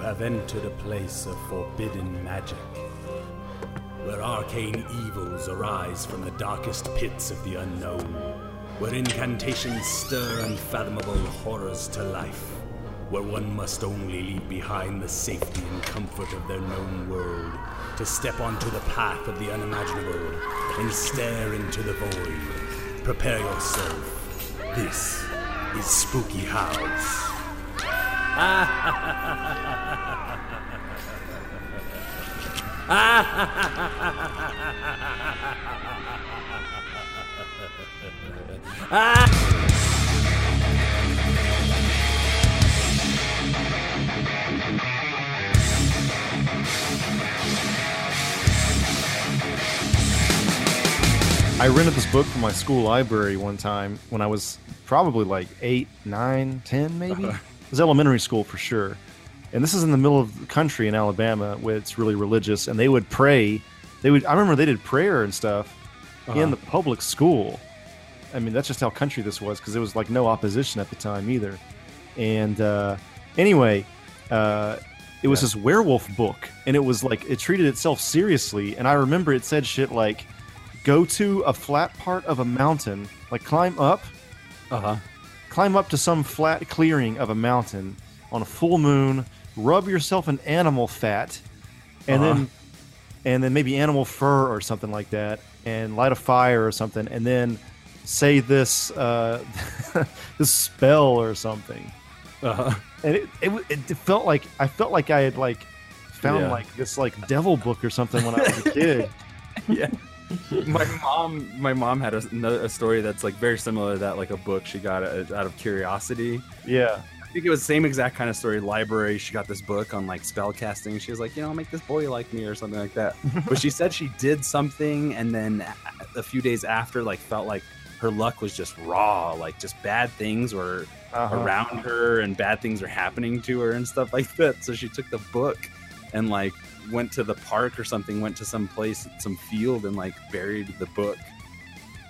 have entered a place of forbidden magic, where arcane evils arise from the darkest pits of the unknown, where incantations stir unfathomable horrors to life, where one must only leave behind the safety and comfort of their known world to step onto the path of the unimaginable and stare into the void. Prepare yourself. This is Spooky House. I rented this book from my school library one time when I was probably like eight, nine, ten, maybe. It was elementary school for sure. And this is in the middle of the country in Alabama where it's really religious and they would pray. They would I remember they did prayer and stuff in the public school. I mean, that's just how country this was because there was like no opposition at the time either. And uh, anyway, uh, it was this werewolf book, and it was like it treated itself seriously. And I remember it said shit like, "Go to a flat part of a mountain, like climb up, Uh huh. Climb up to some flat clearing of a mountain on a full moon, rub yourself in animal fat, and Uh-huh. then and then maybe animal fur or something like that, and light a fire or something, and then say this uh, this spell or something. Uh huh. And it, it it felt like I felt like I had like found Yeah. like this like devil book or something when I was a kid. yeah. My mom, my mom had a, another- a story that's like very similar to that, like a book she got out out of curiosity. yeah. I think it was the same exact kind of story. Library, she got this book on like spell casting. She was like, you know, make this boy like me or something like that. but she said she did something, and then a- a few days after, like felt like her luck was just raw, like just bad things were Uh-huh. around her and bad things are happening to her and stuff like that. So she took the book and like went to the park or something, went to some place, some field, and like buried the book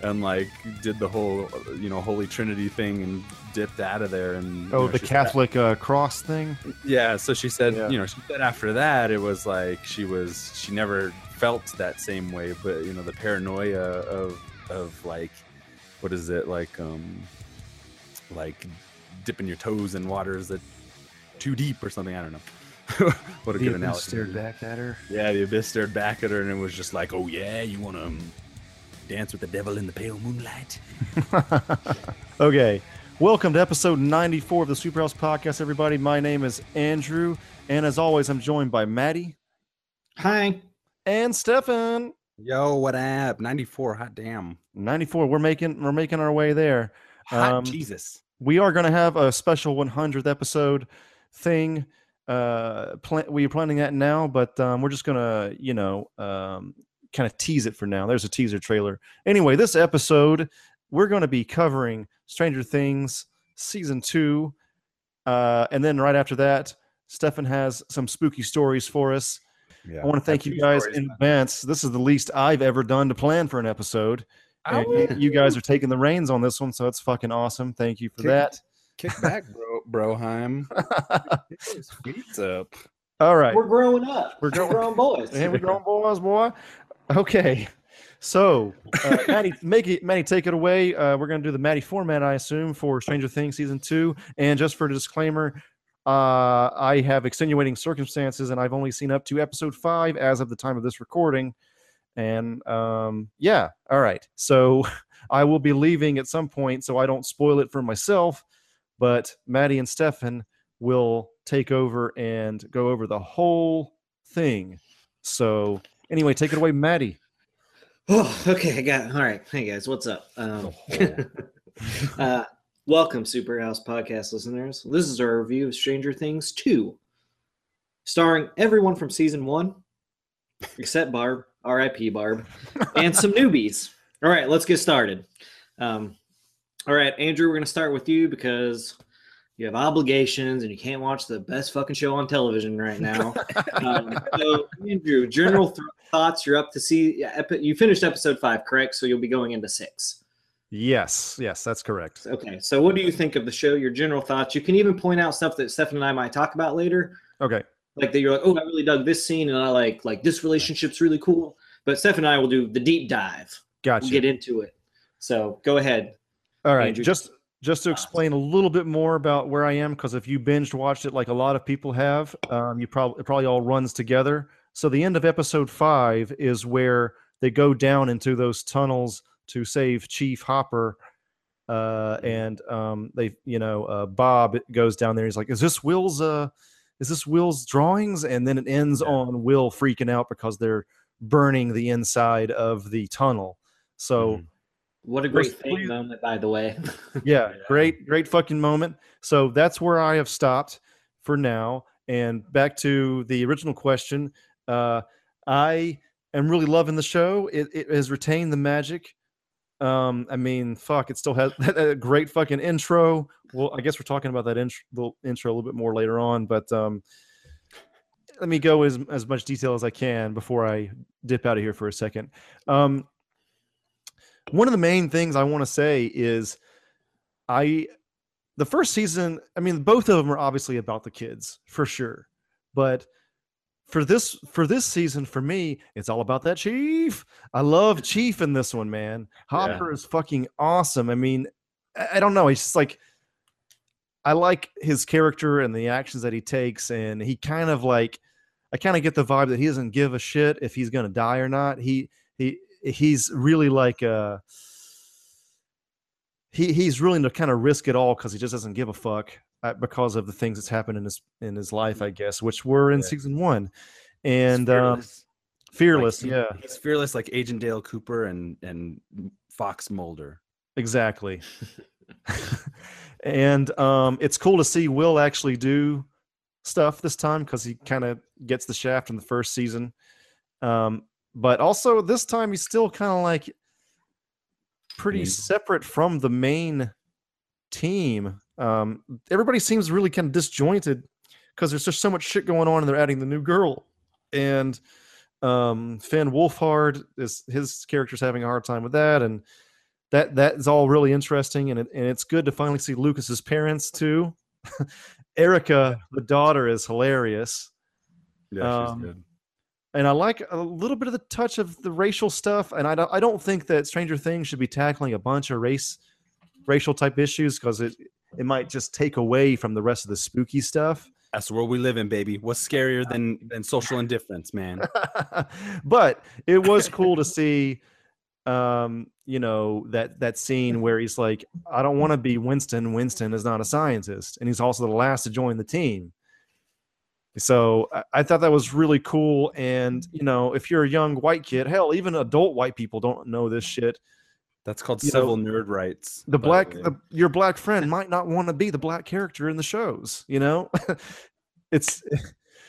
and like did the whole you know holy trinity thing and dipped out of there and you Oh, know, the she said- Catholic uh, cross thing. yeah so she said Yeah. you know she said after that it was like she was she never felt that same way but you know the paranoia of of like what is it like um like dipping your toes in waters that too deep or something i don't know what a The good abyss analogy stared back at her. yeah the abyss stared back at her and it was just like oh yeah you want to dance with the devil in the pale moonlight Okay. Welcome to episode 94 of the Superhouse Podcast, everybody. My name is Andrew, and as always, I'm joined by Maddie Hi. and Stefan. yo what up 94 hot damn 94. We're making we're making our way there. hot Um, jesus We are going to have a special 100th episode thing. Uh, plan, we're planning that now, but um, we're just going to, you know, um, kind of tease it for now. There's a teaser trailer. Anyway, this episode, we're going to be covering Stranger Things season two. Uh, and then right after that, Stefan has some spooky stories for us. yeah I want to thank you guys in advance. This is the least I've ever done to plan for an episode. And you, you guys are taking the reins on this one, so it's fucking awesome. Thank you for Kick- that. Kick back, bro, Broheim. Get those feet up. All right. We're growing up. We're We're growing- grown boys. Here we go, boys, boy. Okay. So, uh, Maddie, make it, Maddie, take it away. Uh, we're going to do the Maddie format, I assume, for Stranger Things season two. And just for a disclaimer, uh, I have extenuating circumstances, and I've only seen up to episode five as of the time of this recording. And um, yeah, all right. So, I will be leaving at some point, so I don't spoil it for myself. But Maddie and Stefan will take over and go over the whole thing. So, anyway, take it away, Maddie. Oh, okay, I got all right. Hey guys, what's up? Um, uh, welcome, Super House Podcast listeners. This is our review of Stranger Things 2, starring everyone from season one, except Barb, R.I.P. Barb, and some newbies. All right, let's get started. Um, all right, Andrew, we're gonna start with you because you have obligations and you can't watch the best fucking show on television right now. um, so, Andrew, general th- thoughts. You're up to see. You finished episode five, correct? So you'll be going into six. Yes, yes, that's correct. Okay. So what do you think of the show? Your general thoughts. You can even point out stuff that Stephen and I might talk about later. Okay. like that you're like, oh, I really dug this scene, and I like like this relationship's really cool. But Steph and I will do the deep dive. Gotcha. We'll get into it. So go ahead. All right, Andrew, just just to explain a little bit more about where I am, because if you binged watched it like a lot of people have, um, you probably it probably all runs together. So the end of episode five is where they go down into those tunnels to save Chief Hopper, uh, and um, they, you know, uh, Bob goes down there. He's like, "Is this Will's? Uh, is this Will's drawings?" And then it ends Yeah. on Will freaking out because they're burning the inside of the tunnel. So. Mhm. What a great First, thing please- moment, by the way. yeah, Yeah. great, great fucking moment. So that's where I have stopped for now. And back to the original question, uh, I am really loving the show. It, it has retained the magic. Um, I mean, fuck, it still has a great fucking intro. Well, I guess we're talking about that intro, intro a little bit more later on, but um, let me go as as much detail as I can before I dip out of here for a second. Um, one of the main things I want to say is I the first season, I mean both of them are obviously about the kids for sure. But for this for this season for me, it's all about that chief. I love Chief in this one, man. Hopper is fucking awesome. I mean, I, I don't know, he's just like I like his character and the actions that he takes and he kind of like I kind of get the vibe that he doesn't give a shit if he's going to die or not. He he he's really like uh he he's willing to kind of risk it all because he just doesn't give a fuck uh, because of the things that's happened in his in his life, I guess, which were in Yeah. season one. And um, fearless. Like, fearless, he- yeah, He's fearless like Agent Dale Cooper and and Fox Mulder. exactly. and um, it's cool to see Will actually do stuff this time because he kind of gets the shaft in the first season. Um, but also this time he's still kind of like pretty separate from the main team. Um, everybody seems really kind of disjointed because there's just so much shit going on, and they're adding the new girl, and um, Finn Wolfhard is his character's having a hard time with that, and that that is all really interesting, and it, and it's good to finally see Lucas's parents too. Erica, the daughter, is hilarious Yeah, she's Um, good. And I like a little bit of the touch of the racial stuff. And I don't, I don't think that Stranger Things should be tackling a bunch of race, racial type issues because it it might just take away from the rest of the spooky stuff. That's the world we live in, baby. What's scarier than than social indifference, man? but it was cool to see, um, you know that that scene where he's like, I don't want to be Winston. Winston is not a scientist, and he's also the last to join the team. So I, thought that was really cool. And you know, if you're a young white kid, hell, even adult white people don't know this shit. That's called You know, civil nerd rights. The black, the, your black friend might not want to be the black character in the shows. You know, it's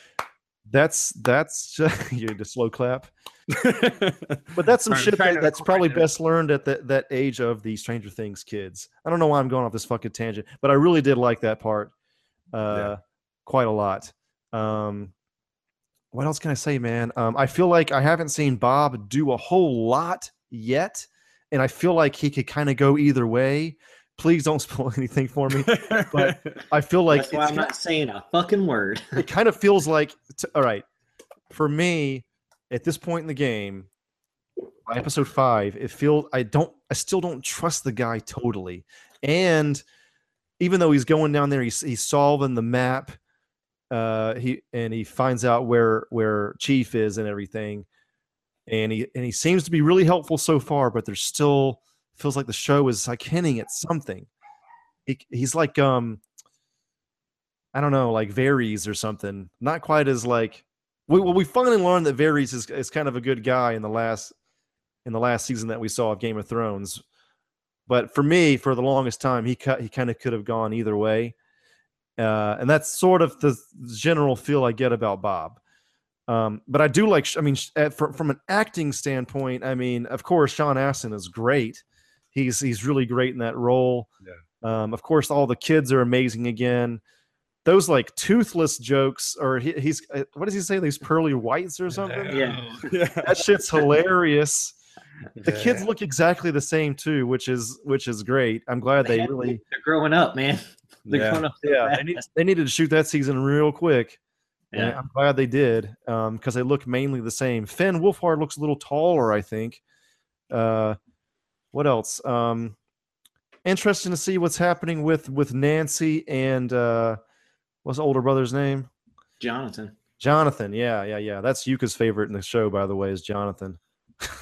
that's that's you had to slow clap. But that's some shit that, that's probably best learned at that that age of the Stranger Things kids. I don't know why I'm going off this fucking tangent, but I really did like that part uh, quite a lot. Um, what else can I say, man? Um, I feel like I haven't seen Bob do a whole lot yet, and I feel like he could kind of go either way. Please don't spoil anything for me. but I feel like That's why it's I'm not saying a fucking word. it kind of feels like t- all right for me at this point in the game by episode five it feels i don't i still don't trust the guy totally and even though he's going down there he's, he's solving the map uh he and he finds out where where chief is and everything and he and he seems to be really helpful so far but there's still feels like the show is like hinting at something he, he's like um I don't know, like Varys or something. Not quite as like we well, we finally learned that Varys is, is kind of a good guy in the last in the last season that we saw of Game of Thrones. But for me, for the longest time, he cut he kind of could have gone either way. Uh, and that's sort of the general feel I get about Bob. Um, but I do like, I mean, at, from, from an acting standpoint, I mean, of course, Sean Astin is great. He's he's really great in that role. Um, of course, all the kids are amazing again. Those like toothless jokes, or he, he's uh, what does he say? These pearly whites or something. Yeah. yeah. That shit's hilarious. The kids look exactly the same too, which is which is great. I'm glad they Man, really They're growing up, man. They're Yeah. growing up. so yeah they, need, they needed to shoot that season real quick. And I'm glad they did because they look mainly the same. Finn Wolfhard looks a little taller, I think. Uh, what else? Um, interesting to see what's happening with with Nancy and uh, what's the older brother's name? Jonathan. Jonathan. Yeah, yeah, yeah. That's Yuka's favorite in the show, by the way, is Jonathan.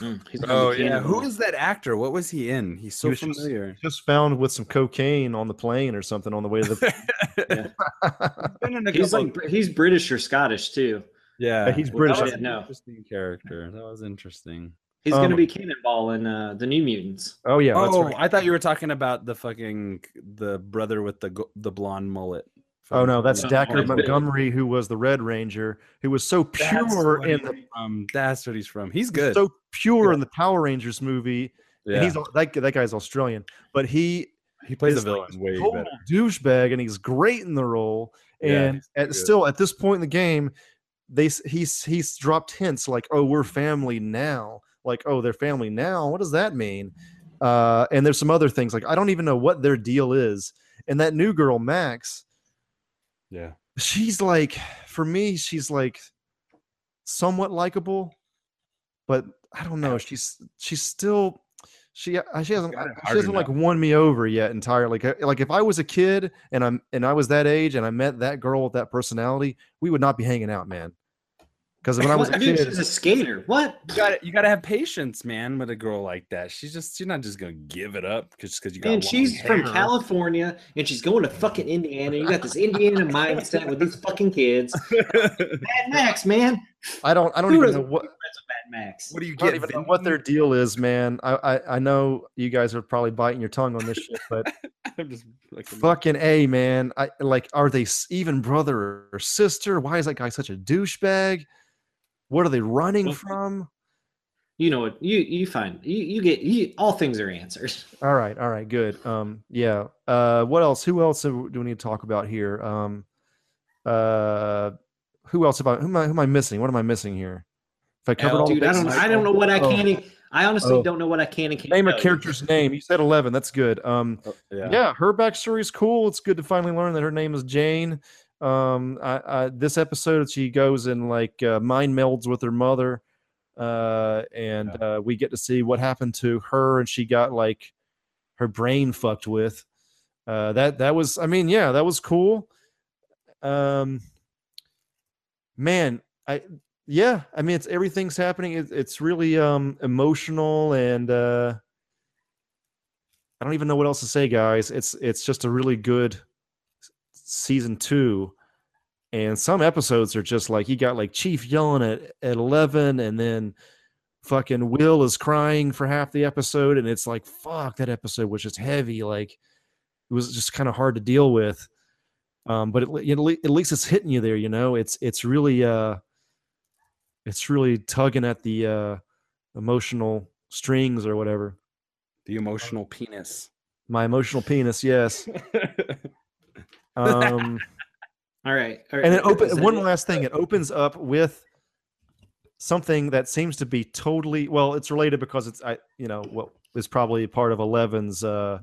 Mm, Oh yeah, who Cannonball. is that actor? What was he in? He's so was just- familiar. Just found with some cocaine on the plane or something on the way to the. Been in a He's like Br- he's British or Scottish too. yeah, he's Well, British. That was I an know. interesting character. That was interesting. He's Um, gonna be Cannonball in uh, the New Mutants. oh yeah, that's oh, right. I thought you were talking about the fucking the brother with the the blonde mullet. Oh no, that's Oh, Dacre. Montgomery, who was the Red Ranger, who was so pure in the from. That's what he's from. He's good. so pure in the Power Rangers movie. yeah. And he's that that guy's Australian, but he he plays a is, like, villain way total better. douchebag, and he's great in the role. Yeah, And he's at, still at this point in the game, they he's he's dropped hints like, "Oh, we're family now." Like, "Oh, they're family now." What does that mean? Uh, and there's some other things like I don't even know what their deal is. And that new girl, Max, Yeah. she's like for me she's like somewhat likable but i don't know she's she's still she uh, she hasn't she hasn't like won me over yet entirely like, uh, like if i was a kid and i'm and i was that age and i met that girl with that personality we would not be hanging out man because when i was a Dude, kid she's a skater. What? You got to you got to have patience, man, with a girl like that. She's just she's not just gonna give it up because because you got. And long she's from. California, and she's going to fucking Indiana. You got this Indiana mindset with these fucking kids. Mad Max, man. i don't i don't Who even is- know what Mad Max. what do you I get? even know what their deal is, man. I, I I know you guys are probably biting your tongue on this shit, but I'm just like, fucking a man i like are they even brother or sister why is that guy such a douchebag what are they running Well- from You know what? You you find you you get you, all things are answers. all right all right good um yeah uh what else who else do we need to talk about here um uh who else have i who am i, who am I missing what am i missing here if i covered Al- all the Dude, I don't I don't know what I Oh. can. and- I honestly Oh. don't know what I can and can't. name a character's name you said 11 that's good um Oh, yeah. yeah. her backstory's cool it's good to finally learn that her name is jane um I, I this episode she goes and like uh, mind melds with her mother uh and uh we get to see what happened to her and she got like her brain fucked with. Uh that that was i mean yeah that was cool. Um man i yeah i mean it's everything's happening. It, it's really um emotional and uh I don't even know what else to say, guys. It's it's just a really good season two, and some episodes are just like you got like Chief yelling at at eleven, and then fucking Will is crying for half the episode, and it's like fuck that episode was just heavy. Like it was just kind of hard to deal with. Um, but at, le- at at least it's hitting you there, you know. It's it's really uh, it's really tugging at the uh, emotional strings or whatever. The emotional penis. My emotional penis, yes. Um, All right. all right. and it open one last thing. It opens up with something that seems to be totally well. It's related because it's I you know what is probably part of Eleven's uh,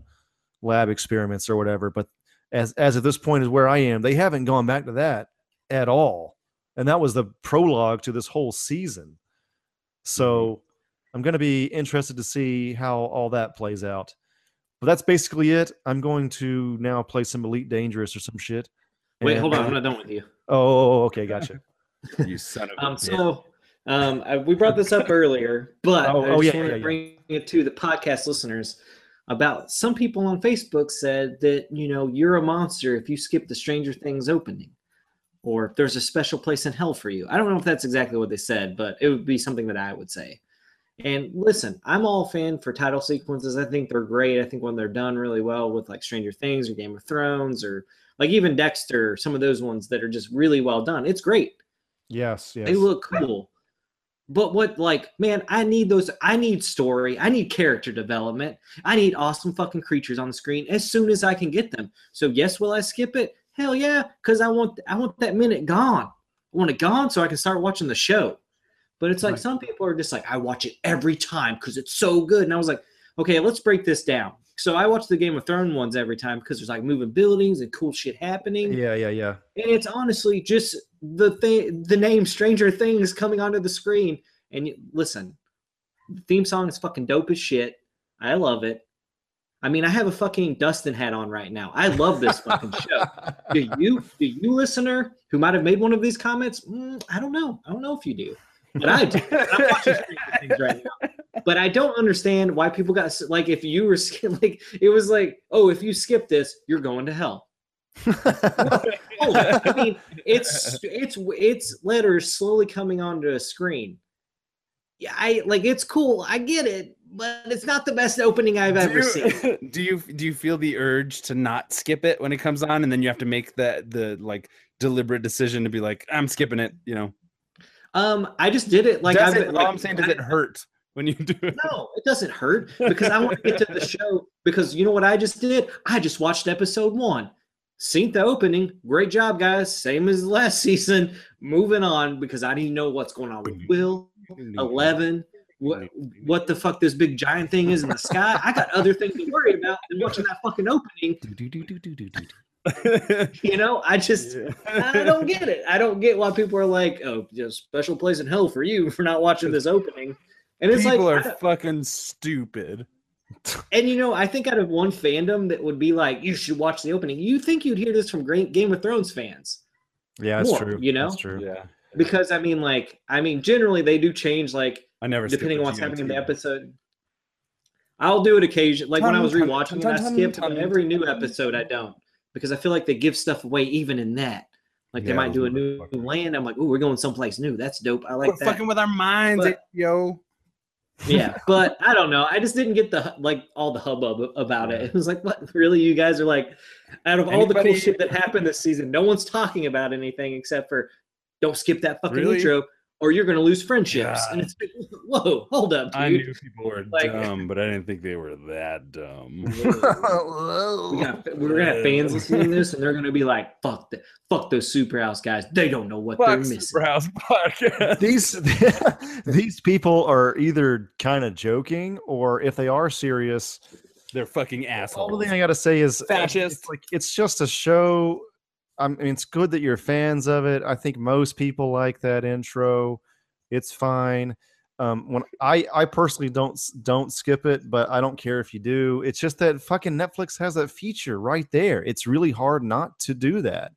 lab experiments or whatever. But as as at this point is where I am, they haven't gone back to that at all, and that was the prologue to this whole season. So I'm going to be interested to see how all that plays out. But that's basically it. I'm going to now play some Elite Dangerous or some shit. Wait, And, hold on. I'm not done with you. Oh, okay, gotcha. you son of a Um, bitch. so um, I, we brought this up earlier, but Oh, I oh, just yeah, wanted yeah, to yeah. bring it to the podcast listeners about some people on Facebook said that you know you're a monster if you skip the Stranger Things opening, or if there's a special place in hell for you. I don't know if that's exactly what they said, but it would be something that I would say. And listen, I'm all fan for title sequences. I think they're great. I think when they're done really well with like Stranger Things or Game of Thrones or like even Dexter, some of those ones that are just really well done. It's great. Yes, yes. They look cool. But what, like, man, I need those. I need story. I need character development. I need awesome fucking creatures on the screen as soon as I can get them. So, yes, will I skip it? Hell yeah, because I want I want that minute gone. I want it gone so I can start watching the show. But it's like Right. some people are just like, I watch it every time because it's so good. And I was like, okay, let's break this down. So I watch the Game of Thrones ones every time because there's like moving buildings and cool shit happening. Yeah, yeah, yeah. And it's honestly just the thing, the name Stranger Things coming onto the screen. And you, listen, the theme song is fucking dope as shit. I love it. I mean, I have a fucking Dustin hat on right now. I love this fucking show. Do you, do you, listener, who might have made one of these comments? Mm, I don't know. I don't know if you do, but I do. I'm watching things right now. But I don't understand why people got like if you were like it was like oh if you skip this you're going to hell. Oh, I mean it's it's it's letters slowly coming onto a screen. Yeah, I like it's cool. I get it, but it's not the best opening I've ever do seen. do you do you feel the urge to not skip it when it comes on, and then you have to make that the like deliberate decision to be like, I'm skipping it. You know, Um, I just did it like does I've it, like, I'm saying, does I- it hurt when you do it? No, it doesn't hurt because I want to get to the show. Because you know what I just did? I just watched episode one. Seen the opening. Great job, guys. Same as last season. Moving on because I didn't know what's going on with Will. Eleven. What what the fuck this big giant thing is in the sky? I got other things to worry about than watching that fucking opening. You know, I just I don't get it. I don't get why people are like, oh, just special place in hell for you for not watching this opening. And it's People like people are fucking stupid. And you know, I think out of one fandom that would be like, you should watch the opening, you think you'd hear this from great Game of Thrones fans. Yeah, that's More, true. you know? that's true. Yeah, Because I mean, like, I mean, generally they do change, like, I never. depending on what's happening in the episode. I'll do it occasionally. Like when I was Ton, ton, rewatching ton, it, I ton, skipped, every new episode I don't. Because I feel like they give stuff away even in that. Like they might do a new motherfuckers. land. I'm like, oh, we're going someplace new. That's dope. I like We're that. fucking with our minds, But- yo. yeah but i don't know i just didn't get the like all the hubbub about it it was like what really you guys are like out of all the cool shit that happened this season no one's talking about anything except for don't skip that fucking Really? intro or you're gonna lose friendships and it's like, whoa hold up dude I knew people were Like- dumb, but I didn't think they were that dumb. we got, we're gonna have fans listening to this and they're gonna be like fuck the, fuck those super house guys they don't know what they're Fuck missing Superhouse podcast. these these people are either kind of joking or if they are serious They're fucking all assholes. the only thing i gotta say is eh, Fascist. it's like it's just a show i mean it's good that you're fans of it i think most people like that intro it's fine um when i i personally don't don't skip it but i don't care if you do it's just that fucking netflix has that feature right there it's really hard not to do that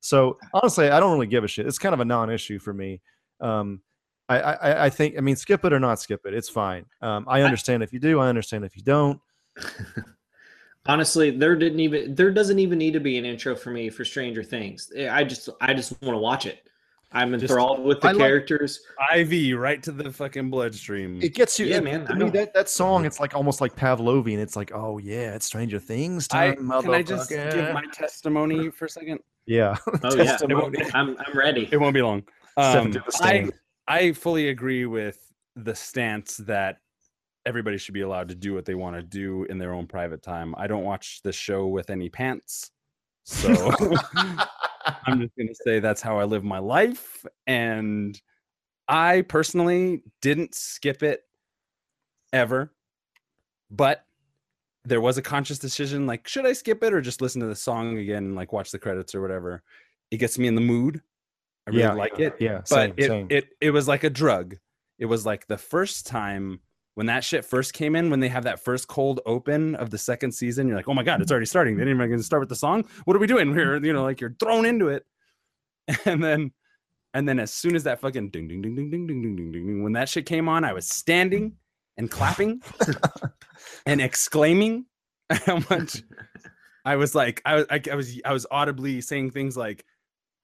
so honestly i don't really give a shit it's kind of a non-issue for me um I, I, I think I mean skip it or not skip it. It's fine. Um, I understand if you do. I understand if you don't. honestly there didn't even there doesn't even need to be an intro for me for stranger things i just i just want to watch it i'm Just- enthralled with the I characters IV right to the fucking bloodstream. It gets you. Yeah, it- man, To I me, know. that that song, it's like almost like Pavlovian. It's like, oh yeah, it's Stranger Things I, time. can I just motherfucker. give my testimony for a second? yeah? oh yeah testimony. i'm i'm ready It won't be long. Um, I. I fully agree with the stance that everybody should be allowed to do what they want to do in their own private time. I don't watch the show with any pants. So I'm just going to say that's how I live my life. And I personally didn't skip it ever, but there was a conscious decision like, should I skip it or just listen to the song again and like watch the credits or whatever? It gets me in the mood. I really Yeah, like it yeah, but same, it, same. it it was like a drug. It was like the first time when that shit first came in, when they have that first cold open of the second season, you're like, oh my god, it's already starting. They didn't even start with the song. What are we doing here? You know, like you're thrown into it, and then and then as soon as that fucking ding ding ding ding ding ding ding ding ding, ding when that shit came on, I was standing and clapping and exclaiming how much I was like, I was I, I was I was audibly saying things like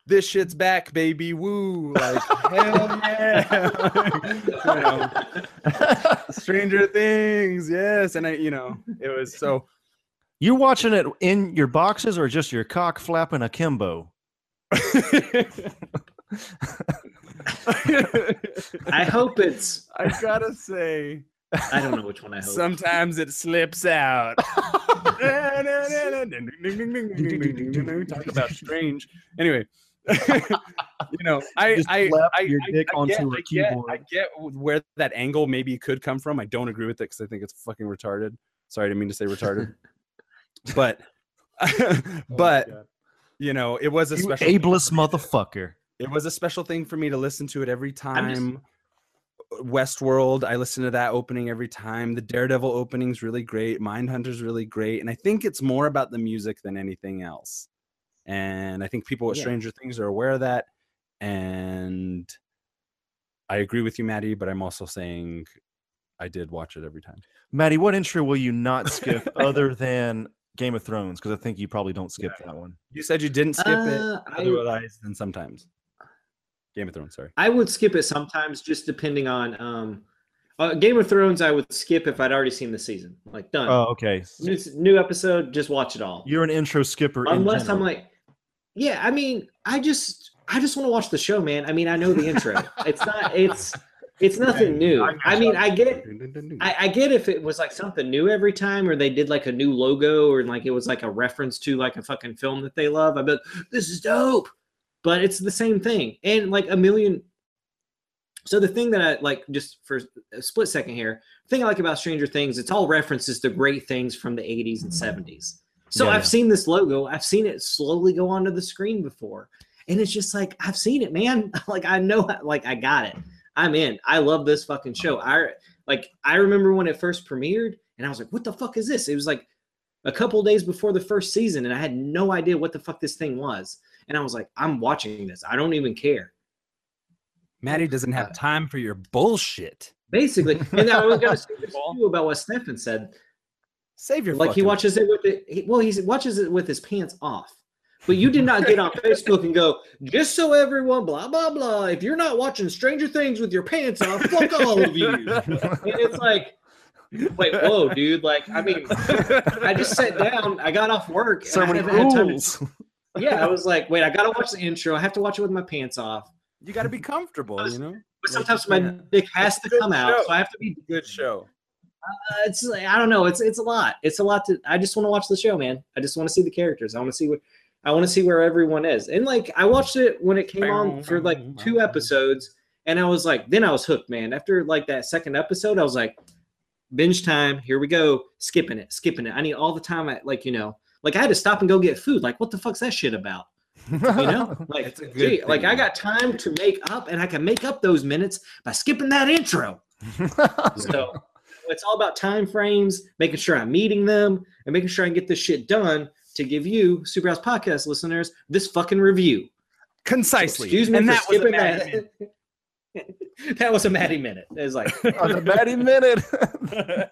this shit's back, baby. Woo. Like, hell yeah. you know, Stranger Things. Yes. And I, you know, it was so. You watching it in your boxes or just your cock flapping akimbo? i hope it's I gotta say, i don't know which one i hope sometimes it slips out. Talk about strange. Anyway, you know, I I I, your I- dick I onto get, a I get, I keyboard. get where that angle maybe could come from. I don't agree with it because I think it's fucking retarded. Sorry, I didn't mean to say retarded. but oh but you know, it was a You special ableist motherfucker. it was a special thing for me to listen to it every time. Westworld, I listen to that opening every time. The Daredevil opening's really great. Mindhunter's really great. And I think it's more about the music than anything else. And I think people with Yeah. Stranger Things are aware of that. And I agree with you, Maddie, but I'm also saying I did watch it every time. Maddie, what intro will you not skip other than Game of Thrones? Because I think you probably don't skip that one. You said you didn't skip Uh, it, I- otherwise than sometimes. Game of Thrones, sorry. I would skip it sometimes, just depending on um, uh, Game of Thrones. I would skip if I'd already seen the season. Like done. Oh, okay. new, new episode, just watch it all. You're an intro skipper. in Unless I'm like, yeah. I mean, I just I just want to watch the show, man. I mean, I know the intro. it's not. It's it's nothing new. I mean, I get I, I get if it was like something new every time, or they did like a new logo, or like it was like a reference to like a fucking film that they love. I'd be like, this is dope, but it's the same thing, and like a million. So the thing that I like, just for a split second here, the thing I like about Stranger Things, it's all references to great things from the '80s and '70s. So Yeah, I've yeah. seen this logo, I've seen it slowly go onto the screen before, and it's just like I've seen it, man. like I know, like I got it. I'm in. I love this fucking show. I like I remember when it first premiered, and I was like, "What the fuck is this?" It was like a couple days before the first season, and I had no idea what the fuck this thing was. And I was like, "I'm watching this. I don't even care." Maddie doesn't Uh, have time for your bullshit. Basically, and I was gonna say this too about what Stefan said. Save your Like he watches it with it. He, well, he watches it with his pants off. But you did not get on Facebook and go, just so everyone, blah blah blah. If you're not watching Stranger Things with your pants off, fuck all of you. And it's like, wait, whoa, dude. Like, I mean, I just sat down. I got off work. so and many haven't had to- rules. yeah, I was like, wait, I gotta watch the intro. I have to watch it with my pants off. you got to be comfortable, you know. But sometimes my can't- dick has to Good come out, show. so I have to be. Good show. Uh, it's like, I don't know. It's it's a lot. It's a lot to. I just want to watch the show, man. I just want to see the characters. I want to see what. I want to see where everyone is. And like, I watched it when it came on for like two episodes, and I was like, then I was hooked, man. After like that second episode, I was like, binge time. Here we go. Skipping it, skipping it. I need all the time. I like, you know, like I had to stop and go get food. Like, what the fuck's that shit about? You know, like, It's a good gee, like I got time to make up, and I can make up those minutes by skipping that intro. So it's all about time frames, making sure I'm meeting them, and making sure I can get this shit done to give you Superhouse podcast listeners this fucking review. Concisely. Excuse me and for that was a skipping that. minute. that was a Maddie minute. It was like On the Maddie minute.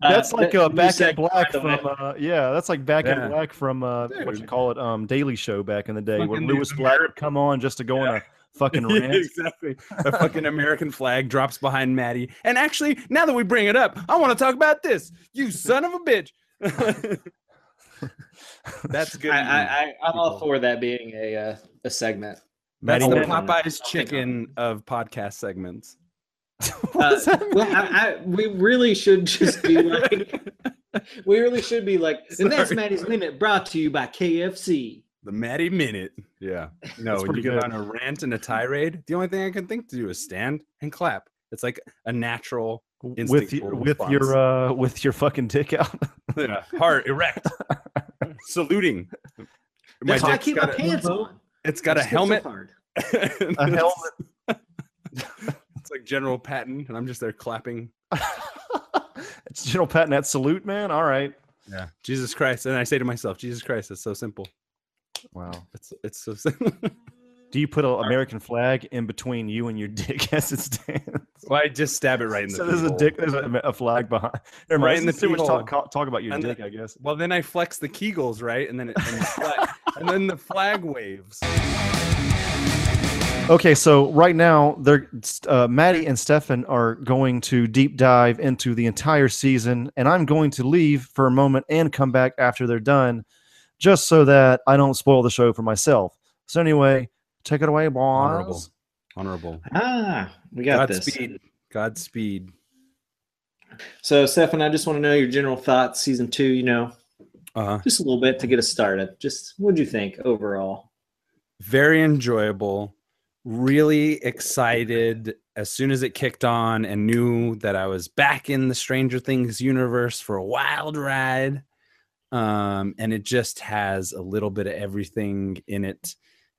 That's uh, like that- uh, new Back in Black by the way. from uh, yeah, that's like Back Yeah. in Black from uh, what you call it, um, Daily Show back in the day, where Fucking Lewis Black would come on just to go on a fucking Yeah, rant. exactly. A fucking American flag drops behind Maddie. And actually, now that we bring it up, I want to talk about this. You son of a bitch. That's good. I, I, I, I'm all for that being a uh, a segment. That's Maddie the Popeyes chicken of podcast segments. What does Uh, that well. I, I, we really should just be like, we really should be like, and that's Maddie's limit brought to you by KFC. The Maddie Minute. Yeah. No, That's you get good. on a rant and a tirade, the only thing I can think to do is stand and clap. It's like a natural, with instinctual your, with response. your uh, with your fucking dick out. yeah, heart erect, saluting. My That's why I keep my got a- pants on. It's got I a skip helmet. a helmet. It's like General Patton, and I'm just there clapping. it's General Patton at salute, man. All right. Yeah, Jesus Christ, and I say to myself, Jesus Christ, it's so simple. Wow. It's it's so. Do you put an American flag in between you and your dick as it stands? well, I just stab it right in the. So there's a dick. There's a, a flag behind. Never Right in the too much talk, talk about your And dick, the- I guess. Well, then I flex the Kegels, right, and then it, and, the flag, and then the flag waves. Okay, so right now, they're uh, Maddie and Stefan are going to deep dive into the entire season, and I'm going to leave for a moment and come back after they're done, just so that I don't spoil the show for myself. So anyway, take it away, boys. Honorable, honorable. Ah, we got this. Godspeed. Godspeed. So, Stefan, I just want to know your general thoughts, season two. You know, Uh, just a little bit to get us started. Just what do you think overall? very enjoyable. Really excited as soon as it kicked on and knew that I was back in the Stranger Things universe for a wild ride. Um, and it just has a little bit of everything in it.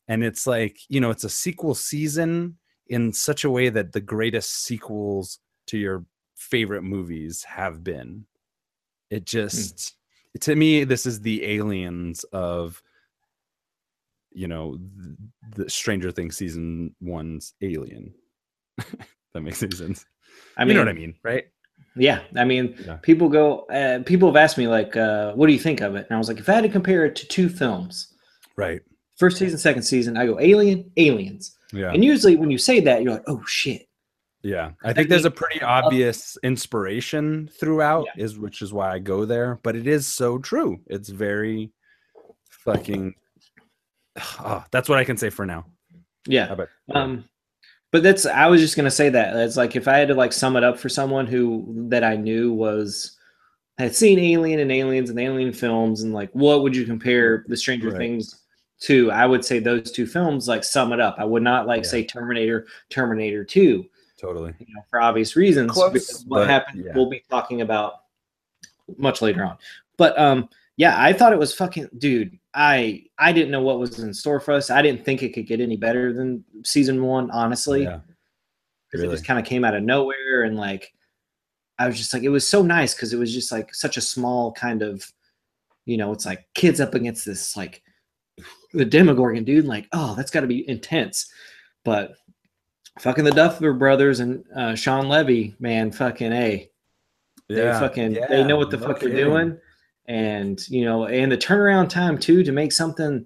And it's like, you know, it's a sequel season in such a way that the greatest sequels to your favorite movies have been. It just, to me, this is the aliens of you know the, the Stranger Things season one's Alien. that makes any sense. I mean, you know what I mean, right? Yeah, I mean, Yeah. people go. Uh, people have asked me like, uh, "What do you think of it?" And I was like, if I had to compare it to two films, Right. first season, second season, I go Alien, Aliens. Yeah. And usually, when you say that, you're like, "Oh shit." Yeah, I think there's a pretty obvious inspiration throughout, is which is why I go there. But it is so true. It's very fucking. Oh, that's what I can say for now. Yeah. Um, but that's I was just gonna say that it's like if I had to like sum it up for someone who that I knew was had seen Alien and Aliens and Alien films and like what would you compare the Stranger Right. Things to? I would say those two films like sum it up. I would not like Yeah. say Terminator, Terminator Two, totally. you know, for obvious reasons. Close, because what happened yeah. we'll be talking about much later on. But um yeah, I thought it was fucking dude. I I didn't know what was in store for us. I didn't think it could get any better than season one, honestly. Yeah. Because it just kind of came out of nowhere and like I was just like it was so nice because it was just like such a small kind of you know, it's like kids up against this like the Demogorgon dude, like, oh, that's gotta be intense. But fucking the Duffer brothers and uh Shawn Levy, man, fucking A they Yeah. fucking they know what the fuck they're doing and you know and the turnaround time too to make something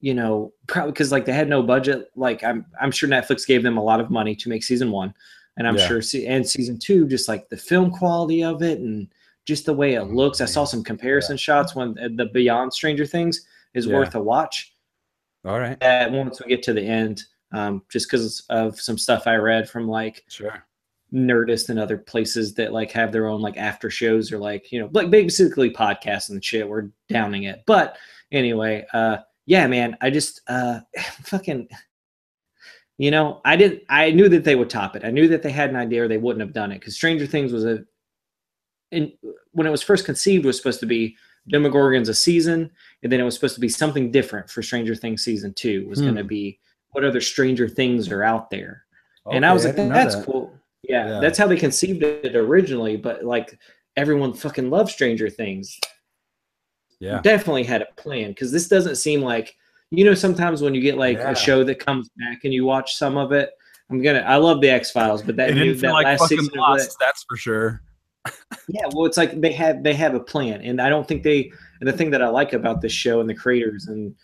you know probably because like they had no budget like i'm i'm sure netflix gave them a lot of money to make season one and i'm Yeah. sure se- and season two just like the film quality of it and just the way it Oh, looks i saw some comparison shots when uh, the beyond stranger things is Yeah. worth a watch All right. that once we get to the end um, just because of some stuff i read from like Sure. Nerdist and other places that like have their own like after shows or like you know like basically podcasts and shit. We're downing it, but anyway, uh, yeah, man, I just uh, fucking, you know, I didn't. I knew that they would top it. I knew that they had an idea or they wouldn't have done it because Stranger Things was a, and when it was first conceived, was supposed to be Demogorgons a season, and then it was supposed to be something different for Stranger Things season two. Was going to Hmm. be what other Stranger Things are out there and I was like, that's that. cool. Yeah, Yeah. that's how they conceived it originally. But like everyone fucking loves Stranger Things. Yeah. Definitely had a plan because this doesn't seem like you know. Sometimes when you get like Yeah. a show that comes back and you watch some of it, I'm gonna. I love the X Files, but that new, that like last fucking season lost. that- That's for sure. yeah, well, it's like they have they have a plan, and I don't think they. And the thing that I like about this show and the creators and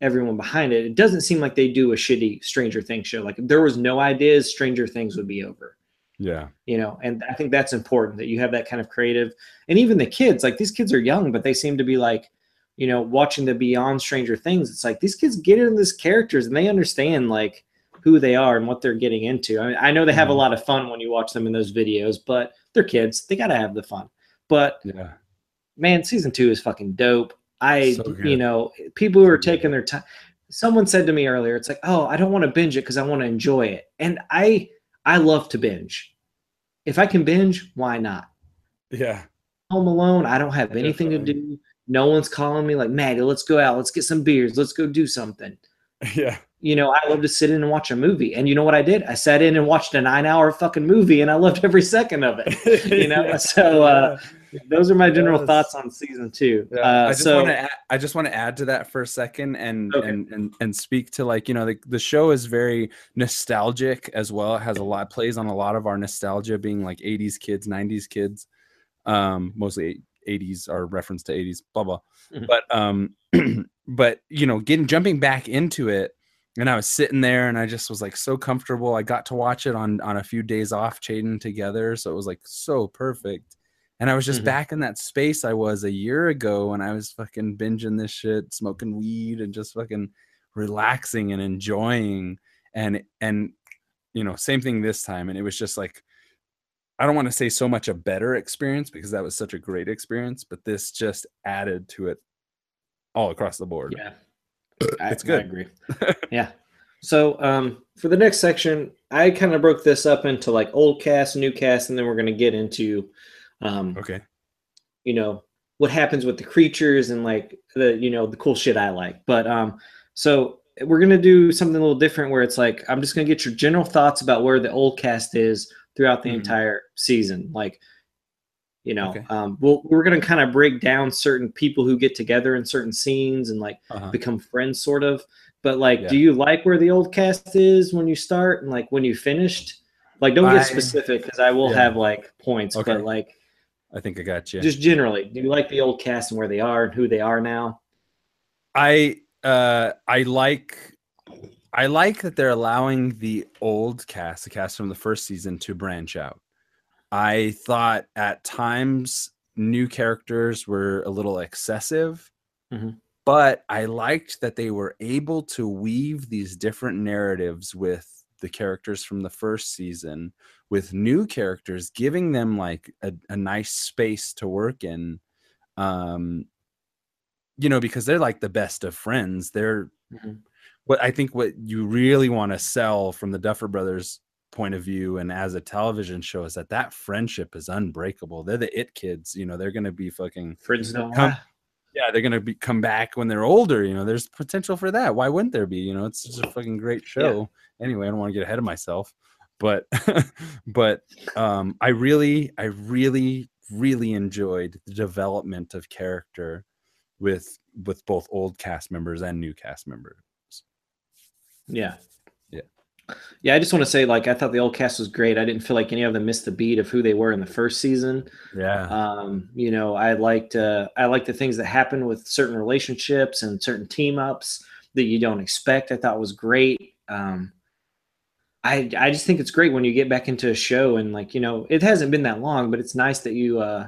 everyone behind it, it doesn't seem like they do a shitty Stranger Things show. Like if there was no ideas, Stranger Things would be over. Yeah. you know and i think that's important that you have that kind of creative and even the kids like these kids are young but they seem to be like you know watching the beyond stranger things it's like these kids get into these characters and they understand like who they are and what they're getting into i, mean, I know they have a Mhm. lot of fun when you watch them in those videos but they're kids they gotta have the fun but Yeah. man season two is fucking dope i So you know people who are So good. taking their time someone said to me earlier it's like oh i don't want to binge it because i want to enjoy it and i i love to binge. If i can binge why not? Yeah. home alone i don't have anything to do. No one's calling me like maggie let's go out. Let's get some beers. Let's go do something. Yeah. you know i love to sit in and watch a movie. And you know what i did? I sat in and watched a nine hour fucking movie and i loved every second of it. You know? Yeah. so uh those are my general Yes. thoughts on season two Yeah, uh, I just so want to. I just want to add to that for a second, and Okay. and and and speak to like you know the the show is very nostalgic as well. It has a lot plays on a lot of our nostalgia, being like '80s kids, '90s kids, um, mostly '80s are reference to '80s, blah blah. Mhm. But um, but you know, getting jumping back into it, and I was sitting there, and I just was like so comfortable. I got to watch it on on a few days off, Chaden together, so it was like so perfect. And I was just Mhm. back in that space I was a year ago when I was fucking binging this shit, smoking weed and just fucking relaxing and enjoying. And and you know, same thing this time. And it was just like I don't want to say so much a better experience because that was such a great experience, but this just added to it all across the board. Yeah. I, It's I good. agree. yeah. So um, for the next section, I kind of broke this up into like old cast, new cast, and then we're going to get into, um, Okay. you know, what happens with the creatures and like the you know the cool shit I like. But um, so we're gonna do something a little different where it's like I'm just gonna get your general thoughts about where the old cast is throughout the Mhm. entire season, like. You know, Okay. um, we'll, we're going to kind of break down certain people who get together in certain scenes and like Uh-huh. become friends sort of but like Yeah. do you like where the old cast is when you start and like when you finished like don't get I- specific because i will yeah. have like points Okay. but like I think I got you. just generally do you like the old cast and where they are and who they are now I uh I like I like that they're allowing the old cast, the cast from the first season, to branch out. I thought at times new characters were a little excessive, Mhm. but I liked that they were able to weave these different narratives with the characters from the first season, with new characters, giving them like a, a nice space to work in. Um, you know, because they're like the best of friends. They're Mhm. what I think what you really want to sell from the Duffer Brothers point of view and as a television show is that that friendship is unbreakable. They're the it kids, you know, they're going to be fucking friends Come- lie. yeah, they're going to be come back when they're older, you know. There's potential for that. Why wouldn't there be? You know, it's just a fucking great show. Anyway, I don't want to get ahead of myself, but but um I really I really really enjoyed the development of character with with both old cast members and new cast members. yeah Yeah. yeah i just want to say like i thought the old cast was great i didn't feel like any of them missed the beat of who they were in the first season Yeah. um you know i liked uh i liked the things that happened with certain relationships and certain team ups that you don't expect i thought was great um i i just think it's great when you get back into a show and like you know it hasn't been that long but it's nice that you uh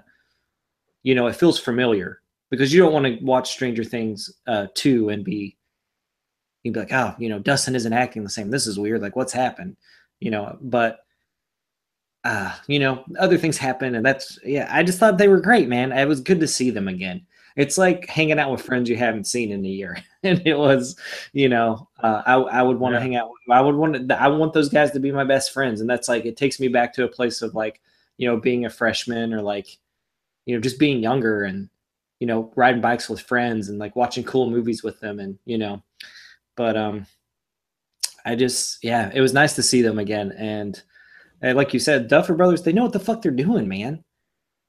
you know it feels familiar because you don't want to watch stranger things uh 2 and be you'd be like oh you know dustin isn't acting the same. This is weird. Like what's happened? You know but uh you know other things happen and that's yeah i just thought they were great man. It was good to see them again it's like hanging out with friends you haven't seen in a year and it was you know uh, i, I would want to Yeah. hang out with, i would want to i want those guys to be my best friends and that's like it takes me back to a place of like you know being a freshman or like you know just being younger and you know riding bikes with friends and like watching cool movies with them and you know but um i just yeah it was nice to see them again and and like you said, Duffer Brothers, they know what the fuck they're doing, man.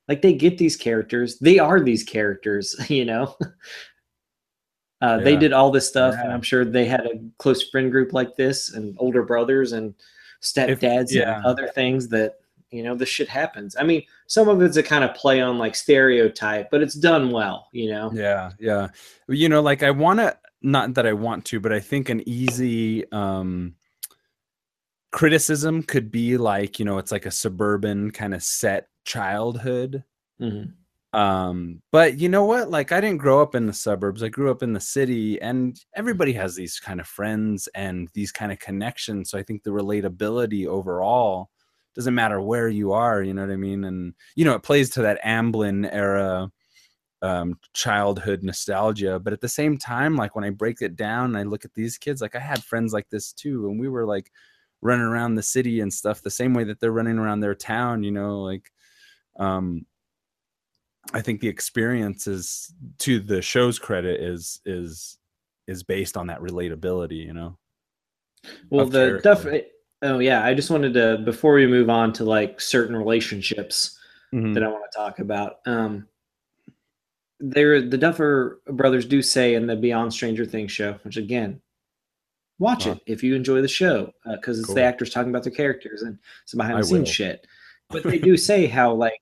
Like they get these characters. They are these characters, you know. Uh, They did all this stuff, and I'm sure they had a close friend group like this, and older brothers and stepdads yeah. and other things that you know this shit happens. I mean, some of it's a kind of play on like stereotype, but it's done well, you know. Yeah, yeah. You know, like I want to not that I want to, but I think an easy um criticism could be like, you know, it's like a suburban kind of set childhood. Mhm. Um, but you know what? Like I didn't grow up in the suburbs. I grew up in the city and everybody has these kind of friends and these kind of connections. So I think the relatability overall doesn't matter where you are, you know what I mean? And you know, it plays to that Amblin era um childhood nostalgia, but at the same time like when I break it down and I look at these kids, like I had friends like this too and we were like running around the city and stuff the same way that they're running around their town, you know, like um I think the experience is to the show's credit is is is based on that relatability, you know. Well, the. Duff. Oh yeah, I just wanted to before we move on to like certain relationships. Mm-hmm. that I want to talk about. Um, there, the Duffer brothers do say in the Beyond Stranger Things show, which again, watch Huh. it if you enjoy the show because it's Cool. the actors talking about their characters and some behind the scenes shit. But they do say how like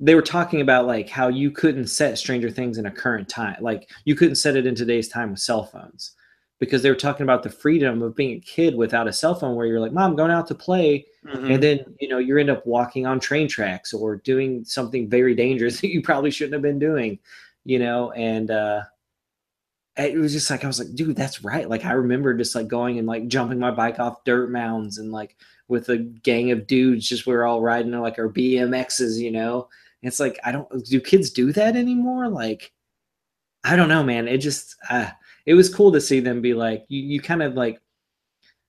they were talking about like how you couldn't set Stranger Things in a current time, like you couldn't set it in today's time with cell phones. Because they were talking about the freedom of being a kid without a cell phone, where you're like, "Mom, going out to play," Mm-hmm. and then you know you end up walking on train tracks or doing something very dangerous that you probably shouldn't have been doing you know and uh it was just like i was like dude that's right. Like i remember just like going and like jumping my bike off dirt mounds and like with a gang of dudes just we are all riding like our bmxs you know? And it's like i don't do kids do that anymore? Like i don't know man. It just uh, it was cool to see them be like you, you kind of like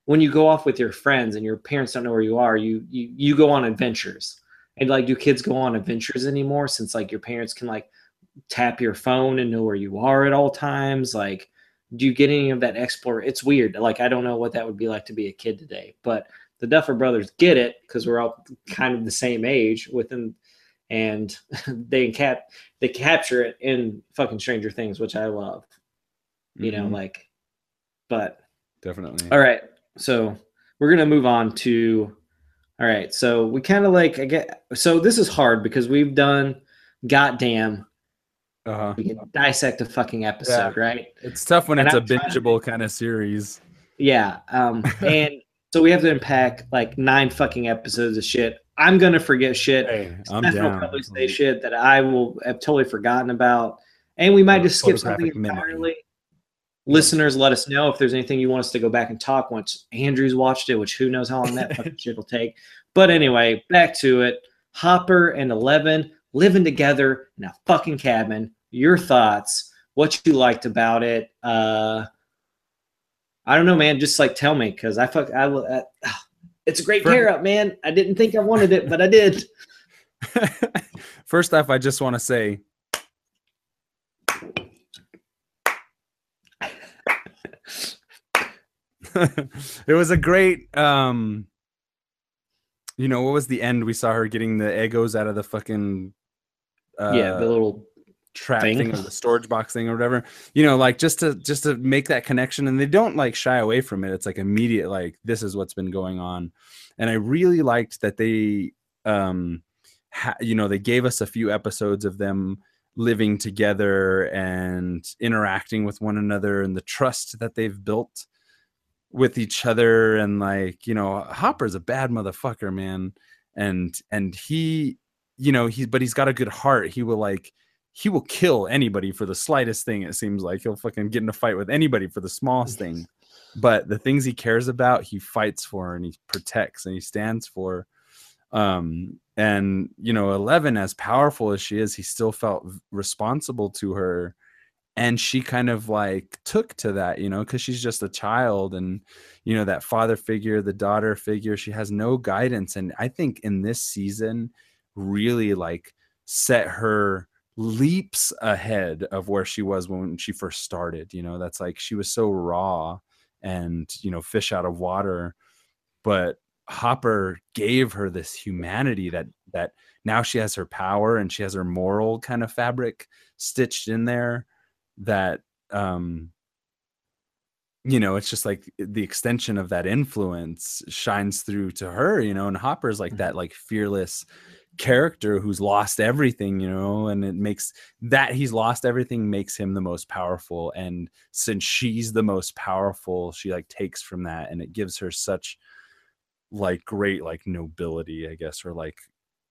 when you go off with your friends and your parents don't know where you are, you you you go on adventures. And like, do kids go on adventures anymore since like your parents can like tap your phone and know where you are at all times? Like, do you get any of that explore? It's weird. Like, I don't know what that would be like to be a kid today, but the Duffer brothers get it because we're all kind of the same age within, and they cap they capture it in fucking Stranger Things, which I love. You know, Mhm. like, but definitely. all right, so we're gonna move on to. All right, so we kind of like I get so this is hard because we've done goddamn Uh-huh. we can dissect a fucking episode, right? It's tough when And it's a I'm to- bingeable kind of series. Yeah. Um, and so we have to unpack like nine fucking episodes of shit. I'm gonna forget shit. Hey, I'm Steph will probably say shit that I will have totally forgotten about, and we might just skip something memory. entirely. Listeners, let us know if there's anything you want us to go back and talk once Andrew's watched it, which who knows how long that fucking shit will take. But anyway, back to it. Hopper and Eleven living together in a fucking cabin. Your thoughts? What you liked about it? Uh, I don't know, man. Just like tell me, because I fuck. I will. Uh, it's a great For- pair up, man. I didn't think I wanted it, but I did. First off, I just want to say it was a great um you know what was the end we saw her getting the egos out of the fucking uh, yeah, the little trap thing. thing. or the storage box thing or whatever you know like just to just to make that connection and they don't like shy away from it it's like immediate like this is what's been going on and i really liked that they um ha- you know they gave us a few episodes of them living together and interacting with one another and the trust that they've built with each other and like you know hopper's a bad motherfucker man and and he you know he but he's got a good heart he will like he will kill anybody for the slightest thing it seems like. He'll fucking get in a fight with anybody for the smallest thing. But the things he cares about he fights for and he protects and he stands for. Um and you know 11 as powerful as she is he still felt responsible to her. And she kind of like took to that you know because she's just a child and you know that father figure the daughter figure she has no guidance. And i think in this season really like set her leaps ahead of where she was when she first started you know that's like she was so raw and you know fish out of water but hopper gave her this humanity that that now she has her power and she has her moral kind of fabric stitched in there that um you know it's just like the extension of that influence shines through to her you know and hopper's like that like fearless character who's lost everything you know and it makes that he's lost everything makes him the most powerful. And since she's the most powerful she like takes from that and it gives her such like great like nobility i guess or like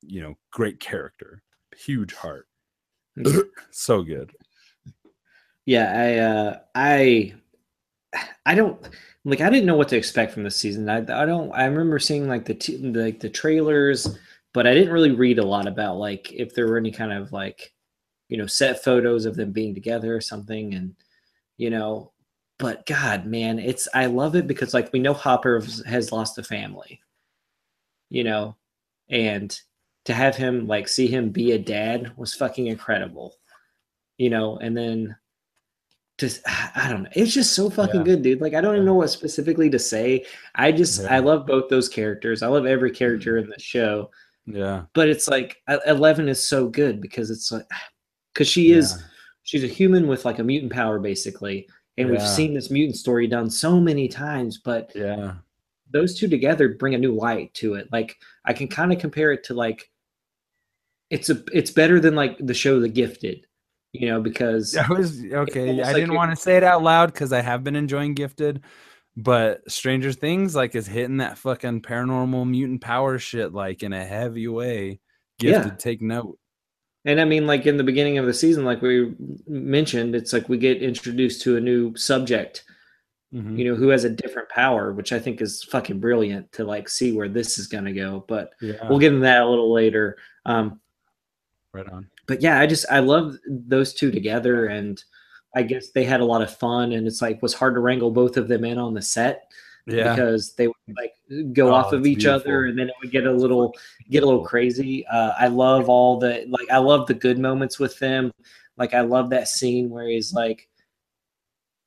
you know great character. Huge heart. So good. Yeah, I uh I I don't like I didn't know what to expect from this season. I I don't I remember seeing like the t- like the trailers, but I didn't really read a lot about like if there were any kind of like you know set photos of them being together or something and you know but god man it's I love it because like we know Hopper has- lost a family. You know, and to have him like see him be a dad was fucking incredible. You know, and then just I don't know. It's just so fucking Yeah. good, dude. Like I don't even know what specifically to say. I just I love both those characters. I love every character mm-hmm. in the show. Yeah But it's like Eleven is so good because it's like because she is Yeah. she's a human with like a mutant power basically, and we've seen this mutant story done so many times. But yeah those two together bring a new light to it. Like I can kind of compare it to like it's a it's better than like the show The Gifted, you know, because I was okay. I like didn't want to say it out loud because I have been enjoying Gifted, but Stranger Things like is hitting that fucking paranormal mutant power shit like in a heavy way. You yeah. Gifted, take note. And I mean, like in the beginning of the season, like we mentioned, it's like we get introduced to a new subject, Mhm. you know, who has a different power, which I think is fucking brilliant to like see where this is gonna go. But Yeah, we'll get into that a little later. Um, right on. but yeah, I just I love those two together, and I guess they had a lot of fun, and it's like was hard to wrangle both of them in on the set Yeah. because they would like go Oh, off of each other and then it would get a little get a little crazy. Uh i love all the like i love the good moments with them. Like i love that scene where he's like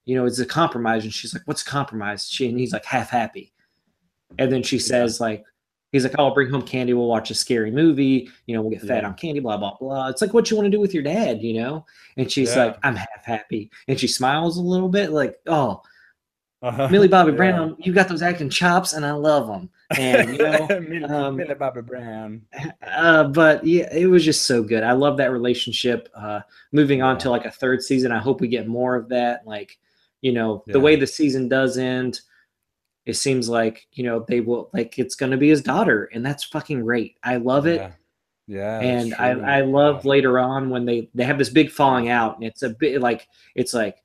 you know it's a compromise and she's like what's compromise? She and he's like half happy. And then she says like he's like oh, i'll bring home candy we'll watch a scary movie you know we'll get fat Yeah. on candy blah blah blah it's like what you want to do with your dad you know and she's Yeah. like i'm half happy and she smiles a little bit like oh Uh-huh. Millie Bobby Yeah. Brown, you got those acting chops, and I love them. And you know, Millie, um, Millie Bobby Brown. uh, but yeah, it was just so good. I love that relationship. Uh, moving on Yeah. to like a third season, I hope we get more of that. Like, you know, the way the season does end, it seems like you know they will like it's going to be his daughter, and that's fucking great. I love it. Yeah. Yeah. and I. I love Yeah. later on when they they have this big falling out and it's a bit like it's like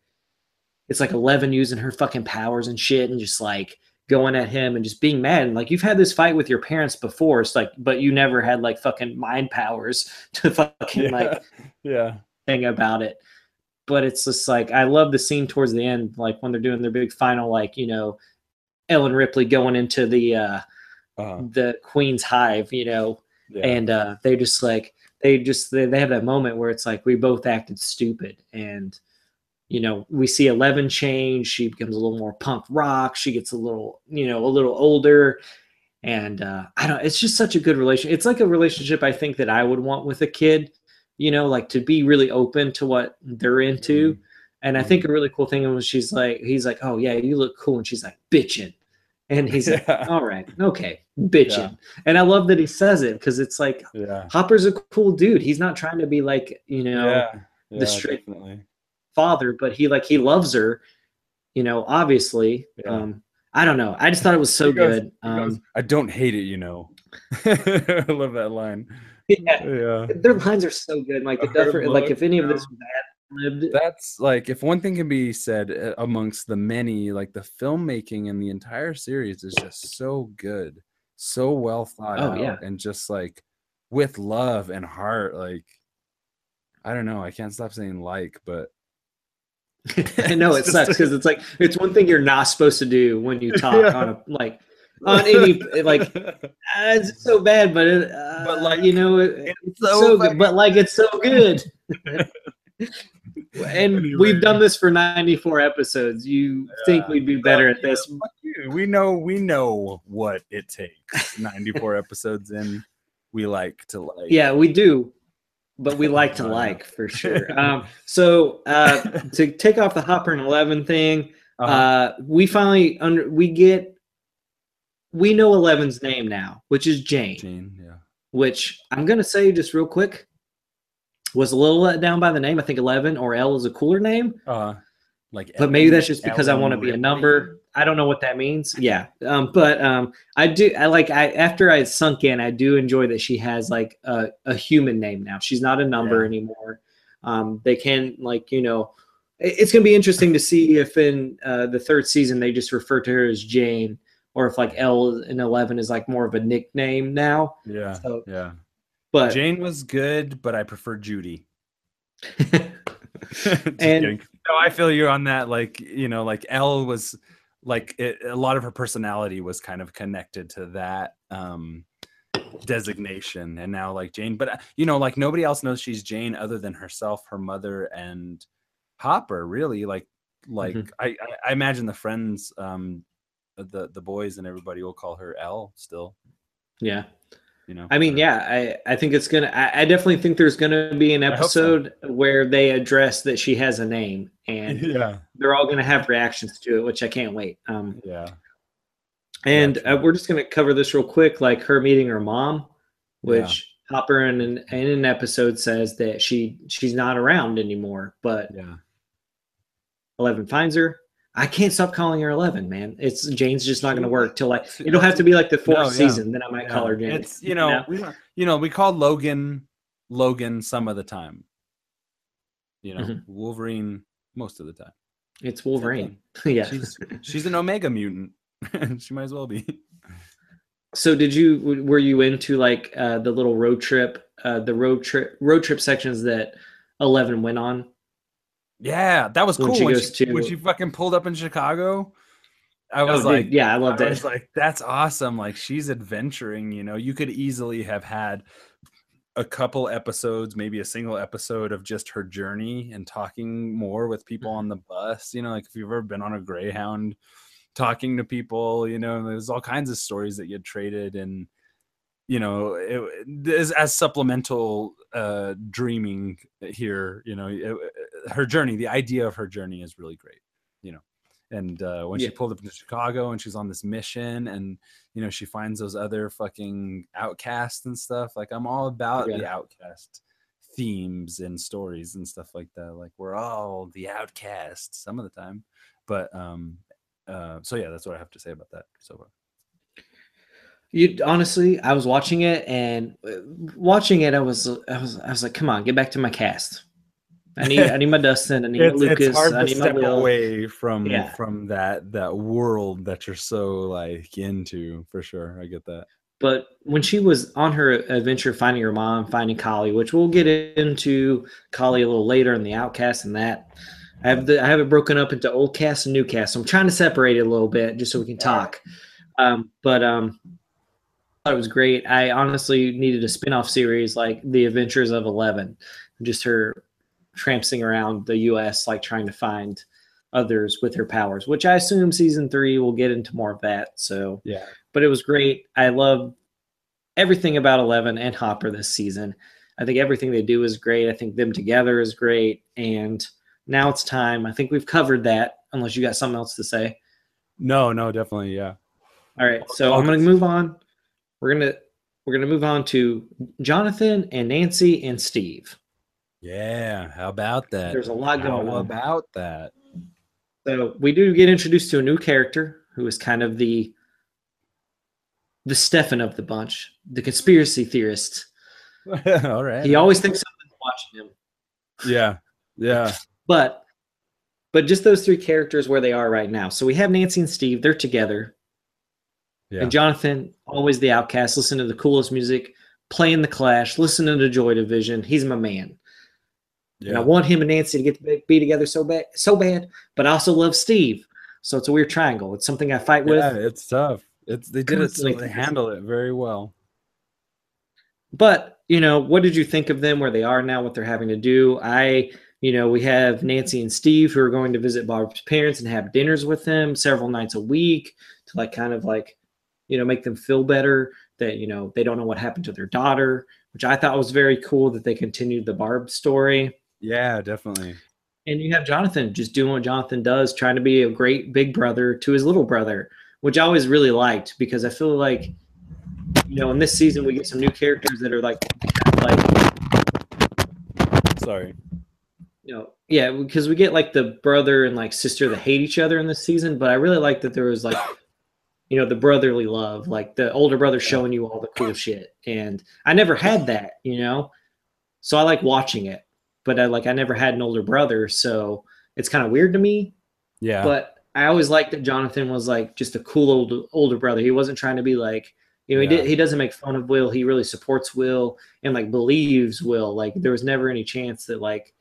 it's like 11 using her fucking powers and shit and just like going at him and just being mad and like you've had this fight with your parents before it's like but you never had like fucking mind powers to fucking Yeah. like yeah. thing about it but it's just like i love the scene towards the end like when they're doing their big final like you know ellen ripley going into the uh Uh, the queen's hive you know yeah. and uh they just like they just they, they have that moment where it's like we both acted stupid and you know we see 11 change she becomes a little more punk rock she gets a little you know a little older and uh i don't it's just such a good relationship it's like a relationship i think that i would want with a kid you know like to be really open to what they're into Mhm. And i think a really cool thing was she's like he's like oh yeah you look cool and she's like bitching and he's like all right okay bitching and i love that he says it because it's like yeah. Hopper's a cool dude. He's not trying to be like, you know, yeah. Yeah, straight- definitely. father, but he like he loves her, you know, obviously. Yeah. Um I don't know. I just thought it was so goes- good. He goes, Um I don't hate it, you know. I love that line. yeah, Yeah. their lines are so good. Like the Her Duffer, like if any of this was That's like if one thing can be said uh, amongst the many, like the filmmaking in the entire series is just so good, so well thought Oh, out, yeah. and just like with love and heart. Like I don't know, I can't stop saying like, but I know it sucks because it's like it's one thing you're not supposed to do when you talk Yeah. on a like on any like ah, it's so bad, but it, uh, But, like, you know, it, it's so, so good, but like it's so good. and we've done this for 94 episodes. You think we'd be better at this? yeah. We know we know what it takes. 94 episodes in, we like to like. Yeah, we do, but we like to like for sure. Um, so uh, to take off the Hopper and Eleven thing, Uh-huh. uh, we finally under we get we know Eleven's name now, which is Jane. Jane, yeah. Which I'm gonna say just real quick was a little let down by the name. I think Eleven or L is a cooler name. Uh, like, but maybe that's just because I want to be a number. I don't know what that means. Yeah. Um, but um, I do. I like. I after I sunk in, I do enjoy that she has like a, a human name now. She's not a number Yeah. anymore. Um, they can like you know, it- it's gonna be interesting to see if in uh, the third season they just refer to her as Jane, or if like L and Eleven is like more of a nickname now. Yeah, So, yeah. But Jane was good, but I prefer Judy. And- no, I feel you on that. Like you know, like Elle was like it, a lot of her personality was kind of connected to that um designation, and now like Jane. But uh, you know, like nobody else knows she's Jane other than herself, her mother, and Hopper. Really, like like Mhm. I, I imagine the friends, um, the the boys and everybody will call her Elle still. yeah. You know, I mean, or- yeah, I, I think it's gonna. I, I definitely think there's gonna be an hope so. episode where they address that she has a name, and yeah, they're all gonna have reactions to it, which I can't wait. Um, yeah. and Yeah, uh, we're just gonna cover this real quick, like her meeting her mom, which Hopper in an, in an episode says that she she's not around anymore, but Yeah. Eleven finds her. I can't stop calling her Eleven, man. It's Jane's just not gonna work till like it'll have to be like the fourth No, yeah. season, then I might call her Jane. It's you know, we don't- you know we call Logan Logan some of the time. You know, Mhm. Wolverine most of the time. it's Wolverine. yeah. She's she's an Omega mutant. she might as well be. So did you were you into like uh the little road trip uh the road trip road trip sections that 11 went on? Yeah, that was When cool she when goes she, when she fucking pulled up in Chicago. I was oh, like, dude, yeah, I loved I it. was like, that's awesome. Like she's adventuring, you know. You could easily have had a couple episodes, maybe a single episode of just her journey and talking more with people Mm-hmm. on the bus. You know, like if you've ever been on a Greyhound, talking to people, you know, there's all kinds of stories that get traded and you know, it, as, as supplemental uh dreaming here, you know, it- her journey, the idea of her journey is really great, you know. And uh, when she pulled up to Chicago and she's on this mission and you know she finds those other fucking outcasts and stuff like i'm all about the Yeah. outcast themes and stories and stuff like that like we're all the outcasts some of the time but um uh so yeah that's what i have to say about that so far You honestly, I was watching it and uh, watching it, I was, I was, I was like, come on, get back to my cast. I need, I need my Dustin. I need my it's, Lucas. it's hard I to need my step away from Yeah. from that that world that you're so like into for sure i get that But when she was on her adventure finding her mom, finding Kali, which we'll get into Kali a little later in the Outcast and that. I have the I have it broken up into old cast and new cast. So I'm trying to separate it a little bit just so we can talk. Um, but um, I thought it was great. I honestly needed a spin-off series like The Adventures of Eleven, just her trampsing around the U.S. like trying to find others with her powers. Which I assume season three will get into more of that. So yeah but it was great. I love everything about Eleven and Hopper this season. I think everything they do is great. I think them together is great. And now it's time. I think we've covered that, unless you got something else to say. no no definitely yeah All right, so I'm going to move on. We're gonna we're gonna move on to Jonathan and Nancy and Steve. Yeah how about that There's a lot how going on. about that So we do get introduced to a new character who is kind of the the Stefan of the bunch, the conspiracy theorist. all right He always thinks something's watching him. yeah yeah but but just those three characters where they are right now. So we have Nancy and Steve, they're together. yeah And Jonathan, always the outcast, listen to the coolest music, playing the Clash, listening to Joy Division. He's my man. And I want him and Nancy to get to be together so bad, so bad. But I also love Steve. So it's a weird triangle. It's something I fight with. yeah it's tough it's they did it so they handle it very well But you know, what did you think of them? Where they are now? What they're having to do? I, you know, we have Nancy and Steve who are going to visit Barb's parents and have dinners with them several nights a week to like kind of like, you know, make them feel better that you know they don't know what happened to their daughter, which I thought was very cool that they continued the Barb story. Yeah definitely. And you have Jonathan just doing what Jonathan does, trying to be a great big brother to his little brother, which I always really liked because I feel like, you know, in this season we get some new characters that are like, like sorry. You know, yeah, because we get like the brother and like sister that hate each other in this season, but I really like that there was like, you know, the brotherly love, like the older brother showing you all the cool shit, and I never had that, you know, so I like watching it, but I like I never had an older brother, so it's kind of weird to me, yeah but I always liked that Jonathan was like just a cool old older brother. He wasn't trying to be like, you know, he Yeah. did he doesn't make fun of Will. He really supports Will and like believes Will. Like there was never any chance that like,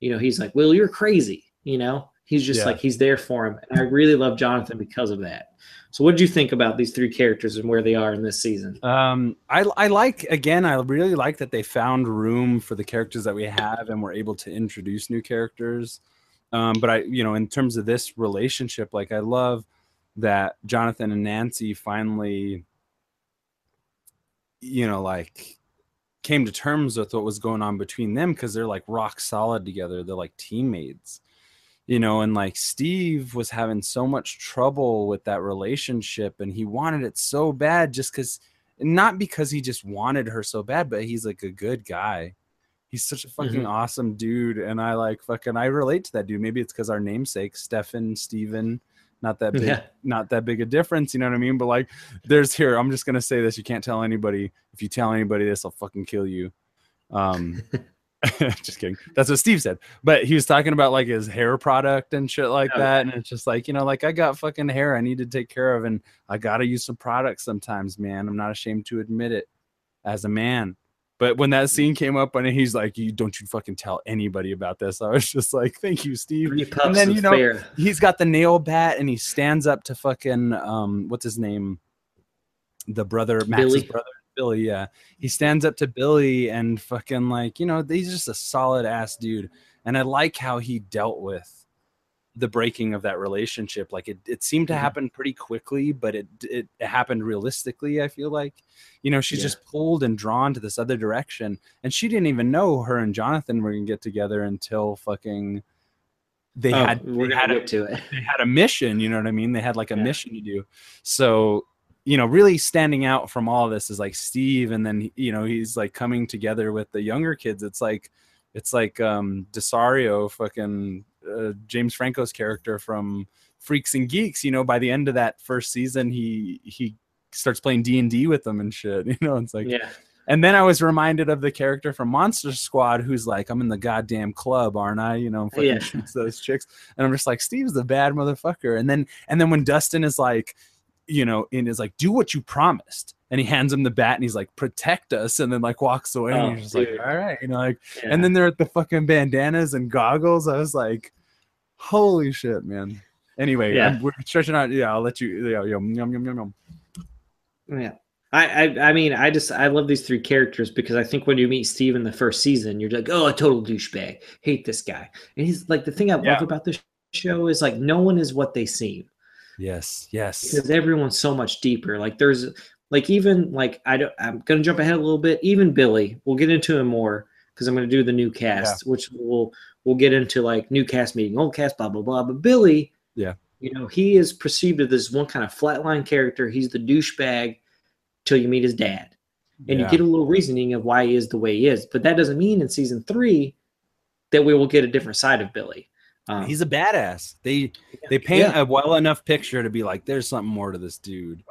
you know, he's like, Will, you're crazy. You know, he's just Yeah. like he's there for him. And I really love Jonathan because of that. So what did you think about these three characters and where they are in this season? Um, I I like again. I really like that they found room for the characters that we have, and were able to introduce new characters. Um, but I, you know, in terms of this relationship, like I love that Jonathan and Nancy finally, you know, like came to terms with what was going on between them because they're like rock solid together. They're like teammates you know and like steve was having so much trouble with that relationship and he wanted it so bad just because not because he just wanted her so bad but he's like a good guy. He's such a fucking Mhm. awesome dude and i like fucking i relate to that dude. Maybe it's because our namesake stefan steven not that big Yeah. not that big a difference you know what i mean? But like there's here i'm just gonna say this you can't tell anybody. If you tell anybody this i'll fucking kill you. Um just kidding. That's what Steve said. But he was talking about like his hair product and shit like Oh, that. And it's just like, you know, like I got fucking hair I need to take care of. And I got to use some products sometimes, man. I'm not ashamed to admit it as a man. But when that scene came up and he's like, "You don't you fucking tell anybody about this," I was just like, "Thank you, Steve." And then you know fair. he's got the nail bat and he stands up to fucking um what's his name the brother max's Billy. brother billy yeah he stands up to billy and fucking like you know he's just a solid ass dude and i like how he dealt with the breaking of that relationship like it, it seemed to Mhm. happen pretty quickly but it, it happened realistically i feel like you know she's Yeah. just pulled and drawn to this other direction and she didn't even know her and jonathan were gonna get together until fucking they Oh, had we're they had a, to it. they had a mission you know what i mean they had like a Yeah. mission to do so you know really standing out from all this is like steve and then you know he's like coming together with the younger kids it's like it's like um desario fucking uh, james franco's character from freaks and geeks you know by the end of that first season he he starts playing d&d with them and shit you know it's like Yeah. and then I was reminded of the character from Monster Squad who's like, I'm in the goddamn club, aren't I? You know, fucking Yeah. shoots those chicks. And I'm just like, Steve's the bad motherfucker. And then and then when Dustin is like, you know, and is like, do what you promised. And he hands him the bat and he's like, protect us, and then like walks away. Oh, and you're just like, all right, you know, like, yeah. and then they're at the fucking bandanas and goggles. I was like, holy shit, man. Anyway, Yeah. I'm- we're stretching out. Yeah, I'll let you. Yeah, yum, yum, yum, yum, yum. Oh, yeah. I, I I mean I just I love these three characters because I think when you meet Steve in the first season, you're like, oh, a total douchebag, hate this guy. And he's like the thing I Yeah. love about this show is like no one is what they seem Yes, yes. because everyone's so much deeper. Like there's like even like I don't I'm gonna jump ahead a little bit. Even Billy, we'll get into him more because I'm gonna do the new cast, which we'll we'll get into like new cast meeting, old cast, blah blah blah. But Billy, Yeah. you know, he is perceived as this one kind of flatline character. He's the douchebag till you meet his dad and Yeah. you get a little reasoning of why he is the way he is. But that doesn't mean in season three that we will get a different side of Billy. Um, he's a badass. They they paint Yeah. a well enough picture to be like, there's something more to this dude.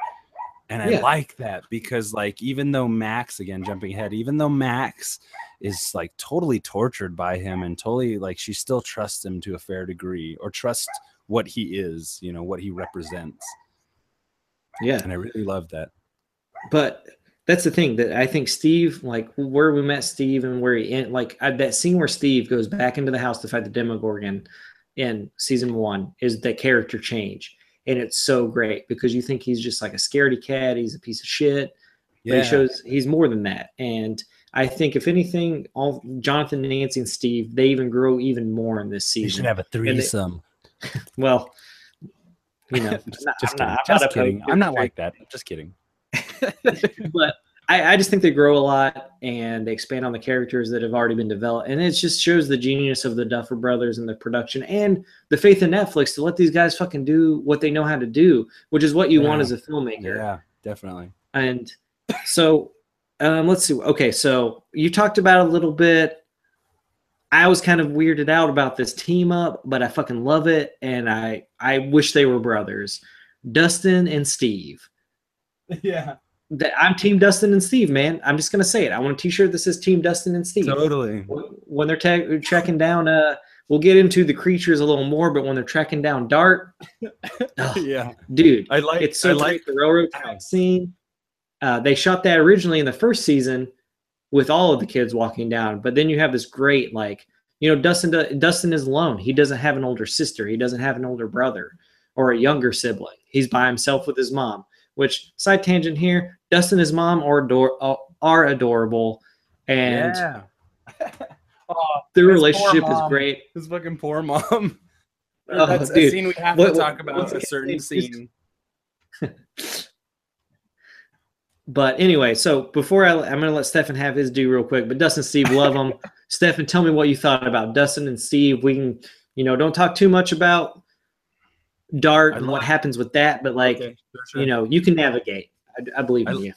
And I Yeah. like that because like even though Max again jumping ahead, even though Max is like totally tortured by him and totally like she still trusts him to a fair degree or trusts what he is, you know, what he represents. yeah, And I really love that. but that's the thing that I think Steve, like where we met Steve and where he like I, that scene where Steve goes back into the house to fight the Demogorgon in season one is the character change, and it's so great because you think he's just like a scaredy cat, he's a piece of shit, but he shows he's more than that. And I think if anything, all Jonathan, Nancy, and Steve, they even grow even more in this season. you should have a they- threesome. well, you know, just I'm not- just I'm kidding. I'm not opposed I'm not like that. Just kidding. but I, I just think they grow a lot and they expand on the characters that have already been developed. And it just shows the genius of the Duffer brothers and the production and the faith in Netflix to let these guys fucking do what they know how to do, which is what you want as a filmmaker. Yeah, definitely. And so um, let's see. Okay, so you talked about a little bit. I was kind of weirded out about this team up, but I fucking love it, and I I wish they were brothers, Dustin and Steve. Yeah. That I'm Team Dustin and Steve, man. I'm just gonna say it. I want a T-shirt that says Team Dustin and Steve. Totally. When- they're ta- tracking down, uh, we'll get into the creatures a little more, but when they're tracking down Dart, oh, yeah. dude, I like it's so I great. like the railroad track scene. Uh, they shot that originally in the first season with all of the kids walking down, but then you have this great like you know Dustin. do- Dustin is alone. He doesn't have an older sister. He doesn't have an older brother or a younger sibling. He's by himself with his mom. Which side tangent here? Dustin and his mom are ador- uh, are adorable, and yeah. oh, their relationship is mom. great. his fucking poor mom. Oh, That's a dude. scene we have What- to talk about. what's a his certain name? scene. But anyway, so before I, I'm going to let Stefan have his due real quick. But Dustin, Steve, love them. Stefan, tell me what you thought about Dustin and Steve. We can, you know, don't talk too much about Dart I and love- what happens with that, but like, Okay, sure, sure. you know, you can navigate. I, I believe in I- you.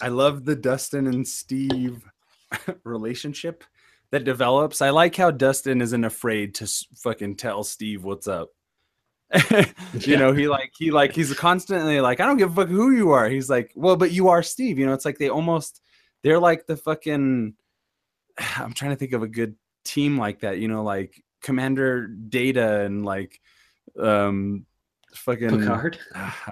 I love the Dustin and Steve relationship that develops. I like how Dustin isn't afraid to fucking tell Steve what's up. you Yeah. know, he like he like he's constantly like, I don't give a fuck who you are. He's like, well, but you are Steve. You know, it's like they almost they're like the fucking. I'm trying to think of a good team like that. You know, like Commander Data and like um fucking Picard. Ah,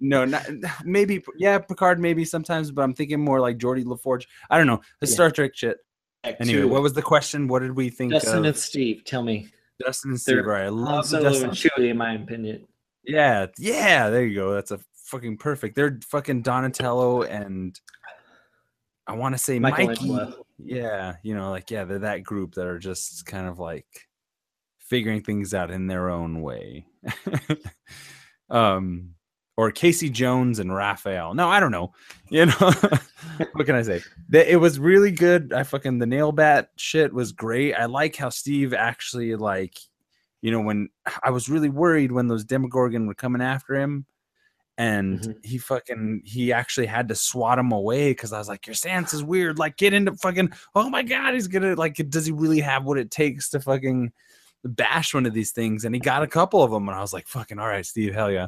no, not maybe. Yeah, Picard maybe sometimes, but I'm thinking more like Geordi LaForge. I don't know the Yeah. Star Trek shit. Back Anyway, to what was the question? What did we think Dustin of and Steve? Tell me. Dustin and They're Steve? Right, I love Solo Dustin. and Chewie, in my opinion. Yeah, yeah, there you go. That's a fucking perfect. They're fucking Donatello and I want to say Mikey. Michelangelo. Yeah, you know, like yeah, they're that group that are just kind of like figuring things out in their own way. um or Casey Jones and Raphael. No, I don't know. You know, what can I say? It was really good. I fucking the nail bat shit was great. I like how Steve actually like, you know, when I was really worried when those Demogorgon were coming after him, and Mhm. he fucking he actually had to swat him away because I was like, your stance is weird. Like, get into fucking. Oh my god, he's gonna like. Does he really have what it takes to fucking bash one of these things? And he got a couple of them, and I was like, fucking all right, Steve, hell yeah.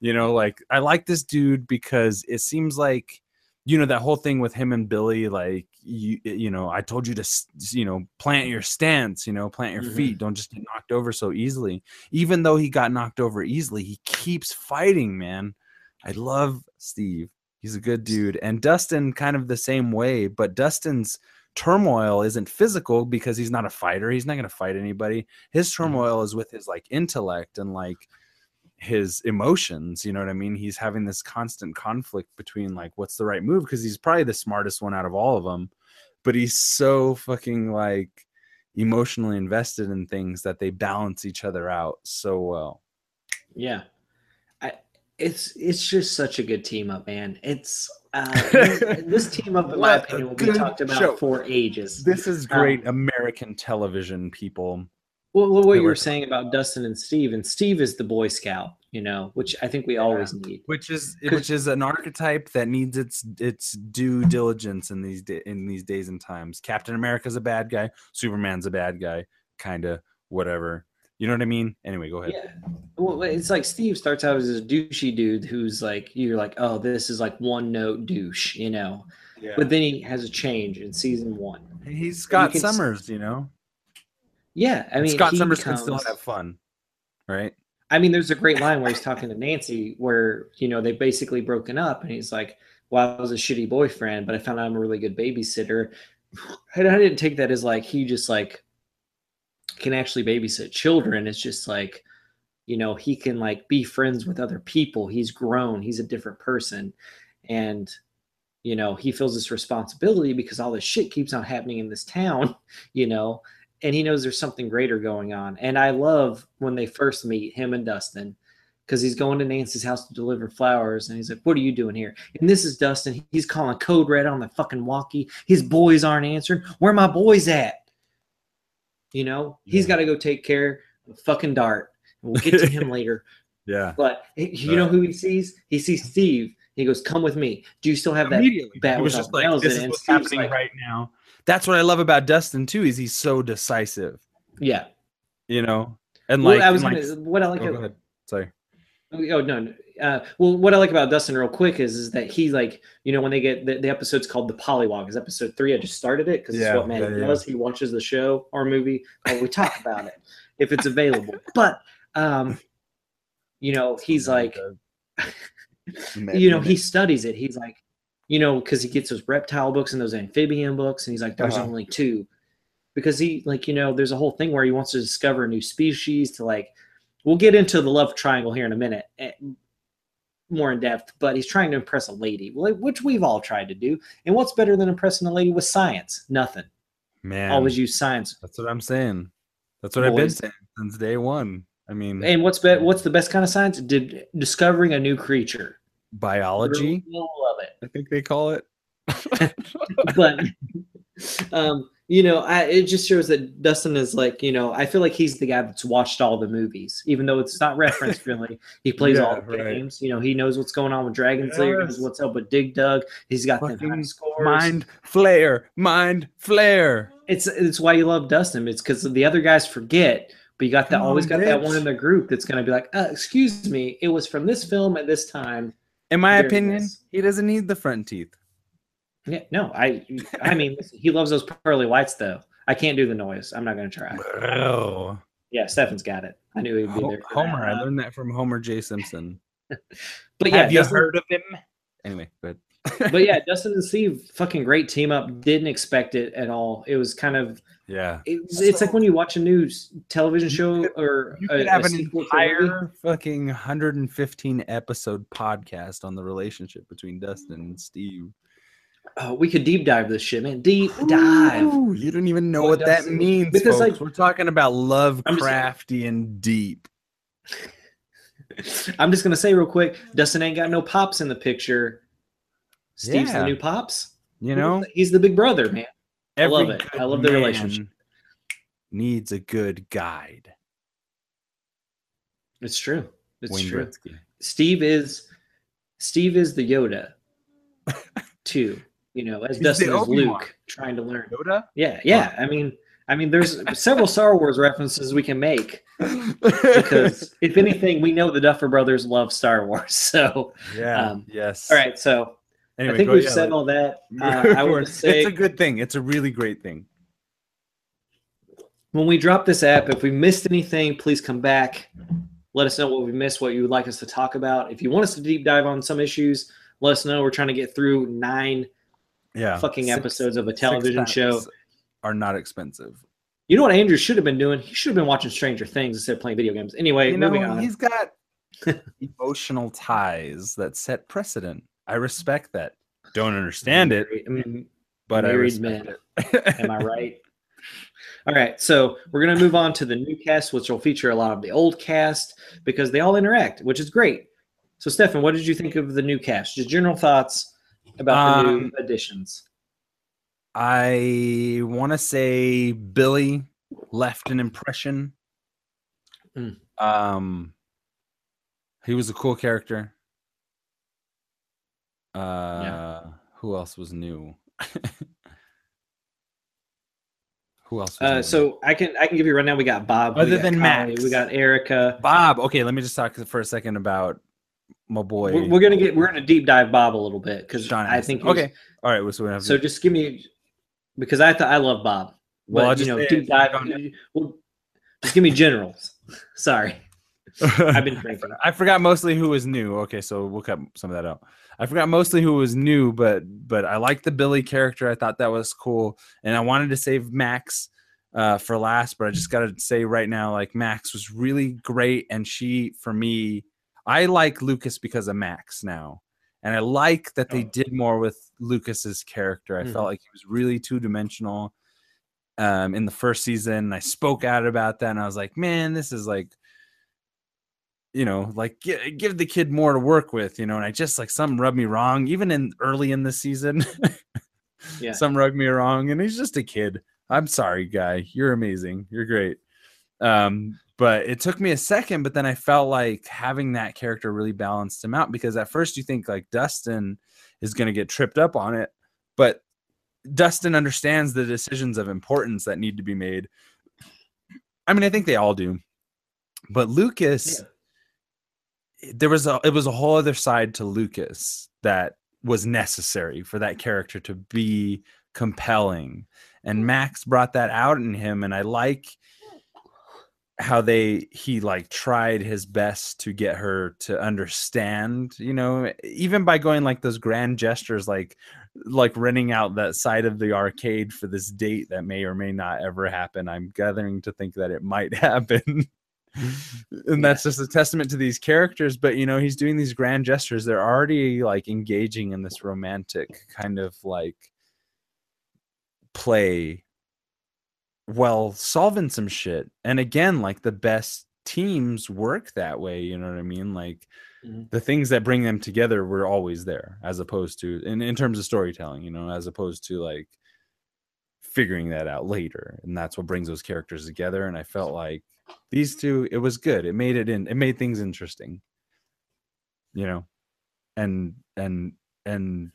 You know, like I like this dude because it seems like you know that whole thing with him and Billy like you you know, I told you to you know, plant your stance, you know, plant your Mhm. feet, don't just get knocked over so easily. Even though he got knocked over easily, he keeps fighting, man. I love Steve. He's a good dude. And Dustin kind of the same way, but Dustin's turmoil isn't physical because he's not a fighter. He's not going to fight anybody. His turmoil is with his like intellect and like his emotions you know what i mean he's having this constant conflict between like what's the right move because he's probably the smartest one out of all of them but he's so fucking like emotionally invested in things that they balance each other out so well Yeah. I it's it's just such a good team up, man. It's uh this, this team up, in my opinion, will be talked about show. for ages. this is Um, great american television people Well, well, what you were were- saying about Dustin and Steve, and Steve is the Boy Scout, you know, which I think we always need. which is which is an archetype that needs its its due diligence in these da- in these days and times. Captain America's a bad guy, Superman's a bad guy, kind of whatever. You know what I mean? Anyway, go ahead. Yeah. Well, it's like Steve starts out as a douchey dude who's like, you're like, oh, this is like one note douche, you know. Yeah. But then he has a change in season one. He's Scott can s- Summers, you know. Yeah, I mean, Scott Summers can still have fun, right? I mean, there's a great line where he's talking to Nancy, where you know they've basically broken up, and he's like, "Well, I was a shitty boyfriend, but I found out I'm a really good babysitter." And I didn't take that as like he just like can actually babysit children. It's just like, you know, he can like be friends with other people. He's grown. He's a different person, and you know he feels this responsibility because all this shit keeps on happening in this town. You know, and he knows there's something greater going on. And I love when they first meet him and Dustin because he's going to Nancy's house to deliver flowers, and he's like, "What are you doing here?" And this is Dustin. He's calling code red on the fucking walkie. His boys aren't answering. Where my boys at? You know, he's got to go take care of fucking Dart. We'll get to him later. Yeah. But he- you know who he sees? He sees Steve. He goes, "Come with me." Do you still have that Immediately, bat it was just like this is what's happening like, right now. That's what I love about Dustin too. Is he's so decisive, Yeah. you know, and Well, like, I was gonna, like what I like. oh, go ahead. Sorry. Oh no, no. Uh, well, what I like about Dustin real quick is is that he like you know when they get the, the episode's called the Pollywog is episode three. I just started it because Yeah, it's what Matt yeah, yeah. does. He watches the show or movie or we talk about it if it's available. But um, you know he's like you know he studies it. He's like you know because he gets those reptile books and those amphibian books and he's like there's Uh-huh. only two. Because he like you know there's a whole thing where he wants to discover a new species to like we'll get into the love triangle here in a minute eh, more in depth but he's trying to impress a lady which we've all tried to do. And what's better than impressing a lady with science? Nothing. Man. always use science. That's what I'm saying. That's what I've been saying since day one. I mean, and what's be- what's the best kind of science? Did discovering a new creature biology. Love it I think they call it. but um you know I, it just shows that dustin is like you know i feel like he's the guy that's watched all the movies even though it's not reference friendly he plays all the right. games you know he knows what's going on with dragon's lair he knows what's up with dig dug he's got the scores Mind flayer, mind flayer. it's it's why you love dustin it's because the other guys forget but you got that always got that one in the group that's going to be like uh, excuse me it was from this film at this time In my opinion, is. he doesn't need the front teeth. yeah no i i mean he loves those pearly whites though i can't do the noise i'm not going to try Oh, Yeah, Stefan's got it. I knew he'd be there. for that. Homer. I learned that from Homer J. Simpson. But yeah, Have you Dustin- heard of him? Anyway, but but yeah, Dustin and Steve, fucking great team up. Didn't expect it at all. It was kind of yeah, it, it's like when you watch a new s- television You show could- or you a, could a have an a movie. entire fucking 115 episode podcast on the relationship between Dustin and Steve. Oh, we could deep dive this shit, man. Deep dive. Ooh, you don't even know What what, that means, because, folks. like- We're talking about love, crafty, and deep. I'm just gonna say real quick, Dustin ain't got no pops in the picture. Steve's the new pops. You know, he's the big brother, man. I love it. I love the relationship. Needs a good guide. It's true. It's Wayne true. Gretzky. Steve is Steve is the Yoda too. You know, as He's Dustin is Luke trying to learn. Yoda. Yeah, yeah. I mean, I mean, there's several Star Wars references we can make because if anything, we know the Duffer Brothers love Star Wars. So, yeah. um, yes. all right. So Anyway, I think we've yeah, said all that. Uh, I would say it's a good thing. It's a really great thing. when we drop this app, if we missed anything, please come back. Let us know what we missed, what you would like us to talk about. If you want us to deep dive on some issues, let us know. We're trying to get through nine Yeah. fucking Six- episodes of a television show. Are not expensive. You know what Andrew should have been doing? He should have been watching Stranger Things instead of playing video games. Anyway, you know, moving on. he's got emotional ties that set precedent. I respect that. Don't understand it, I mean, but I respect men. it. Am I right? All right, so we're gonna move on to the new cast, which will feature a lot of the old cast because they all interact, which is great. So, Stefan, what did you think of the new cast? Just general thoughts about the new Um, additions. I want to say Billy left an impression. Mm. Um, he was a cool character. Uh, who else was new? who else? Was Uh, so I can I can give you right now. We got Bob. Other got than Max. we got Erica. Bob. Okay, let me just talk for a second about my boy. We're, we're gonna get we're gonna deep dive Bob a little bit because I think he's- Okay. All right. So So just give me because I thought I love Bob. Well, I'll you just know, deep dive. On. Well, just give me generals. Sorry, I've been drinking. I forgot mostly who was new. Okay, so we'll cut some of that out. I forgot mostly who was new, but but I liked the Billy character. I thought that was cool, and I wanted to save Max uh, for last, but I just got to say right now, like Max was really great, and she for me, I like Lucas because of Max now, and I like that they Oh. did more with Lucas's character. I Mhm. felt like he was really two dimensional. Um, in the first season, I spoke out about that, and I was like, "Man, this is like you know, like gi- give the kid more to work with, you know. And I just like some rubbed me wrong, even in early in the season. Yeah. some rubbed me wrong, and he's just a kid. I'm sorry, guy. You're amazing. You're great. Um, but it took me a second, but then I felt like having that character really balanced him out because at first you think like Dustin is going to get tripped up on it, but Dustin understands the decisions of importance that need to be made. I mean, I think they all do, but Lucas there was a it was a whole other side to Lucas that was necessary for that mm-hmm. character to be compelling. And mm-hmm. Max brought that out in him and I like how they he like tried his best to get her to understand, you know, even by going like those grand gestures like like renting out that side of the arcade for this date that may or may not ever happen. I'm gathering to think that it might happen. and that's just a testament to these characters but you know he's doing these grand gestures. They're already like engaging in this romantic kind of like play while solving some shit. And again like the best teams work that way you know what i mean? Like Mhm. the things that bring them together were always there as opposed to in, in terms of storytelling you know as opposed to like figuring that out later. And that's what brings those characters together. And i felt like these two it was good it made it in it made things interesting you know and and and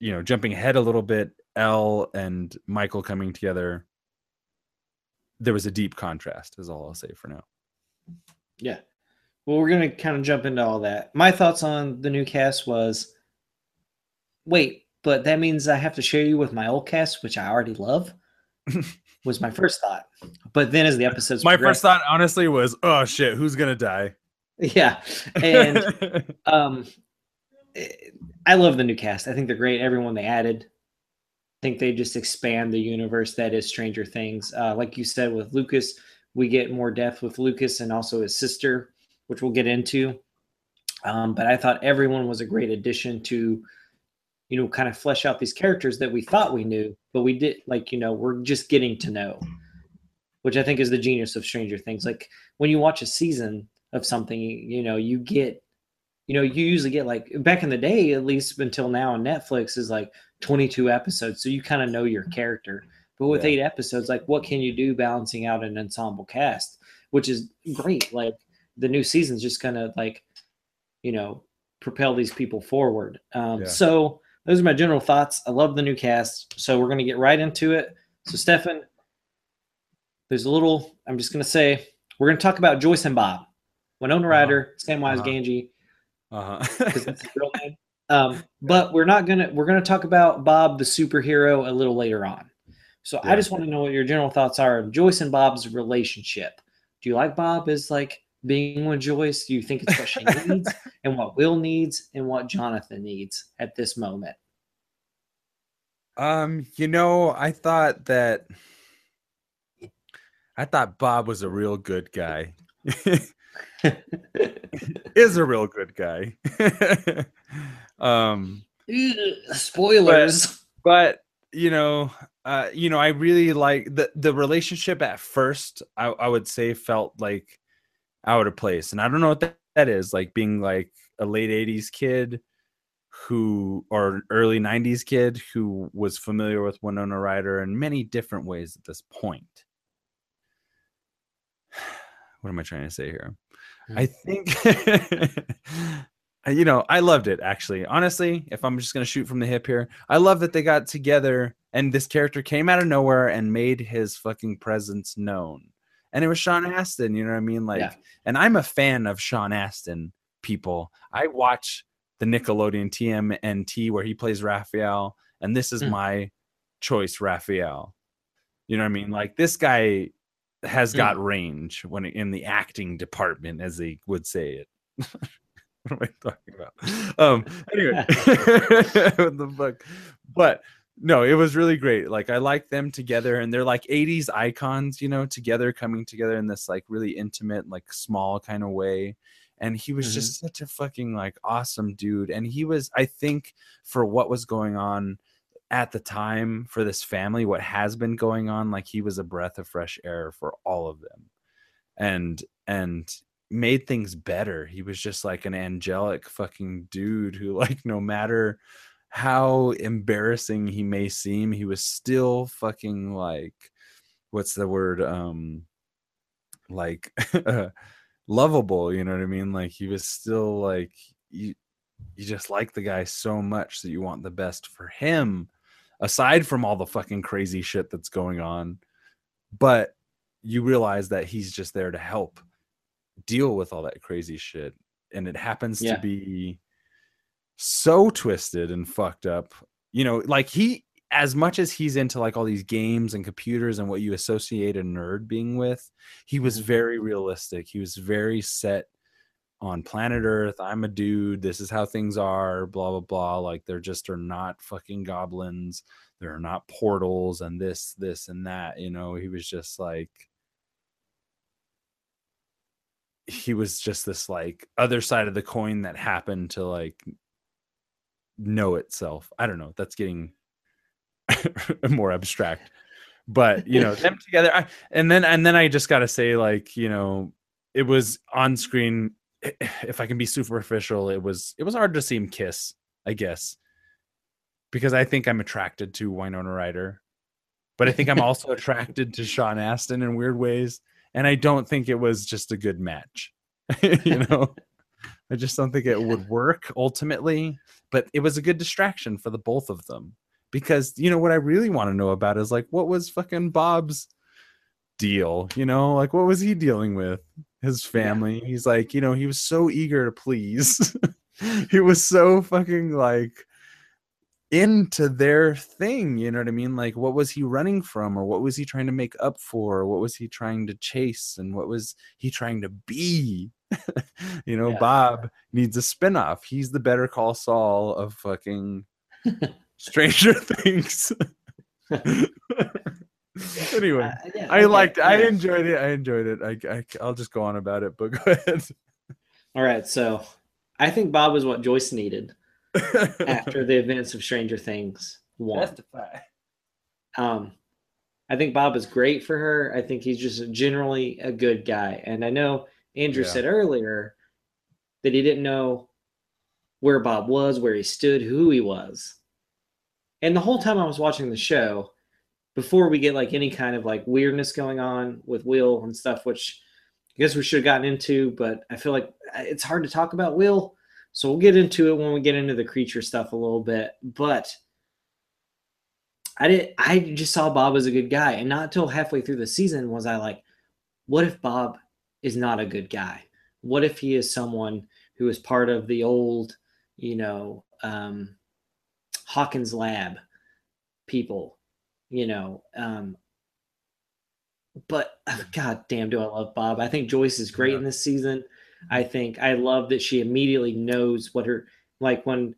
you know jumping ahead a little bit El and michael coming together there was a deep contrast is all i'll say for now Yeah. Well, we're gonna kind of jump into all that. My thoughts on the new cast was, wait, but that means I have to share you with my old cast, which I already love. was my first thought, but then as the episodes, my first thought honestly was oh shit who's gonna die Yeah, and um, eh, I love the new cast. I think they're great. Everyone they added, I think they just expand the universe that is Stranger Things. Uh, like you said with Lucas, we get more depth with Lucas and also his sister, which we'll get into. Um, but I thought everyone was a great addition to, you know, kind of flesh out these characters that we thought we knew, but we did like, you know, we're just getting to know, which I think is the genius of Stranger Things. Like when you watch a season of something, you know, you get, you know, you usually get like back in the day, at least until now on Netflix is like 22 episodes. So you kind of know your character. But with Yeah. eight episodes, like what can you do balancing out an ensemble cast, which is great. Like the new season's just gonna like, you know, propel these people forward. Um, Yeah. So those are my general thoughts. I love the new cast. So we're gonna get right into it. So Stefan, there's a little. I'm just gonna say we're gonna talk about Joyce and Bob, Winona Ryder, Samwise Uh-huh. Gamgee, uh-huh. because that's his real name. Um, but we're not gonna we're gonna talk about Bob the superhero a little later on. So I just want to know what your general thoughts are of Joyce and Bob's relationship. Do you like Bob as like being with Joyce? Do you think it's what she needs and what Will needs and what Jonathan needs at this moment? Um, you know, I thought that I thought Bob was a real good guy. Is a real good guy. um, Spoilers. but you know, uh, you know, I really like the the relationship at first. I, I would say felt like out of place, and I don't know what that, that is. Like being like a late '80s kid who, or early '90s kid who was familiar with Winona Ryder in many different ways at this point. What am I trying to say here? Hmm. I think you know, I loved it actually. Honestly, if I'm just gonna shoot from the hip here, I love that they got together and this character came out of nowhere and made his fucking presence known. And it was Sean Astin, you know what I mean? Like, Yeah. and I'm a fan of Sean Astin people. I watch the Nickelodeon TMNT where he plays Raphael, and this is Mm. my choice, Raphael. You know what I mean? Like this guy has Mm. got range when in the acting department, as they would say it. what am I talking about? Um, anyway, what the fuck? But no, it was really great. Like I like them together, and they're like '80s icons, you know, together coming together in this like really intimate, like small kind of way. And he was Mhm. just such a fucking like awesome dude. And he was, I think, for what was going on at the time for this family, what has been going on, like he was a breath of fresh air for all of them. And and made things better. He was just like an angelic fucking dude who like no matter how embarrassing he may seem, he was still fucking like what's the word um like lovable, you know what I mean? Like he was still like you you just like the guy so much that you want the best for him aside from all the fucking crazy shit that's going on. But you realize that he's just there to help deal with all that crazy shit and it happens Yeah. to be so twisted and fucked up. You know like he as much as he's into like all these games and computers and what you associate a nerd being with he was Mhm. very realistic. He was very set on planet earth. I'm a dude. This is how things are blah blah blah. Like there just are not fucking goblins. There are not portals and this this and that you know? He was just like he was just this like other side of the coin that happened to like know itself. I don't know that's getting more abstract but you know them together I, and then and then i just gotta say like you know it was on screen if i can be superficial it was it was hard to see him kiss i guess because i think i'm attracted to winona ryder but i think i'm also attracted to sean astin in weird ways and i don't think it was just a good match you know i just don't think it would work ultimately but it was a good distraction for the both of them because you know what i really want to know about is like what was fucking bob's deal you know? Like what was he dealing with? His family? He's like you know he was so eager to please. He was so fucking like into their thing you know what i mean? Like what was he running from or what was he trying to make up for? Or what was he trying to chase and what was he trying to be you know, Yeah. Bob needs a spinoff. He's the Better Call Saul of fucking Stranger Things. anyway, Uh, yeah, I okay, liked. I yeah. enjoyed it. I enjoyed it. I, I I'll just go on about it. But go ahead. All right, so I think Bob was what Joyce needed after the events of Stranger Things one. Testify. Um, I think Bob is great for her. I think he's just generally a good guy. And I know Andrew Yeah. said earlier that he didn't know where Bob was, where he stood, who he was. And the whole time I was watching the show, before we get like any kind of like weirdness going on with Will and stuff, which I guess we should have gotten into, but I feel like uh, it's hard to talk about Will. So we'll get into it when we get into the creature stuff a little bit. But I did I just saw Bob as a good guy. And not until halfway through the season was I like, what if Bob is not a good guy? What if he is someone who is part of the old, you know, um, Hawkins lab people, you know, um, but god damn do I love Bob. I think Joyce is great Yeah. in this season. I think I love that she immediately knows what her like when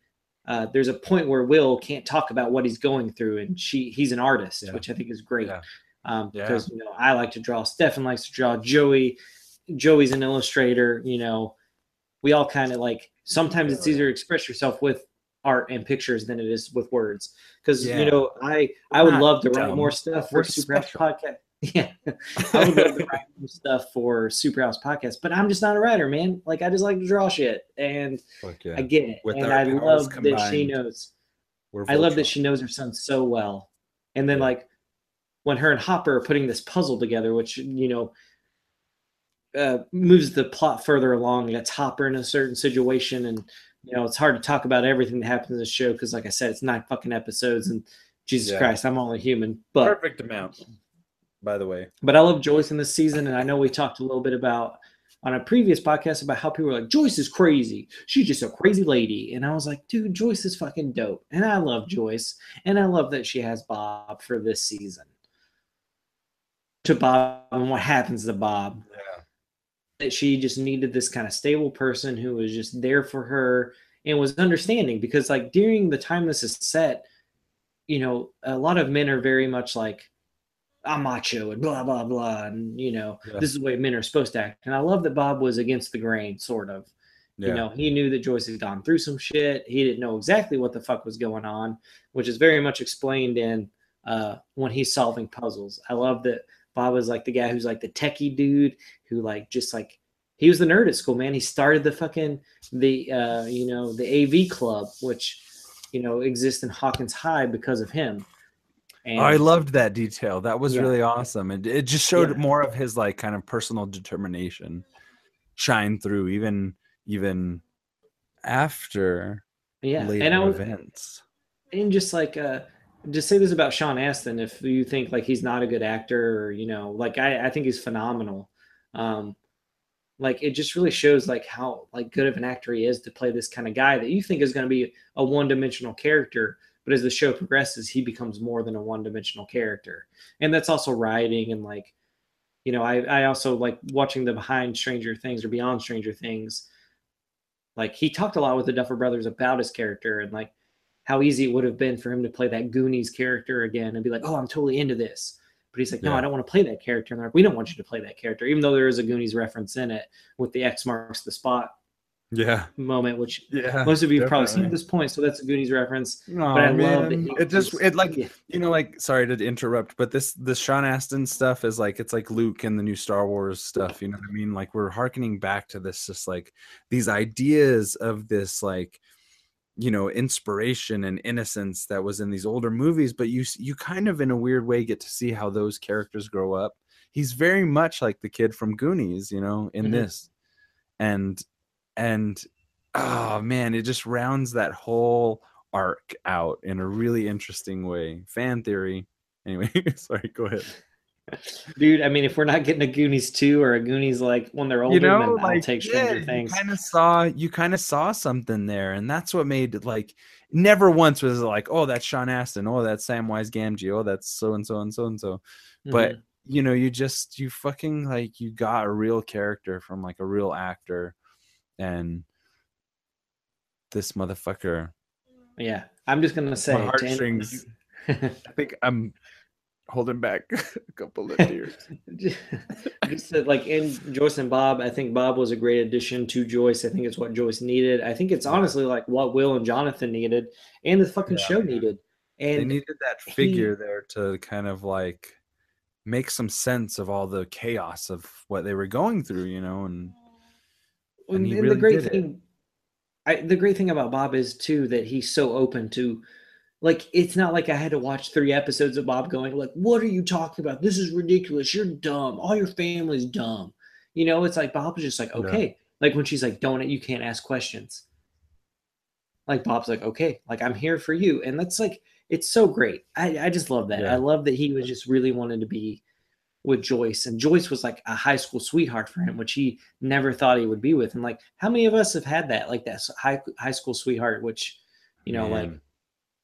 uh, there's a point where Will can't talk about what he's going through, and she he's an artist, Yeah. which I think is great. Yeah. Um, Yeah. because you know I like to draw. Stefan likes to draw. Joey, Joey's an illustrator. You know, we all kind of like. Sometimes it's easier to express yourself with art and pictures than it is with words. Because Yeah. you know, I I would not love to write more stuff for We're Super House. Podcast. Yeah, I would love to write more stuff for Super House Podcast, but I'm just not a writer, man. Like I just like to draw shit, and yeah. I get it, With and I love that she knows. I love that she knows her son so well. And then Yeah. like when her and Hopper are putting this puzzle together, which you know uh, moves the plot further along. That's Hopper in a certain situation, and you know it's hard to talk about everything that happens in the show because, like I said, it's nine fucking episodes, and Jesus Yeah. Christ, I'm only human. But perfect amount. By the way, but I love Joyce in this season, and I know we talked a little bit about on a previous podcast about how people were like, Joyce is crazy. She's just a crazy lady. And I was like, dude, Joyce is fucking dope. And I love Joyce. And I love that she has Bob for this season. To Bob and what happens to Bob. yeah, That she just needed this kind of stable person who was just there for her and was understanding because like during the time this is set, you know, a lot of men are very much like, I'm macho and blah blah blah, and you know Yeah. this is the way men are supposed to act. And I love that Bob was against the grain, sort of. yeah. You know, he knew that Joyce had gone through some shit. He didn't know exactly what the fuck was going on, which is very much explained in uh, when he's solving puzzles. I love that Bob was like the guy who's like the techie dude who like just like he was the nerd at school, man. He started the fucking the uh, you know the AV club, which you know exists in Hawkins High because of him. And Oh, I loved that detail. That was Yeah. really awesome. And it just showed Yeah. more of his like kind of personal determination shine through even even after yeah, later and I was events. and just like uh just say this about Sean Astin if you think like he's not a good actor or you know like I I think he's phenomenal. Um like it just really shows like how like good of an actor he is to play this kind of guy that you think is going to be a one-dimensional character but as the show progresses he becomes more than a one-dimensional character. And that's also writing and like you know I I also like watching the behind Stranger Things or beyond Stranger Things like he talked a lot with the Duffer Brothers about his character and like how easy it would have been for him to play that Goonies character again and be like, oh, I'm totally into this. But he's like, no, Yeah. I don't want to play that character. And they're like, we don't want you to play that character, even though there is a Goonies reference in it with the X marks the spot Yeah. moment, which Yeah. most of you have probably seen at this point. So that's a Goonies reference. No, But I love man. he it just it like yeah. you know like sorry to interrupt, but this this Sean Astin stuff is like it's like Luke and the new Star Wars stuff. You know what I mean? Like we're harkening back to this just like these ideas of this like you know inspiration and innocence that was in these older movies but you you kind of in a weird way get to see how those characters grow up. He's very much like the kid from goonies you know in Mhm. this. And and oh man it just rounds that whole arc out in a really interesting way. Fan theory. Anyway sorry go ahead Dude, I mean, if we're not getting a Goonies 2 or a Goonies like when they're older, you know then I'll like take yeah, Stranger you Things. kind of saw you kind of saw something there and that's what made it like never once was like oh that's sean astin. Oh that's samwise gamgee. Oh that's so and so and so and so but Mhm. you know you just you fucking like you got a real character from like a real actor and this motherfucker Yeah, I'm just gonna say my i think i'm holding back a couple of tears just that, like in Joyce and Bob, I think Bob was a great addition to Joyce. I think it's what Joyce needed. I think it's honestly like what Will and Jonathan needed, and the fucking Yeah. show needed. And they needed that he- figure there to kind of like make some sense of all the chaos of what they were going through you know and and, and he and the great did it. thing, I, the great thing about Bob is too that he's so open to. Like it's not like I had to watch three episodes of Bob going like, "What are you talking about? This is ridiculous. You're dumb. All your family's dumb." You know, it's like Bob was just like, Yeah. "Okay." Like when she's like, "Don't you can't ask questions." Like Bob's like, "Okay, like I'm here for you," and that's like it's so great. I I just love that. Yeah. I love that he was just really wanted to be with Joyce, and Joyce was like a high school sweetheart for him, which he never thought he would be with. And like, how many of us have had that, like that high high school sweetheart, which you know, like Man.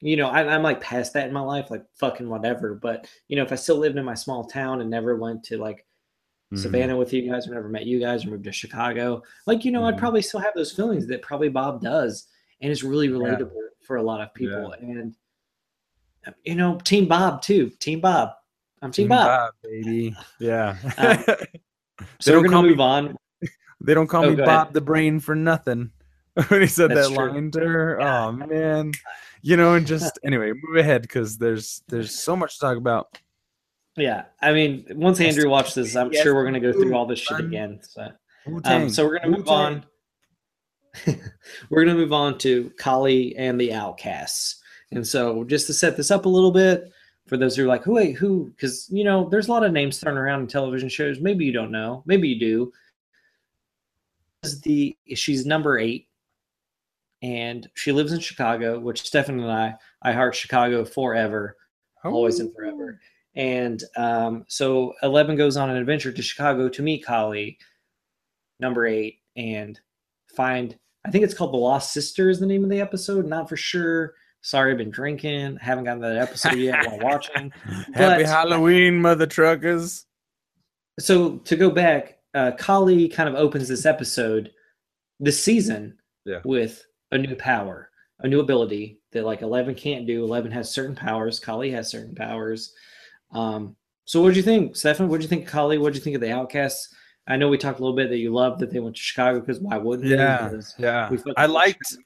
You know, I, I'm like past that in my life, like fucking whatever. But you know, if I still lived in my small town and never went to like Mhm. Savannah with you guys, or never met you guys, or moved to Chicago, like you know, I'd Mhm. probably still have those feelings that probably Bob does, and it's really relatable for a lot of people. And uh, you know, Team Bob too, Team Bob. I'm Team, Team Bob. Bob, baby yeah Um, So we're gonna me- move on. They don't call Oh, me Bob ahead. the Brain for nothing. when he said That's that true. line to her, oh man, you know, and just anyway, move ahead because there's there's so much to talk about. Yeah, I mean, once. Andrew watched this, I'm Yes, sure we're gonna go through all this shit again. So. Um, so we're gonna move on. we're gonna move on to Kali and the Outcasts, and so just to set this up a little bit for those who are like, who, wait, who? Because you know, there's a lot of names thrown around in television shows. Maybe you don't know. Maybe you do. Is the she's number eight, and she lives in Chicago, which Stefan and I, I heart Chicago forever always and forever. And um, so Eleven goes on an adventure to Chicago to meet Kali, number eight, and find. I think it's called The Lost Sister is the name of the episode. Not for sure. Sorry, I've been drinking. Haven't gotten that episode yet while watching. Happy But- Halloween, mother truckers. So to go back, uh, Kali kind of opens this episode, this season, Yeah. with a new power, a new ability that like Eleven can't do. Eleven has certain powers. Kali has certain powers. Um, so what do you think, Stefan? What do you think, Kali? What do you think of the Outcasts? I know we talked a little bit that you loved that they went to Chicago because why wouldn't? Yeah, yeah. I love liked.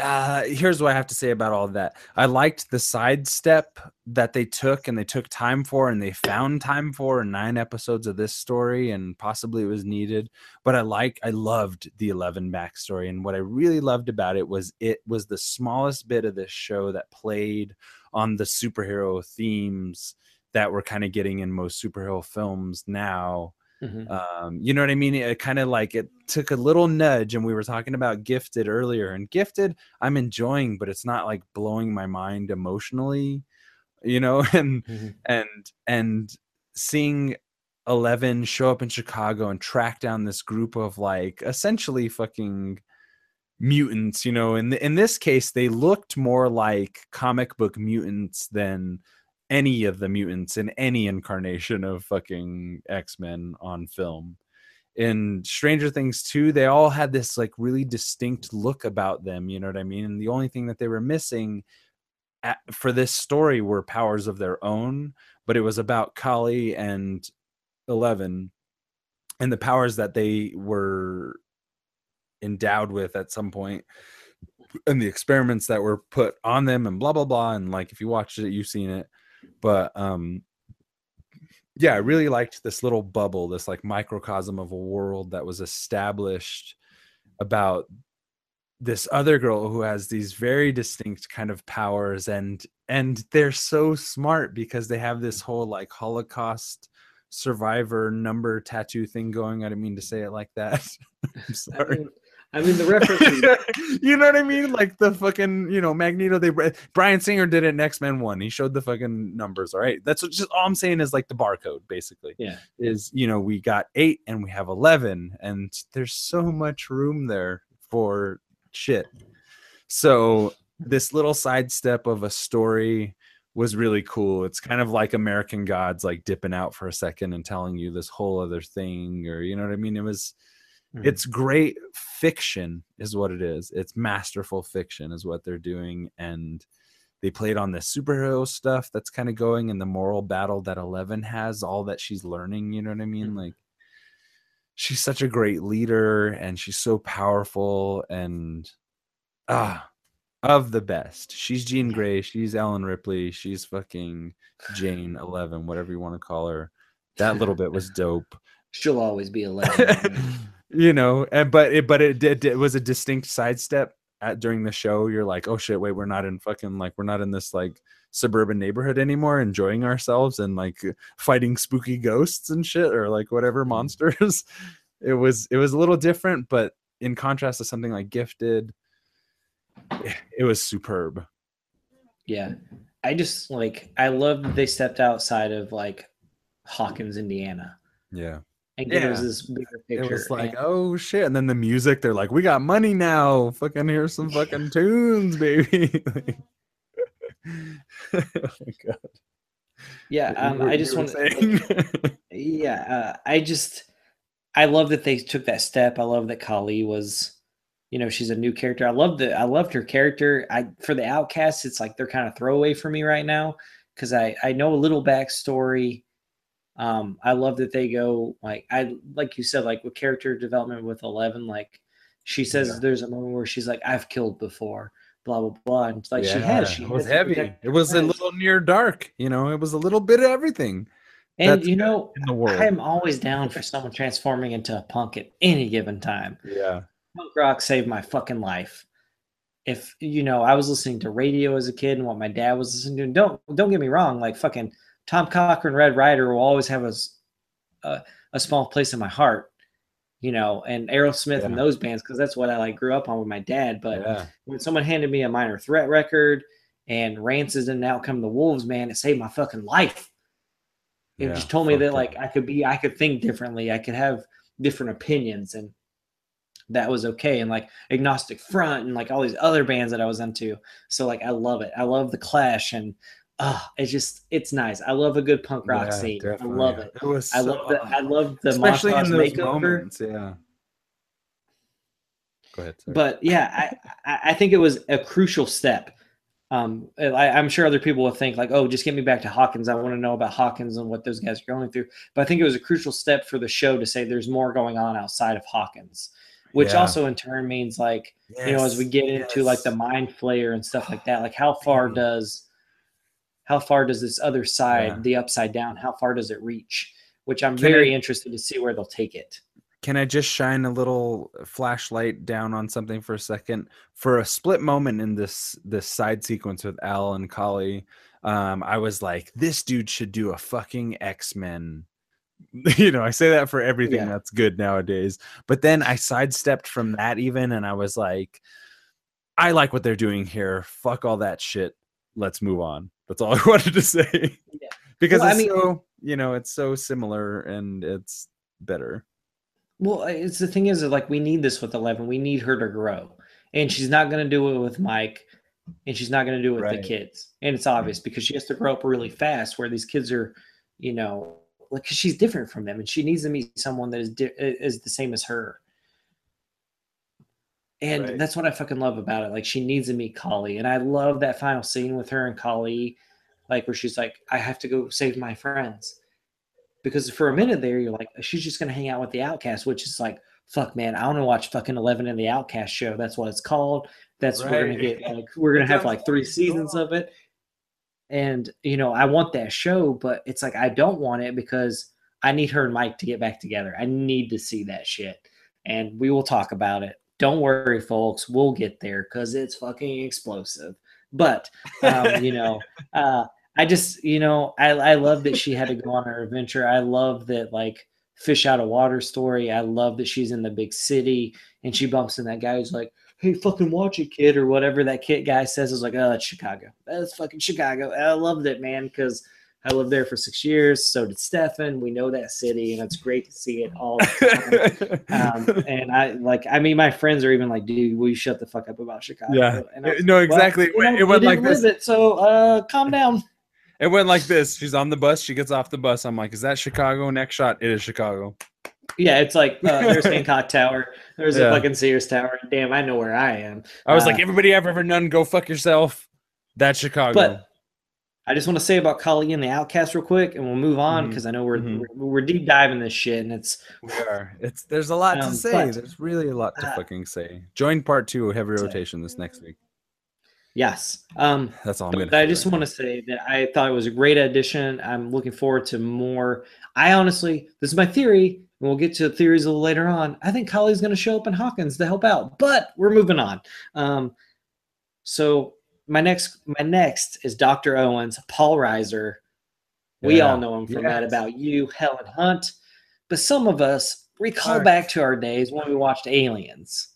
Uh, here's what I have to say about all that. I liked the sidestep that they took and they took time for and they found time for in nine episodes of this story and possibly it was needed. But I like, I loved the Eleven backstory and what I really loved about it was it was the smallest bit of this show that played on the superhero themes that we're kind of getting in most superhero films now Mhm. um you know what i mean it kind of like it took a little nudge and we were talking about gifted earlier and gifted i'm enjoying but it's not like blowing my mind emotionally you know and Mhm. and and seeing 11 show up in chicago and track down this group of like essentially fucking mutants you know in the, in this case they looked more like comic book mutants than any of the mutants in any incarnation of fucking X-Men on film. In Stranger Things 2, they all had this like really distinct look about them, you know what I mean? And the only thing that they were missing at, for this story were powers of their own, but it was about Kali and Eleven and the powers that they were endowed with at some point and the experiments that were put on them and blah blah blah and like if you watched it you've seen it but um yeah i really liked this little bubble this like microcosm of a world that was established about this other girl who has these very distinct kind of powers and and they're so smart because they have this whole like holocaust survivor number tattoo thing going i didn't mean to say it like that. I'm I sorry. mean, I mean, the references. you know what I mean? Like the fucking, you know, Magneto. They Bryan Singer did it in X Men One. He showed the fucking numbers. All right, that's what, just all I'm saying is like the barcode, basically. Yeah. Is you know we got eight and we have eleven, and there's so much room there for shit. So this little sidestep of a story was really cool. It's kind of like American Gods, like dipping out for a second and telling you this whole other thing, or you know what I mean. It was, Mhm. it's great fiction, is what it is. It's masterful fiction, is what they're doing, and they played on the superhero stuff that's kind of going and the moral battle that Eleven has, all that she's learning. You know what I mean? Mhm. Like, she's such a great leader, and she's so powerful, and ah of the best. She's Jean Grey. She's Ellen Ripley. She's fucking Jane Eleven, whatever you want to call her. That little bit was dope. She'll always be 11. You know, and but it but it did it was a distinct sidestep at during the show. You're like, oh shit, wait, we're not in fucking like we're not in this like suburban neighborhood anymore, enjoying ourselves and like fighting spooky ghosts and shit or like whatever mm-hmm. monsters. It was it was a little different, but in contrast to something like Gifted, eh, it was superb. yeah. I just like, I love that they stepped outside of like Hawkins, Indiana. Yeah. And gave us Yeah. this bigger It was like, and- oh shit. And then the music, they're like, we got money now. Fucking here's some fucking tunes, baby. oh my god. yeah. Um, were- I just want saying? yeah uh, i just i love that they took that step i love that kali was you know she's a new character i love the i loved her character i for the outcasts it's like they're kind of throwaway for me right now because i i know a little backstory um i love that they go like i like you said like with character development with 11 like she says Yeah. there's a moment where she's like i've killed before blah blah blah and like she has she it was has heavy. It was a little near dark. You know, it was a little bit of everything and you know in the world. i'm always down for someone transforming into a punk at any given time yeah. punk rock saved my fucking life. If you know, I was listening to radio as a kid and what my dad was listening to. Don't don't get me wrong, like fucking Tom Cochrane, Red Rider will always have a a small place in my heart. You know, and Aerosmith and those bands because that's what I like grew up on with my dad. But yeah. when someone handed me a minor threat record and Rancid and Out Come the Wolves, man, it saved my fucking life. It Yeah, just told me that like I could be, I could think differently, I could have different opinions, and that was okay. And like Agnostic Front and like all these other bands that I was into. So like I love it. I love the Clash and uh it's just it's nice. I love a good punk rock Yeah, scene. I love it. It was I love so- the I love the especially montage in those makeover. moments. Yeah. Go ahead. sorry. but yeah, I, I I think it was a crucial step. Um, I, I'm sure other people will think like, oh, just get me back to Hawkins. I want to know about Hawkins and what those guys are going through. But I think it was a crucial step for the show to say there's more going on outside of Hawkins, which Yeah. also in turn means like you know as we get into like the mind flayer and stuff like that, like how far Mhm. does how far does this other side, Yeah. the upside down, how far does it reach? Which I'm Can very I- interested to see where they'll take it. Can I just shine a little flashlight down on something for a second? For a split moment in this this side sequence with Al and Kali, um, I was like, this dude should do a fucking X-Men. You know, I say that for everything Yeah. that's good nowadays. But then I sidestepped from that even and I was like, I like what they're doing here. Fuck all that shit. Let's move on. That's all I wanted to say. Yeah. Because Well, I it's mean- so, you know, it's so similar and it's better. Well, it's the thing is that, like we need this with Eleven. We need her to grow, and she's not going to do it with Mike, and she's not going to do it with Right. the kids. And it's obvious mm. because she has to grow up really fast. Where these kids are, you know, like 'cause she's different from them, and she needs to meet someone that is di- is the same as her. And Right. that's what I fucking love about it. Like she needs to meet Kali, and I love that final scene with her and Kali, like where she's like, "I have to go save my friends." because for a minute there you're like she's just gonna hang out with the outcast which is like fuck man i want to watch fucking 11 in the outcast show that's what it's called that's we're gonna get like we're gonna have like three seasons of it and you know i want that show but it's like i don't want it because i need her and mike to get back together i need to see that shit and we will talk about it don't worry folks we'll get there because it's fucking explosive but um, you know uh I just, you know, I I love that she had to go on her adventure. I love that like fish out of water story. I love that she's in the big city and she bumps in that guy who's like, "Hey, fucking watch it, kid," or whatever that kid guy says. Is like, "Oh, it's Chicago. That's fucking Chicago." I loved it, man, because I lived there for six years. So did Stefan. We know that city, and it's great to see it all. The time. um, and I like, I mean, my friends are even like, "Dude, will you shut the fuck up about Chicago?" Yeah. And I was no, "Well, exactly. you know, it went like this. It, so uh, calm down. It went like this. She's on the bus. She gets off the bus. I'm like, is that Chicago? Next shot. It is Chicago. Yeah, it's like uh, there's Hancock Tower, there's Yeah. a fucking Sears Tower. Damn, I know where I am. I was Uh, like, everybody I've ever known, go fuck yourself. That's Chicago. But I just want to say about Kali and the Outcast real quick, and we'll move on because I know we're, Mhm. we're we're deep diving this shit, and it's we are. It's there's a lot Um, to say. but- there's really a lot to uh, fucking say. Join part two of heavy say. rotation this next week. yes. Um, That's all I'm I just right want to say that I thought it was a great addition. I'm looking forward to more. I honestly, this is my theory, and we'll get to theories a little later on. I think Kali's going to show up in Hawkins to help out, but we're moving on. Um, so my next, my next is Dr. Owens, Paul Reiser. We Yeah. all know him from Yes. About You, Helen Hunt, but some of us recall back to our days when we watched Aliens.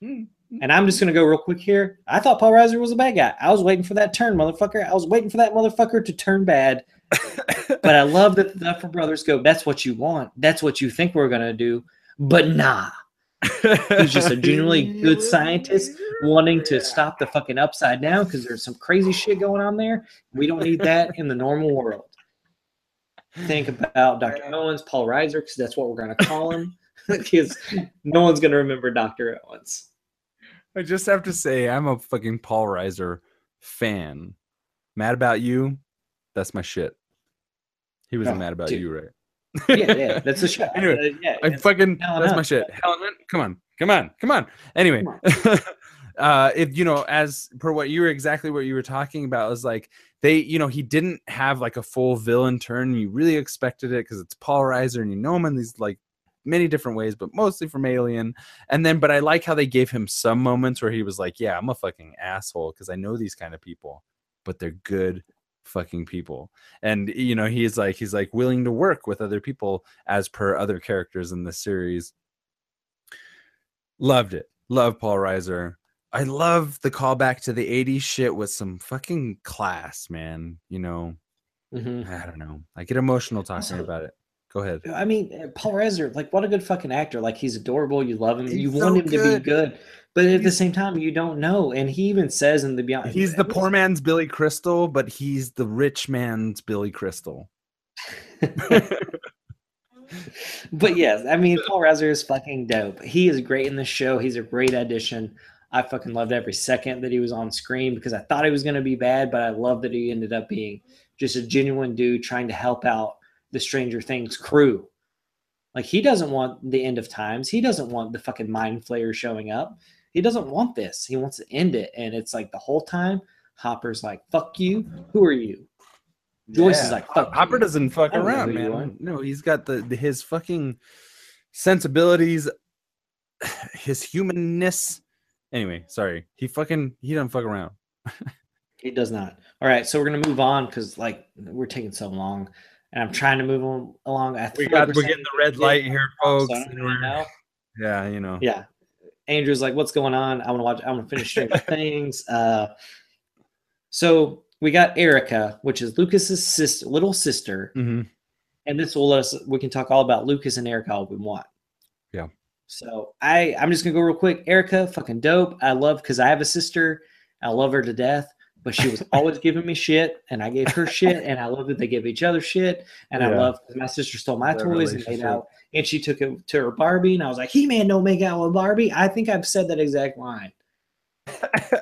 Hmm. And I'm just gonna go real quick here. I thought Paul Reiser was a bad guy. I was waiting for that turn, motherfucker. I was waiting for that motherfucker to turn bad. but I love that the Duffer Brothers go. That's what you want. That's what you think we're gonna do. But nah, he's just a genuinely good scientist wanting to stop the fucking upside down because there's some crazy shit going on there. We don't need that in the normal world. Think about Dr. Owens, Paul Reiser, because that's what we're gonna call him. Because no one's gonna remember Dr. Owens. I just have to say, I'm a fucking Paul Reiser fan. Mad about you? That's my shit. He was Oh, in mad about dude. you, right? Yeah, yeah, that's a show. Anyway, Uh, yeah, I fucking that's my shit. Helen Hunt, come on, come on, come on. Anyway, Come uh, if you know, as per what you were exactly what you were talking about, is like they, you know, he didn't have like a full villain turn. You really expected it because it's Paul Reiser, and you know him in these like many different ways, but mostly from Alien. And then, but I like how they gave him some moments where he was like, "Yeah, I'm a fucking asshole because I know these kind of people, but they're good." Fucking people. And you know he's like he's like willing to work with other people as per other characters in the series. Loved it. Love paul reiser. I love the callback to the 80s shit with some fucking class man you know? Mhm. i don't know. I get emotional talking Also- about it go ahead I mean, uh, Paul Reiser, like, what a good fucking actor. Like, he's adorable. You love him. you He's want so him to be good. good, but at the same time, you don't know. And he even says in the Beyond, he's the poor man's billy crystal but he's the rich man's billy crystal but yes, I mean, Paul Reiser is fucking dope. He is great in the show. He's a great addition. I fucking loved every second that he was on screen because I thought he was going to be bad, but I love that he ended up being just a genuine dude trying to help out the Stranger Things crew. Like he doesn't want the end of times. He doesn't want the fucking mind flayer showing up. He doesn't want this. He wants to end it. And it's like the whole time, Hopper's like, "Fuck you. Who are you?" Joyce is like, "Fuck." Hopper you." doesn't fuck I don't know around, who you are. man. No, he's got the, the his fucking sensibilities, his humanness. Anyway, sorry. He fucking he doesn't fuck around. He does not. All right, so we're gonna move on because like we're taking so long, and I'm trying to move on along. I we got we're getting the red light here, folks. Don't really. Yeah, you know. Yeah, Andrew's like, "What's going on? I want to watch. I want to finish Stranger Things." Uh, so we got Erica, which is Lucas's sister, little sister, Mhm. and this will let us. We can talk all about Lucas and Erica all we want. Yeah. So I, I'm just gonna go real quick. Erica, fucking dope. I love because I have a sister. I love her to death, but she was always giving me shit, and I gave her shit, and I love that they give each other shit, and I love my sister stole my toys and made out, and she took it to her Barbie, and I was like, "He man, don't make out with Barbie." I think I've said that exact line.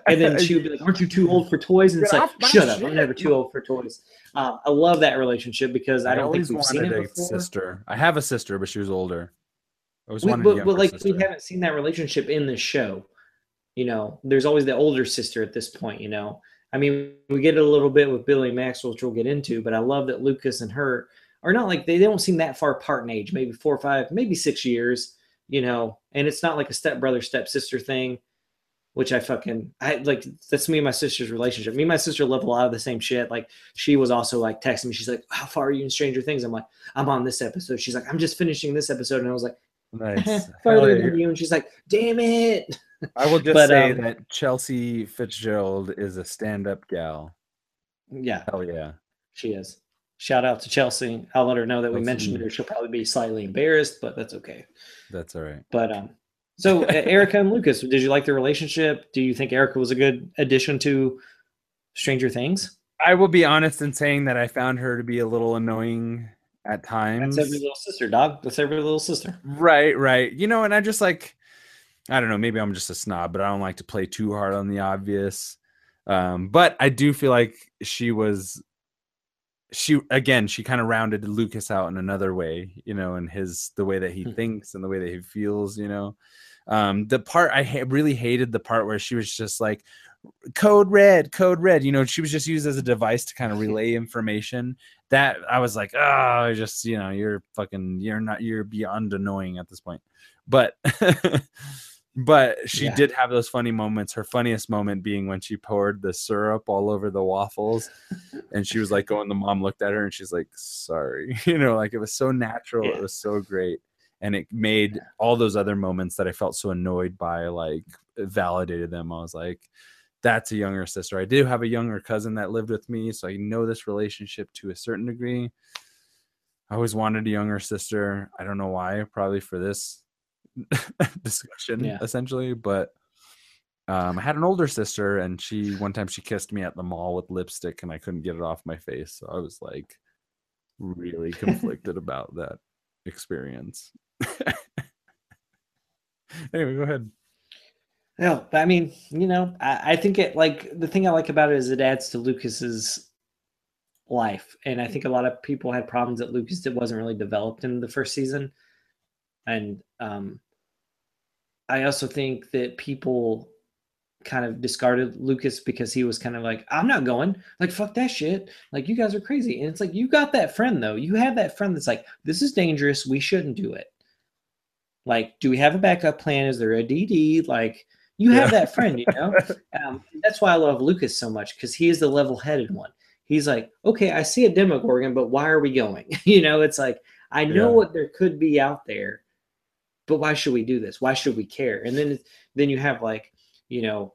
And then she would be like, "Aren't you too old for toys?" And it's like, "Shut up! I'm never too old for toys." Um, I love that relationship because I, I, don't think we've seen it a before. sister. I have a sister, but she was older. I was We, wanted but, but like sister. we haven't seen that relationship in this show. You know, there's always the older sister at this point. You know, I mean, we get it a little bit with Billy Maxwell, which we'll get into. But I love that Lucas and her are not like they, they don't seem that far apart in age. Maybe four or five, maybe six years. You know, and it's not like a step brother step sister thing, which I fucking I like. That's me and my sister's relationship. Me and my sister love a lot of the same shit. Like she was also like texting me. She's like, "How far are you in Stranger Things?" I'm like, "I'm on this episode." She's like, "I'm just finishing this episode," and I was like nice. Yeah. than you. And she's like, damn it. I will just But, say um, that Chelsea Fitzgerald is a stand-up gal. Yeah, Hell yeah. she is. Shout out to Chelsea. I'll let her know that we mentioned her. She'll probably be slightly embarrassed, but that's okay. That's all right. But um, so Erica and Lucas, did you like the relationship? Do you think Erica was a good addition to Stranger Things? I will be honest in saying that I found her to be a little annoying at times. That's every little sister, dog. That's every little sister. Right, right. You know, and I just like I don't know, maybe I'm just a snob, but I don't like to play too hard on the obvious. Um, but I do feel like she was she again, she kind of rounded Lucas out in another way, you know, in his the way that he Hmm. thinks and the way that he feels, you know. Um, the part I ha- really hated the part where she was just like code red, code red, you know, she was just used as a device to kind of relay information. That I was like, oh, just you know, you're fucking, you're not, you're beyond annoying at this point. But, but she Yeah. did have those funny moments. Her funniest moment being when she poured the syrup all over the waffles, and she was like, going. The mom looked at her and she's like, sorry, you know, like it was so natural. Yeah. It was so great. And it made all those other moments that I felt so annoyed by, like, validated them. I was like, that's a younger sister. I do have a younger cousin that lived with me, so I know this relationship to a certain degree. I always wanted a younger sister. I don't know why, probably for this discussion, Yeah. essentially. But um, I had an older sister, and she one time she kissed me at the mall with lipstick, and I couldn't get it off my face. So I was like really conflicted about that experience. anyway, go ahead. No, I mean, you know, I, I think it like the thing I like about it is it adds to Lucas's life, and I think a lot of people had problems that Lucas did wasn't really developed in the first season, and um, I also think that people kind of discarded Lucas because he was kind of like, I'm not going, like fuck that shit, like you guys are crazy, and it's like you got that friend though, you have that friend that's like, this is dangerous, we shouldn't do it. Like, do we have a backup plan? Is there a DD? Like, you have Yeah. that friend, you know. um, that's why I love Lucas so much because he is the level-headed one. He's like, okay, I see a Demogorgon, but why are we going? you know, it's like I know Yeah. what there could be out there, but why should we do this? Why should we care? And then then you have like, you know,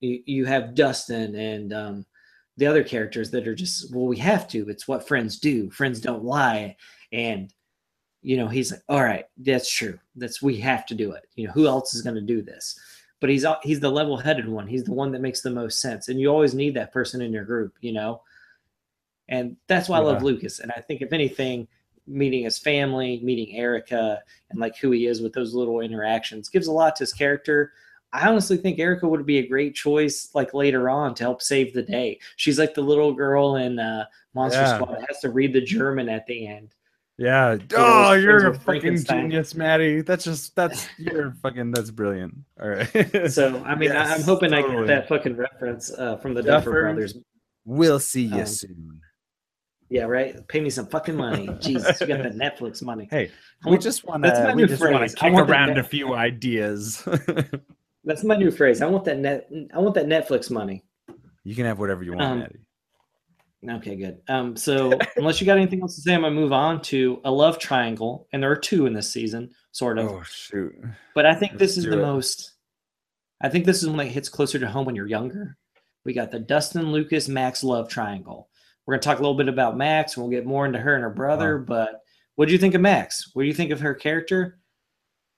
you, you have Dustin and um, the other characters that are just well, we have to. It's what friends do. Friends don't lie, and you know he's like, all right, that's true. That's we have to do it. You know, who else is going to do this? But he's he's the level-headed one. He's the one that makes the most sense, and you always need that person in your group. You know, and that's why I love Lucas. And I think if anything, meeting his family, meeting Erica, and like who he is with those little interactions gives a lot to his character. I honestly think Erica would be a great choice, like later on, to help save the day. She's like the little girl in uh, Monster Yeah. Squad that has to read the German at the end. Yeah. Oh, you're a fucking genius, Maddie. That's just that's you're fucking that's brilliant. All right. So I mean, I, I'm Yes, hoping I get that fucking reference uh, from the Duffer Duffer. Brothers. we'll see you Um, soon. Yeah, right. Pay me some fucking money. Jesus, you got the Netflix money. Hey, we just want that's my to we new just want phrase. to kick around a few ideas. That's my new phrase. I want that net. I want that Netflix money. you can have whatever you want, Um, Maddie. Okay, good. Um, so unless you got anything else to say, I'm gonna move on to a love triangle, and there are two in this season, sort of. Oh shoot. But I think let's this is the it. most. I think this is one that hits closer to home when you're younger. We got the Dustin Lucas Max love triangle. We're gonna talk a little bit about Max, and we'll get more into her and her brother. But what do you think of Max? What do you think of her character?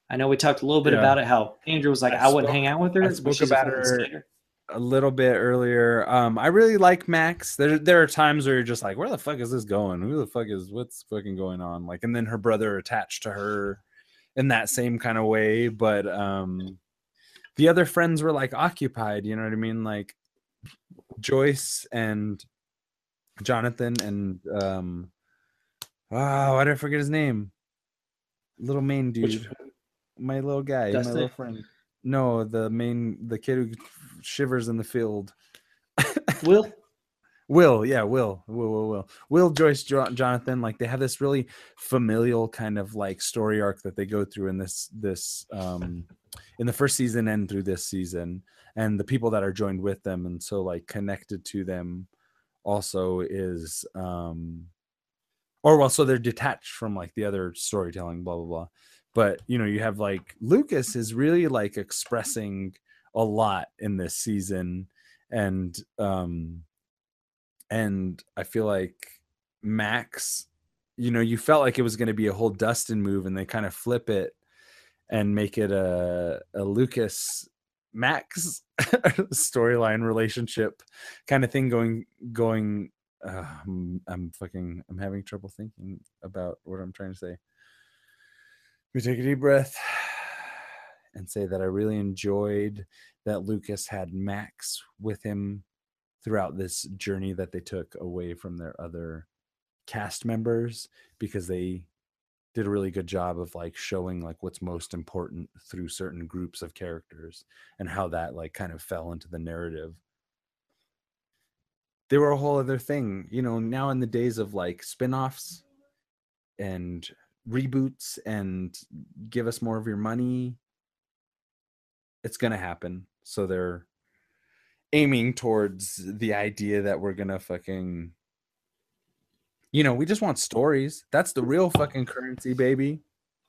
I know we talked a little bit Yeah. about it. How Andrew was like, I I, wouldn't hang out with her. I spoke about her- a little bit earlier. Um, I really like Max. There, there are times where you're just like, where the fuck is this going? Who the fuck is what's fucking going on? Like, and then her brother attached to her in that same kind of way. But um, the other friends were like occupied. You know what I mean? Like Joyce and Jonathan and um, oh, why did I forget his name? Little main dude, Which- my little guy, my little friend. No, the main, the kid who shivers in the field. Will? Will, yeah, Will, Will, Will, Will, Will, Joyce, jo- Jonathan, like they have this really familial kind of like story arc that they go through in this this um in the first season and through this season, and the people that are joined with them and so like connected to them also is um or well, so they're detached from like the other storytelling, blah blah blah. But you know, you have like Lucas is really like expressing a lot in this season, and um and I feel like Max, you know, you felt like it was going to be a whole Dustin move, and they kind of flip it and make it a a Lucas Max storyline relationship kind of thing going going. Uh, I'm, I'm fucking. I'm having trouble thinking about what I'm trying to say. We take a deep breath and say that I really enjoyed that Lucas had Max with him throughout this journey that they took away from their other cast members because they did a really good job of like showing like what's most important through certain groups of characters and how that like kind of fell into the narrative. They were a whole other thing you know now in the days of like spin-offs and reboots and give us more of your money it's going to happen. So they're aiming towards the idea that we're going to fucking you know, we just want stories. That's the real fucking currency, baby.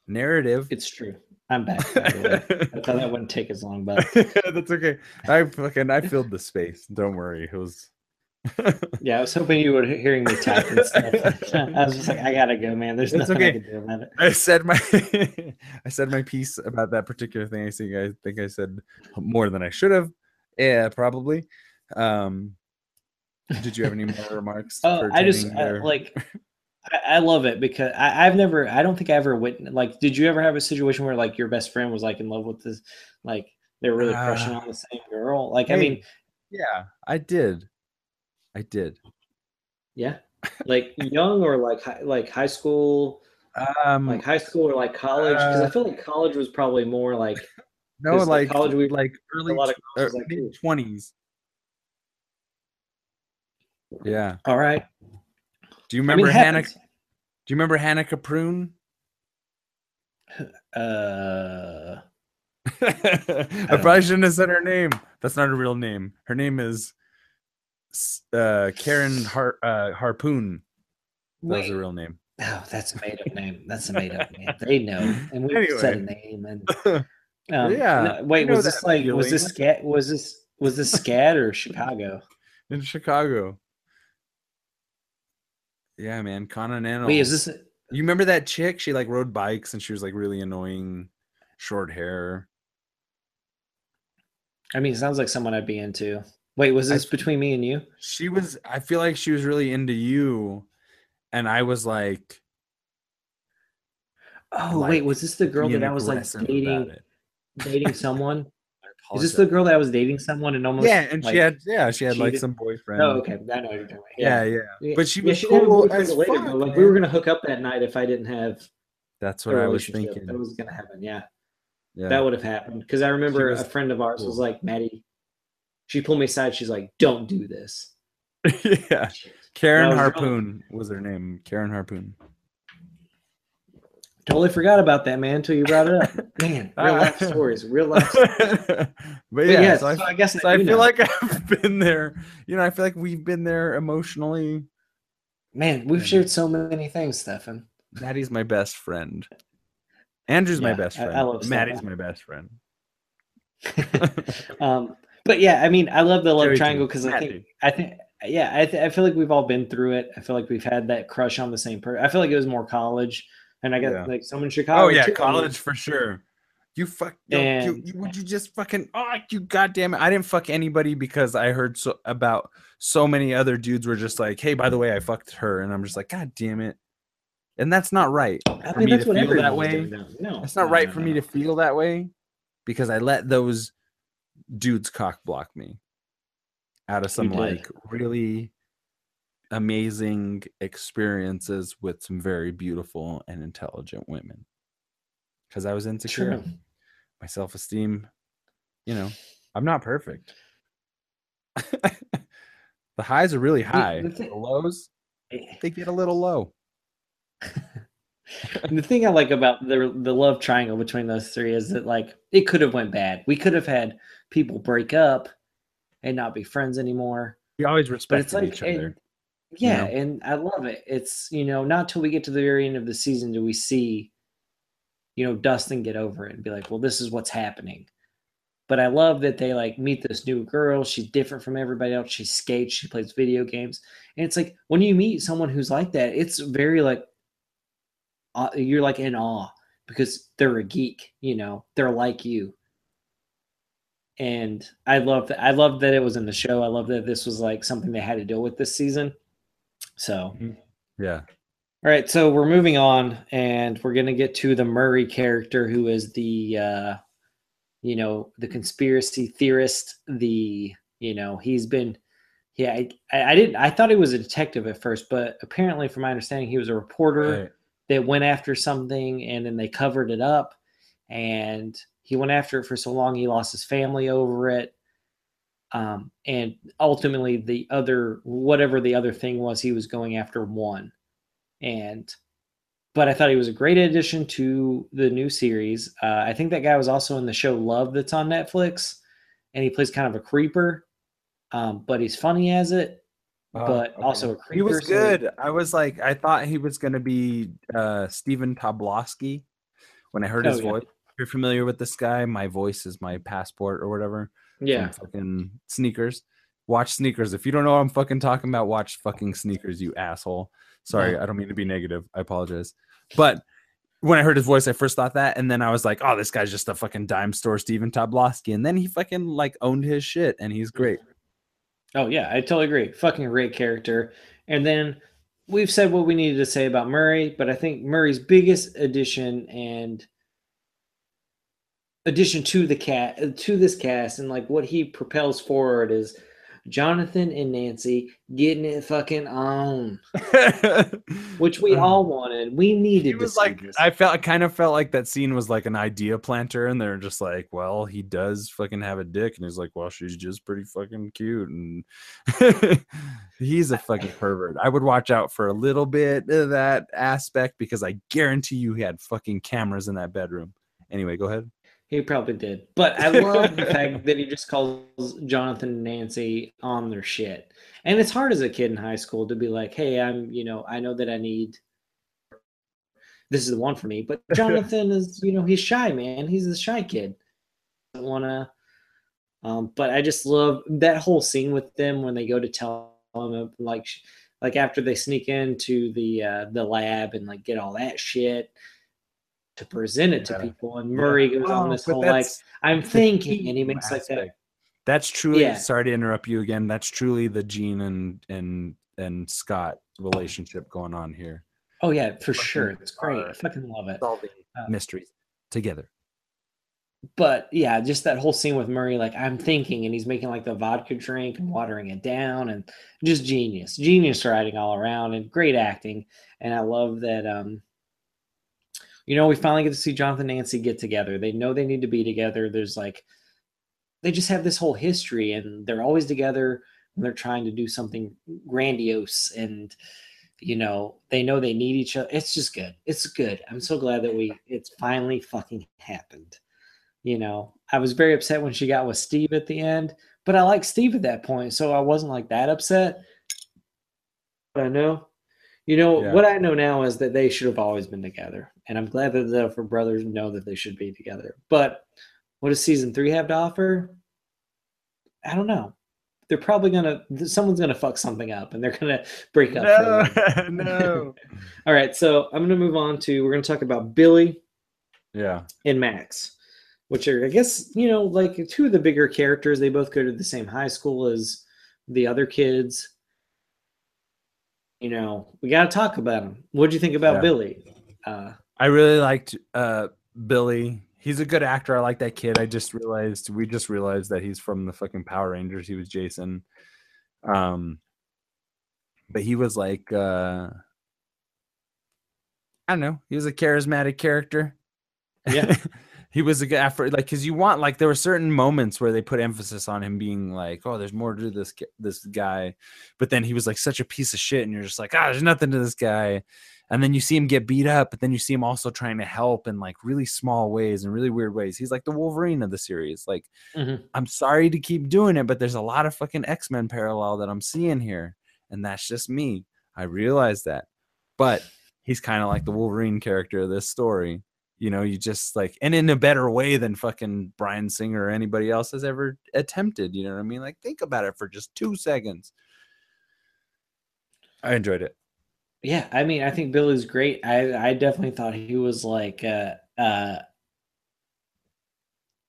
Narrative. It's true. I'm back. By the way. I thought that wouldn't take as long, but That's okay. I fucking I filled the space. Don't worry. It was yeah, I was hoping you were hearing me type and stuff. I was just like, I gotta go, man. There's It's nothing okay. I can do about it. I said my I said my piece about that particular thing. I think I think I said more than I should have. Yeah, probably. Um did you have any more remarks? Oh, I just I, like. I, I love it because I, I've never. I don't think I ever witnessed. Like, did you ever have a situation where like your best friend was like in love with this, like they were really crushing Uh, on the same girl? Like, I mean, yeah, I did. I did. yeah, like young or like high, like high school, Um like high school or like college. Because I uh, feel like college was probably more like no like, college, we- like early lot of tw- girls uh, like 20s. Yeah. all right. Do you I remember mean, it Hannah happens. Do you remember Hannah Caproon? Uh, I don't probably shouldn't have said her name. That's not her real name. Her name is uh, Karen Har- uh, Harpoon. That was wait. real name. Oh, that's a made up name. That's a made up name. They know, and we said a name. And um, Yeah, no, wait, was this like was this scat? Was this was this scat or Chicago? In Chicago. Yeah, man. Continental. Wait, is this? You remember that chick? She like rode bikes and she was like really annoying, short hair. I mean, it sounds like someone I'd be into. Wait, was I- this between me and you? She was. I feel like she was really into you, and I was like, Oh, like, wait, was this the girl that I was like dating dating someone? Is this the girl that I was dating someone and almost? Yeah, and like, she had yeah, she had like some boyfriend. Oh, okay. I know you're talking. Yeah, yeah. Yeah, But she yeah, was she did have cool as later, fuck, like we were gonna hook up that night if I didn't have That's what I was thinking. That was gonna happen. Yeah. Yeah. that would have happened because I remember was a friend of ours was like, Maddie, she pulled me aside. She's like, don't do this. yeah. Karen was. Harpoon was her name. Karen Harpoon. Totally forgot about that, man, until you brought it up. Man, real life stories, real life. stories. but But yeah, yeah, so I, so I guess so I do feel know. like I've been there. You know, I feel like we've been there emotionally. man, we've shared so many things, Stefan. Maddie's my best friend. Andrew's my Yeah, best I- I friend. love Maddie's Stefan. my best friend. um, but yeah, I mean, I love the love Jerry triangle because I think. I think, yeah, I, th- I feel like we've all been through it. I feel like we've had that crush on the same person. I feel like it was more college, and I got Yeah. like someone in oh, Chicago. Oh yeah, too. College for sure. You fuck. yo, you, you, would you just fucking? Oh, you goddamn it! I didn't fuck anybody because I heard so about so many other dudes were just like, "Hey, by the way, I fucked her," and I'm just like, "God damn it!" And that's not right I for mean, me that's to what feel that way. No, It's not no, right no, for no, me to feel that way because I let those dudes cock block me out of some like really amazing experiences with some very beautiful and intelligent women. Because I was insecure. True. My self esteem, you know, I'm not perfect. the highs are really high. the The, thi- lows, Eh, they get a little low. And the thing I like about the the love triangle between those three is that like it could have went bad. We could have had people break up and not be friends anymore. We always respect like each other. Yeah, know? and I love it. It's you know not till we get to the very end of the season do we see you know Dustin get over it and be like, well, this is what's happening. But I love that they like meet this new girl. She's different from everybody else. She skates. She plays video games, and it's like when you meet someone who's like that, it's very like uh, you're like in awe because they're a geek. You know, they're like you. and I love that. I love that it was in the show. I love that this was like something they had to deal with this season. So, Yeah. all right, so we're moving on, and we're gonna get to the Murray character, who is the, uh, you know, the conspiracy theorist. The, you know, he's been, yeah, I, I I didn't, I thought he was a detective at first, but apparently, from my understanding, he was a reporter Right. that went after something, and then they covered it up, and he went after it for so long he lost his family over it. Um, and ultimately, the other, whatever the other thing was, he was going after one and but I thought he was a great addition to the new series. Uh, I think that guy was also in the show Love that's on Netflix, and he plays kind of a creeper, um, but he's funny as it, but also a creeper. He was so- good. I was like, I thought he was gonna be uh Stephen Tobolowsky when I heard his Oh, yeah. voice. You're familiar with this guy, my voice is my passport or whatever. yeah, fucking sneakers. Watch sneakers. If you don't know what I'm fucking talking about, watch fucking sneakers, you asshole. Sorry, I don't mean to be negative. I apologize. But when I heard his voice, I first thought that, and then I was like, "Oh, this guy's just a fucking dime store Stephen Tobolowsky." And then he fucking like owned his shit, and he's great. oh yeah, I totally agree. Fucking great character. And then we've said what we needed to say about Murray, but I think Murray's biggest addition and addition to the cat to this cast and like what he propels forward is Jonathan and Nancy getting it fucking on, which we um, all wanted. We needed. he to was see like, this. I felt, I kind of felt like that scene was like an idea planter, and they're just like, "Well, he does fucking have a dick," and he's like, "Well, she's just pretty fucking cute," and he's a fucking pervert. I would watch out for a little bit of that aspect because I guarantee you he had fucking cameras in that bedroom. Anyway, go ahead. He probably did. But I love the fact that he just calls Jonathan and Nancy on their shit. And it's hard as a kid in high school to be like, hey, I'm, you know, I know that I need this is the one for me. But Jonathan is, you know, he's shy, man. He's a shy kid. Doesn't wanna um, but I just love that whole scene with them when they go to tell him like like after they sneak into the uh the lab and like get all that shit to present it to people and Murray goes on Oh, this whole like I'm thinking and he makes like that. That's truly. Yeah. Sorry to interrupt you again. That's truly the Jean and and and Scott relationship going on here. oh yeah for sure it's great I fucking love it Solving Uh, mysteries together. but yeah just that whole scene with Murray like I'm thinking and he's making like the vodka drink and watering it down and just genius genius writing all around and great acting and I love that um you know we finally get to see Jonathan and Nancy get together. They know they need to be together. There's like they just have this whole history and they're always together when they're trying to do something grandiose and you know they know they need each other it's just good. It's good. I'm so glad that we it's finally fucking happened. You know i was very upset when she got with steve at the end but i like steve at that point so i wasn't like that upset. But i know you know Yeah. what i know now is that they should have always been together and i'm glad that the Duffer brothers know that they should be together but what does season three have to offer i don't know they're probably gonna someone's gonna fuck something up and they're gonna break up for bit. no. all right so i'm gonna move on to we're gonna talk about billy yeah. and max which are i guess you know like two of the bigger characters they both go to the same high school as the other kids you know we got to talk about him. what do you think about Yeah. billy uh I really liked uh Billy. He's a good actor. I like that kid. I just realized we just realized that he's from the fucking Power Rangers. He was Jason. Um but he was like uh I don't know. He was a charismatic character. Yeah. he was a good effort like cuz you want like there were certain moments where they put emphasis on him being like, "Oh, there's more to this this guy." But then he was like such a piece of shit and you're just like, "Ah, there's nothing to this guy." and then you see him get beat up but then you see him also trying to help in like really small ways and really weird ways he's like the wolverine of the series like Mhm. i'm sorry to keep doing it but there's a lot of fucking x-men parallel that i'm seeing here and that's just me i realize that but he's kind of like the wolverine character of this story you know you just like and in a better way than fucking Bryan Singer or anybody else has ever attempted you know what i mean like think about it for just two seconds i enjoyed it Yeah, I mean, I think Billy's great. I I definitely thought he was like uh uh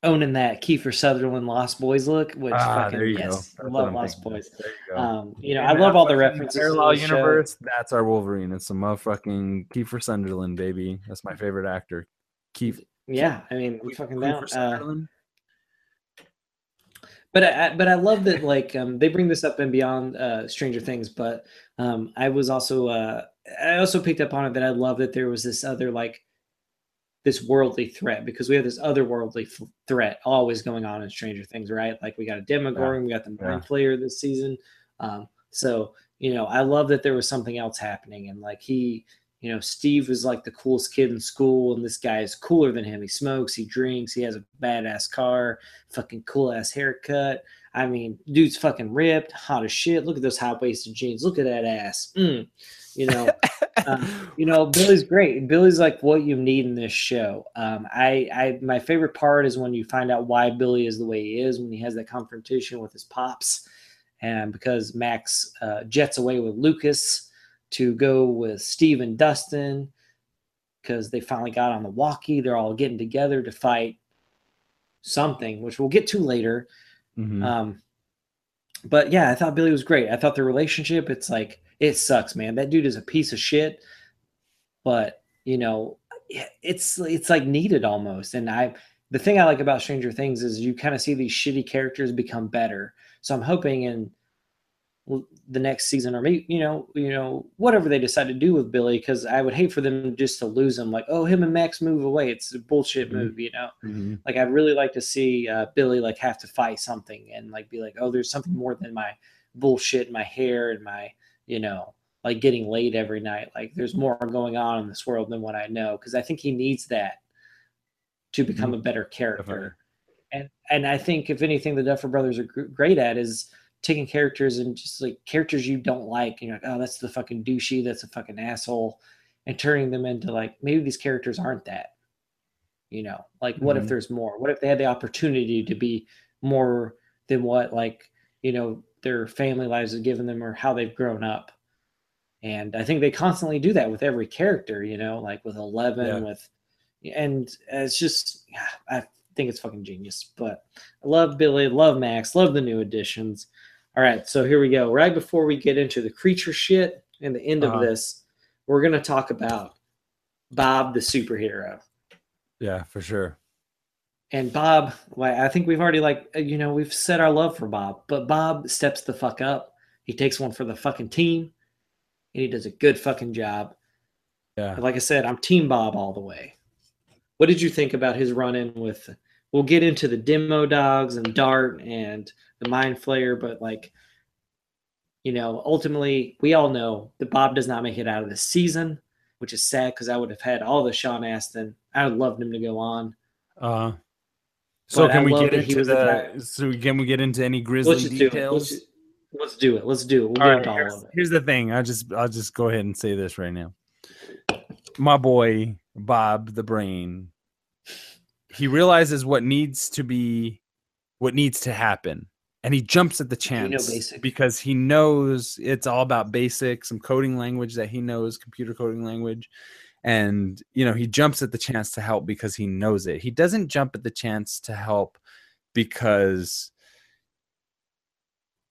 owning that Kiefer Sutherland Lost Boys look, which Ah, fucking there you yes, go. Love Lost thinking. Boys. You. Um, you know, I love all the references. Parallel the show. universe. That's our Wolverine. It's a motherfucking Kiefer sutherland baby. That's my favorite actor. Keith. Yeah, I mean, I'm fucking down. Uh, but I, but I love that like um, they bring this up and beyond uh, Stranger Things. But um, I was also uh, I also picked up on it that I love that there was this other like this worldly threat because we have this otherworldly f- threat always going on in Stranger Things, right? Like we got a Demogorgon, we got the Yeah. Mind Flayer this season. Um, so you know, I love that there was something else happening, and like he, you know, Steve was like the coolest kid in school, and this guy is cooler than him. He smokes, he drinks, he has a badass car, fucking cool ass haircut. I mean, dude's fucking ripped, hot as shit. Look at those high waisted jeans. Look at that ass. Mm. You know, um, you know, Billy's great. Billy's like what you need in this show. Um, I, I, my favorite part is when you find out why Billy is the way he is when he has that confrontation with his pops, and because Max uh, jets away with Lucas to go with Steve and Dustin because they finally got on the walkie. They're all getting together to fight something, which we'll get to later. Mhm. Um, but yeah, I thought Billy was great. I thought the relationship, it's like it sucks, man. That dude is a piece of shit, but you know, it's it's like needed almost. And I, the thing I like about Stranger Things is you kind of see these shitty characters become better. So I'm hoping in the next season or maybe you know you know whatever they decide to do with Billy because I would hate for them just to lose him like oh him and Max move away it's a bullshit Mhm. move you know Mhm. like I'd really like to see uh, Billy like have to fight something and like be like, oh, there's something more than my bullshit, my hair, and my you know like getting laid every night. Like there's more going on in this world than what I know because I think he needs that to become a better character. Definitely. And and I think if anything, the Duffer Brothers are gr- great at is taking characters and just like characters you don't like, and you're like, oh, that's the fucking douchey, that's a fucking asshole, and turning them into like maybe these characters aren't that you know? Like what if Mhm. there's more? What if they had the opportunity to be more than what like you know their family lives have given them or how they've grown up? And i think they constantly do that with every character you know? Like with 11 Yeah. with and it's just yeah, i think it's fucking genius but i love billy love max love the new additions all right so here we go right before we get into the creature shit and the end Uh-huh. of this we're going to talk about bob the superhero Yeah, for sure. and Bob, like I think we've already like uh, you know we've said our love for Bob, but Bob steps the fuck up. He takes one for the fucking team, and he does a good fucking job. Yeah. Like I said, I'm Team Bob all the way. What did you think about his run in with? We'll get into the demo dogs and Dart and the Mind Flayer, but like, you know, ultimately we all know that Bob does not make it out of the season, which is sad because I would have had all the Sean Astin. I would loved him to go on. Uh, so But can I we get into the the? So can we get into any grisly let's. Let's, details? ju- let's do it. Let's do it. We'll All all here's, of it. here's the thing. I'll just I'll just go ahead and say this right now. My boy Bob the Brain, he realizes what needs to be, what needs to happen, and he jumps at the chance because he knows it's all about basic, some coding language that he knows, computer coding language, and you know he jumps at the chance to help because he knows it. He doesn't jump at the chance to help because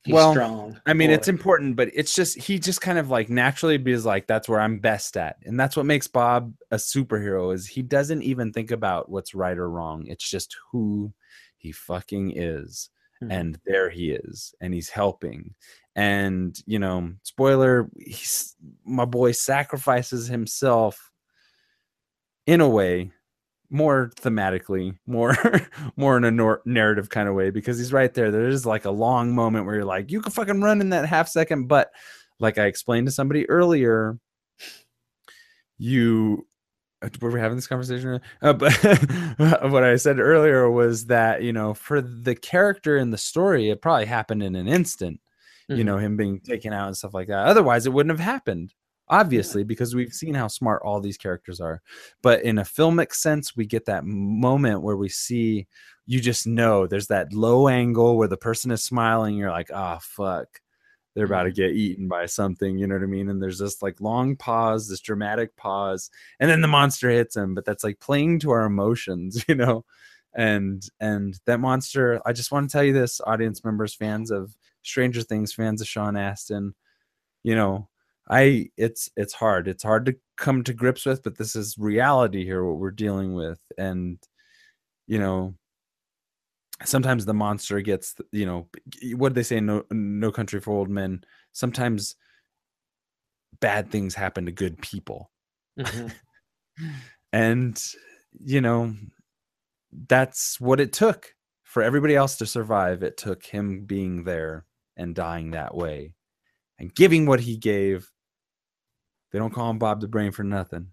He's well, strong. I mean, it's important, but it's just he just kind of like naturally because like that's where I'm best at, and that's what makes Bob a superhero. Is he doesn't even think about what's right or wrong. It's just who he fucking is, Mhm. and there he is, and he's helping. And you know, spoiler: he's my boy sacrifices himself in a way more thematically more more in a nor- narrative kind of way because he's right there. There is like a long moment where you're like you can fucking run in that half second but like i explained to somebody earlier you uh, were we having this conversation uh, but what i said earlier was that you know for the character in the story it probably happened in an instant you Mhm. know him being taken out and stuff like that. Otherwise it wouldn't have happened obviously because we've seen how smart all these characters are but in a filmic sense we get that moment where we see you just know there's that low angle where the person is smiling you're like ah fuck they're about to get eaten by something you know what i mean? And there's this like long pause this dramatic pause and then the monster hits him but that's like playing to our emotions you know? And and that monster i just want to tell you this audience members fans of stranger things fans of sean astin you know i it's it's hard. It's hard to come to grips with but this is reality here what we're dealing with and you know sometimes the monster gets you know what do they say no no country for old men? Sometimes bad things happen to good people. Mhm. and you know that's what it took for everybody else to survive. It took him being there and dying that way and giving what he gave they don't call him bob the brain for nothing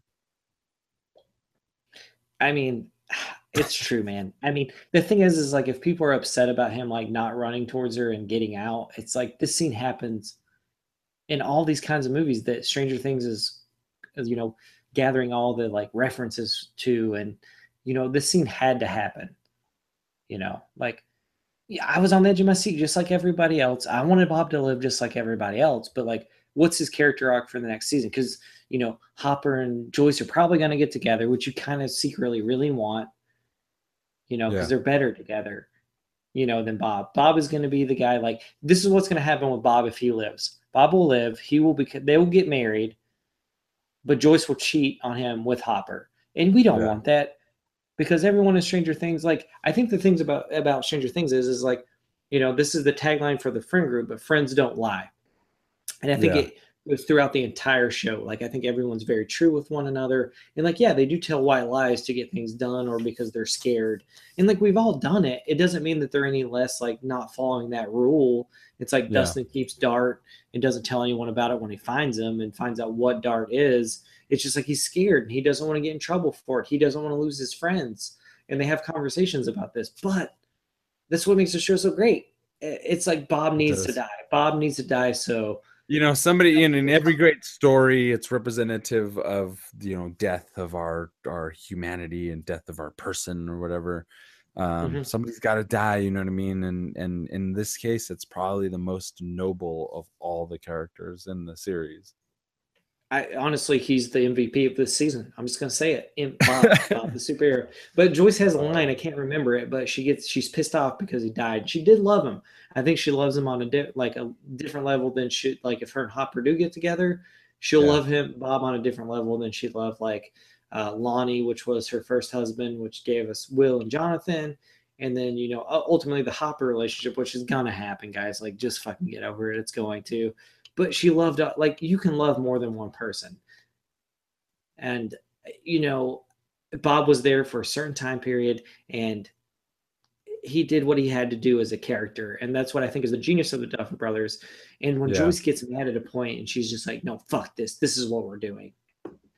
I mean, it's true, man. I mean, the thing is, is like if people are upset about him like not running towards her and getting out, it's like this scene happens in all these kinds of movies that Stranger Things is, is you know, gathering all the like references to, and you know, this scene had to happen. You know, like yeah, I was on the edge of my seat just like everybody else. I wanted Bob to live just like everybody else, but like, what's his character arc for the next season? Because you know, Hopper and Joyce are probably going to get together, which you kind of secretly really want, you know, because Yeah. they're better together, you know, than Bob. Bob is going to be the guy. Like, this is what's going to happen with Bob if he lives. Bob will live. He will be. They will get married, but Joyce will cheat on him with Hopper, and we don't Yeah. want that because everyone in Stranger Things. Like, I think the things about about Stranger Things is is like, you know, this is the tagline for the friend group, but friends don't lie, and I think Yeah. it was throughout the entire show. Like I think everyone's very true with one another. And like, yeah, they do tell white lies to get things done or because they're scared. And like we've all done it. It doesn't mean that they're any less like not following that rule. It's like Yeah. Dustin keeps Dart and doesn't tell anyone about it when he finds him and finds out what Dart is. It's just like he's scared and he doesn't want to get in trouble for it. He doesn't want to lose his friends. And they have conversations about this. But that's what makes the show so great. It's like Bob needs to die. Bob needs to die so you know somebody in, in every great story it's representative of you know death of our our humanity and death of our person or whatever um Mhm. somebody's got to die you know what i mean and and in this case it's probably the most noble of all the characters in the series I honestly, he's the MVP of this season. I'm just gonna say it. In Bob, Bob the superhero. But Joyce has a line. I can't remember it, but she gets she's pissed off because he died. She did love him. I think she loves him on a di- like a different level than she like if her and Hopper do get together, she'll Yeah. love him Bob on a different level than she'd love like uh, Lonnie, which was her first husband, which gave us Will and Jonathan. And then you know ultimately the Hopper relationship, which is gonna happen, guys. Like just fucking get over it. It's going to but she loved uh, like you can love more than one person and you know bob was there for a certain time period and he did what he had to do as a character. And that's what i think is the genius of the duffer brothers. And when Yeah. joyce gets mad at a point and she's just like no fuck this. This is what we're doing.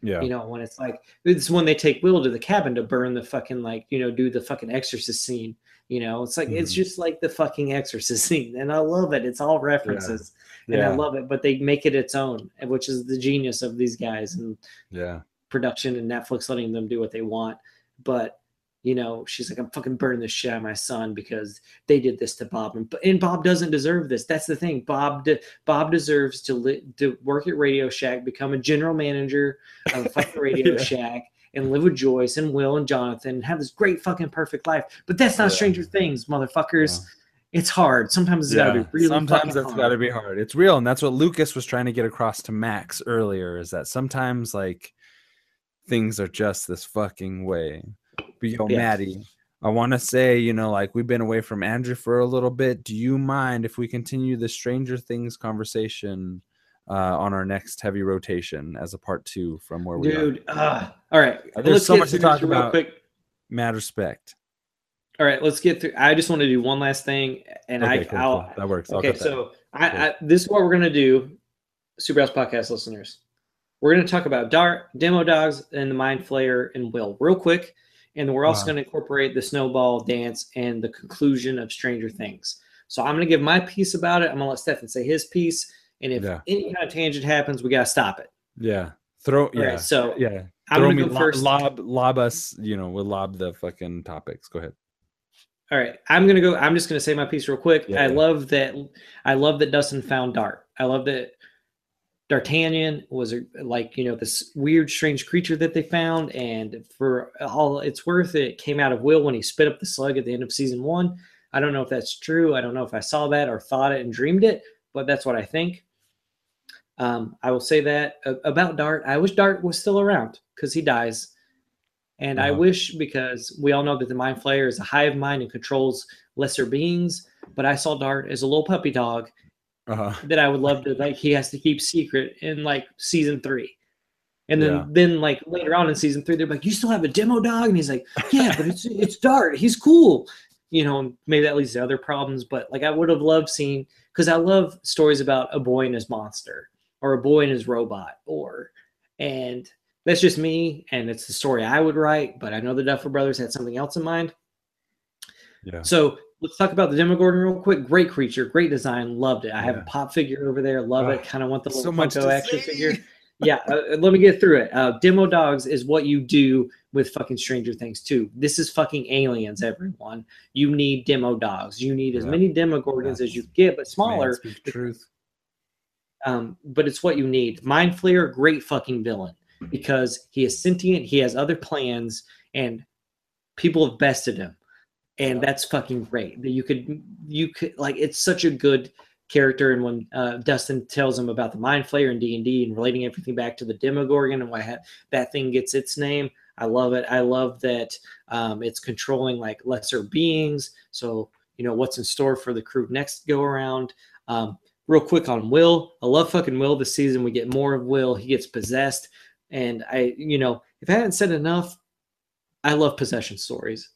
Yeah. You know when it's like it's when they take will to the cabin to burn the fucking like you know do the fucking exorcist scene. You know it's like it's Mhm. just like the fucking exorcist scene. And i love it. It's all references. And yeah. I love it. But they make it its own, which is the genius of these guys and yeah. production and Netflix letting them do what they want. But you know, she's like, I'm fucking burning the shit out of my son because they did this to Bob, and, and Bob doesn't deserve this. That's the thing. Bob de- Bob deserves to li- to work at Radio Shack, become a general manager of fucking Radio Yeah. Shack. And live with Joyce and Will and Jonathan and have this great fucking perfect life. But that's not Yeah. Stranger Things, motherfuckers. It's hard. Sometimes it's yeah. gotta be really sometimes that's got to be hard it's real and that's what lucas was trying to get across to max earlier is that sometimes like things are just this fucking way yo Yeah. maddie i want to say you know like we've been away from andrew for a little bit do you mind if we continue the stranger things conversation uh, on our next heavy rotation as a part two from where we are Dude, uh, all right. Uh, there's let's so much to talk about. Quick. mad respect All right, let's get through. I just want to do one last thing, and okay I, cool, I'll. cool. that works I'll Okay, so I, Cool. I, this is what we're gonna do, Superhouse podcast listeners. We're gonna talk about Dart, Demo Dogs, and the Mind Flayer and Will real quick, and then we're also Wow. gonna incorporate the Snowball dance and the conclusion of Stranger Things. So I'm gonna give my piece about it. I'm gonna let Stefan say his piece, and if Yeah. any kind of tangent happens, we gotta stop it. yeah throw All right, yeah so yeah I'm Throw gonna me, go first. Lob, lob us. You know, we'll lob the fucking topics. Go ahead. All right, I'm gonna go. I'm just gonna say my piece real quick. Yeah, I yeah. love that. I love that Dustin found Dart. I love that D'Artagnan was a, like you know this weird, strange creature that they found, and for all it's worth, it came out of Will when he spit up the slug at the end of season one. I don't know if that's true. I don't know if I saw that or thought it and dreamed it, but that's what I think. Um, I will say that uh, about Dart. I wish Dart was still around because he dies, and I Uh-huh. wish because we all know that the Mind Flayer is a hive mind and controls lesser beings. But I saw Dart as a little puppy dog Uh-huh. that I would love to like. He has to keep secret in like season three. And then, Yeah. then like later on in season three, they're like, "You still have a demo dog?" And he's like, "Yeah, but it's it's Dart. He's cool." You know, maybe that leads to other problems. But like, I would have loved seeing because I love stories about a boy and his monster, or a boy and his robot, or and that's just me, and it's the story I would write. But I know the Duffer Brothers had something else in mind. Yeah. So let's talk about the Demogorgon real quick. Great creature, great design, loved it. I have a pop figure over there, love it. Ah, Kind of want the so little much Funko action say. figure. Yeah, uh, let me get through it. Uh, Demo dogs is what you do with fucking Stranger Things too. This is fucking aliens, everyone. You need demo dogs. You need as Yeah. many Demogorgons as you get, but smaller. Man, truth. Um, but it's what you need. Mind Flayer, great fucking villain because he is sentient. He has other plans, and people have bested him, and that's fucking great. That you could, you could like, it's such a good character. And when uh, Dustin tells him about the Mind Flayer and D and D and relating everything back to the Demogorgon and why ha- that thing gets its name, I love it. I love that um, it's controlling like lesser beings. So you know what's in store for the crew next go around. Um, real quick on Will. I love fucking Will this season. We get more of Will. He gets possessed. And I, you know, if I haven't said enough, I love possession stories.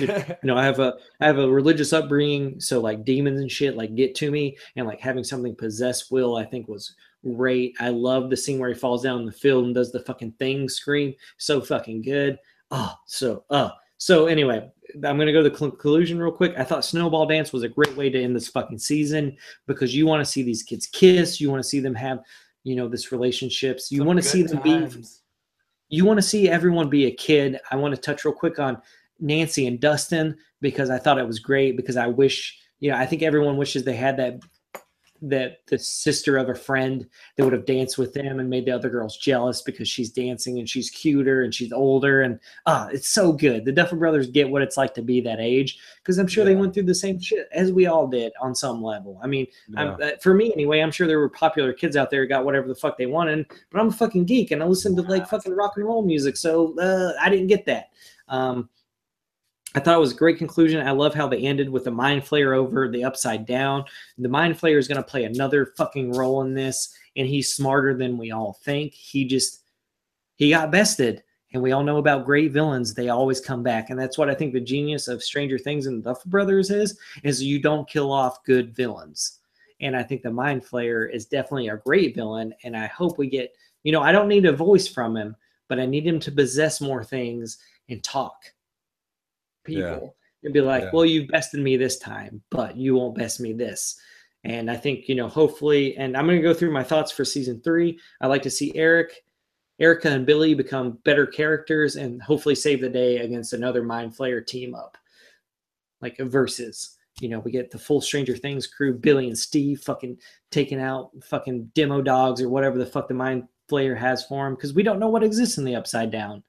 You know, I have a I have a religious upbringing, so like demons and shit like get to me, and like having something possess Will, I think was great. I love the scene where he falls down in the field and does the fucking thing scream, so fucking good. Oh, so uh so anyway, I'm gonna go to the conclusion real quick. I thought Snowball Dance was a great way to end this fucking season because you want to see these kids kiss, you want to see them have, you know, this relationships, you want to see them be you want to see everyone be a kid. I want to touch real quick on Nancy and Dustin because I thought it was great because I wish, you know, I think everyone wishes they had that that the sister of a friend that would have danced with them and made the other girls jealous because she's dancing and she's cuter and she's older. And ah it's so good. The duffer brothers get what it's like to be that age because i'm sure they went through the same shit as we all did on some level. I mean I'm, Yeah. uh, for me anyway, I'm sure there were popular kids out there who got whatever the fuck they wanted, but I'm a fucking geek and I listen to like fucking rock and roll music, so uh, I didn't get that. Um, I thought it was a great conclusion. I love how they ended with the mind flayer over the upside down. The mind flayer is going to play another fucking role in this, and he's smarter than we all think. He just he got bested, and we all know about great villains. They always come back, and that's what I think the genius of Stranger Things and the Duffer Brothers is: is you don't kill off good villains. And I think the Mind Flayer is definitely a great villain. And I hope we get, you know, I don't need a voice from him, but I need him to possess more things and talk people and be like, Yeah. well, you bested me this time, but you won't best me this. And I think, you know, hopefully, and I'm going to go through my thoughts for season three. I like to see Eric, Erica, and Billy become better characters and hopefully save the day against another Mind Flayer team up, like a versus. You know, we get the full Stranger Things crew, Billy and Steve, fucking taking out fucking demo dogs or whatever the fuck the Mind Flayer has for them because we don't know what exists in the Upside Down.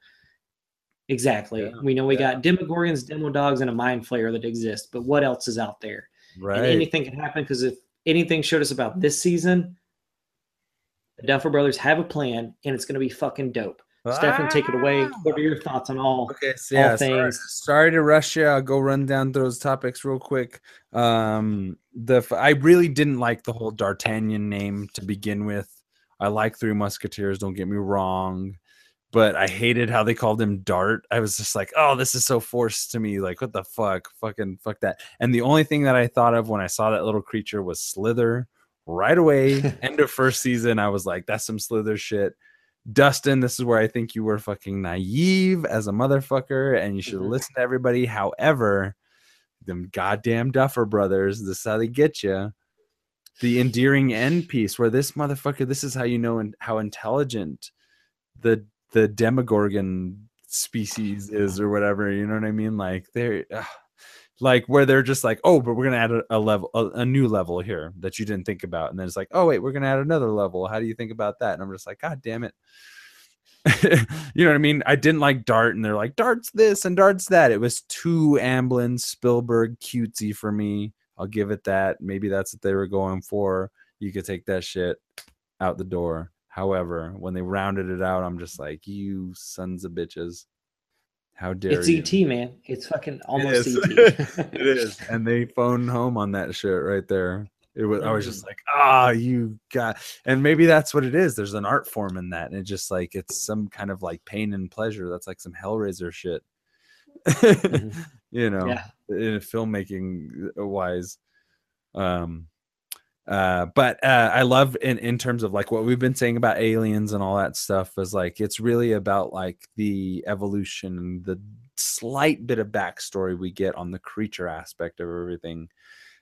Exactly. Yeah, we know we yeah. got Demogorgons, Demo Dogs, and a Mind Flayer that exist, but what else is out there? Right. And anything can happen because if anything showed us about this season, the Duffer Brothers have a plan and it's going to be fucking dope. Stefan, take it away. What are your thoughts on all? Okay, so all yeah, sorry, things. sorry to rush you. I'll go run down those topics real quick. Um, the f- I really didn't like the whole D'Artagnan name to begin with. I like Three Musketeers. Don't get me wrong, but I hated how they called him Dart. I was just like, oh, this is so forced to me. Like, what the fuck? Fucking fuck that. And the only thing that I thought of when I saw that little creature was Slither. Right away, end of first season, I was like, that's some Slither shit. Dustin, this is where I think you were fucking naive as a motherfucker and you should Mhm. listen to everybody. However, them goddamn Duffer brothers, this is how they get you. The endearing end piece where this motherfucker, this is how you know and how intelligent the the Demogorgon species is or whatever. You know what I mean? Like they're like where they're just like, oh, but we're gonna add a, a level, a, a, new level here that you didn't think about, and then it's like, oh wait, we're gonna add another level. How do you think about that? And I'm just like, God damn it. you know what I mean? I didn't like Dart, and they're like, Dart's this and Dart's that. It was too Amblin Spielberg cutesy for me. I'll give it that. Maybe that's what they were going for. You could take that shit out the door. However, when they rounded it out, I'm just like, you sons of bitches. How dare it's you? ET, man. It's fucking almost it ET. it is. And they phoned home on that shit right there. It was I was just like, ah, you got and maybe that's what it is. There's an art form in that. And it just like it's some kind of like pain and pleasure. That's like some Hellraiser shit. mm-hmm. you know, yeah. in filmmaking uh, wise. Um uh but uh i love in in terms of like what we've been saying about aliens and all that stuff is like it's really about like the evolution and the slight bit of backstory we get on the creature aspect of everything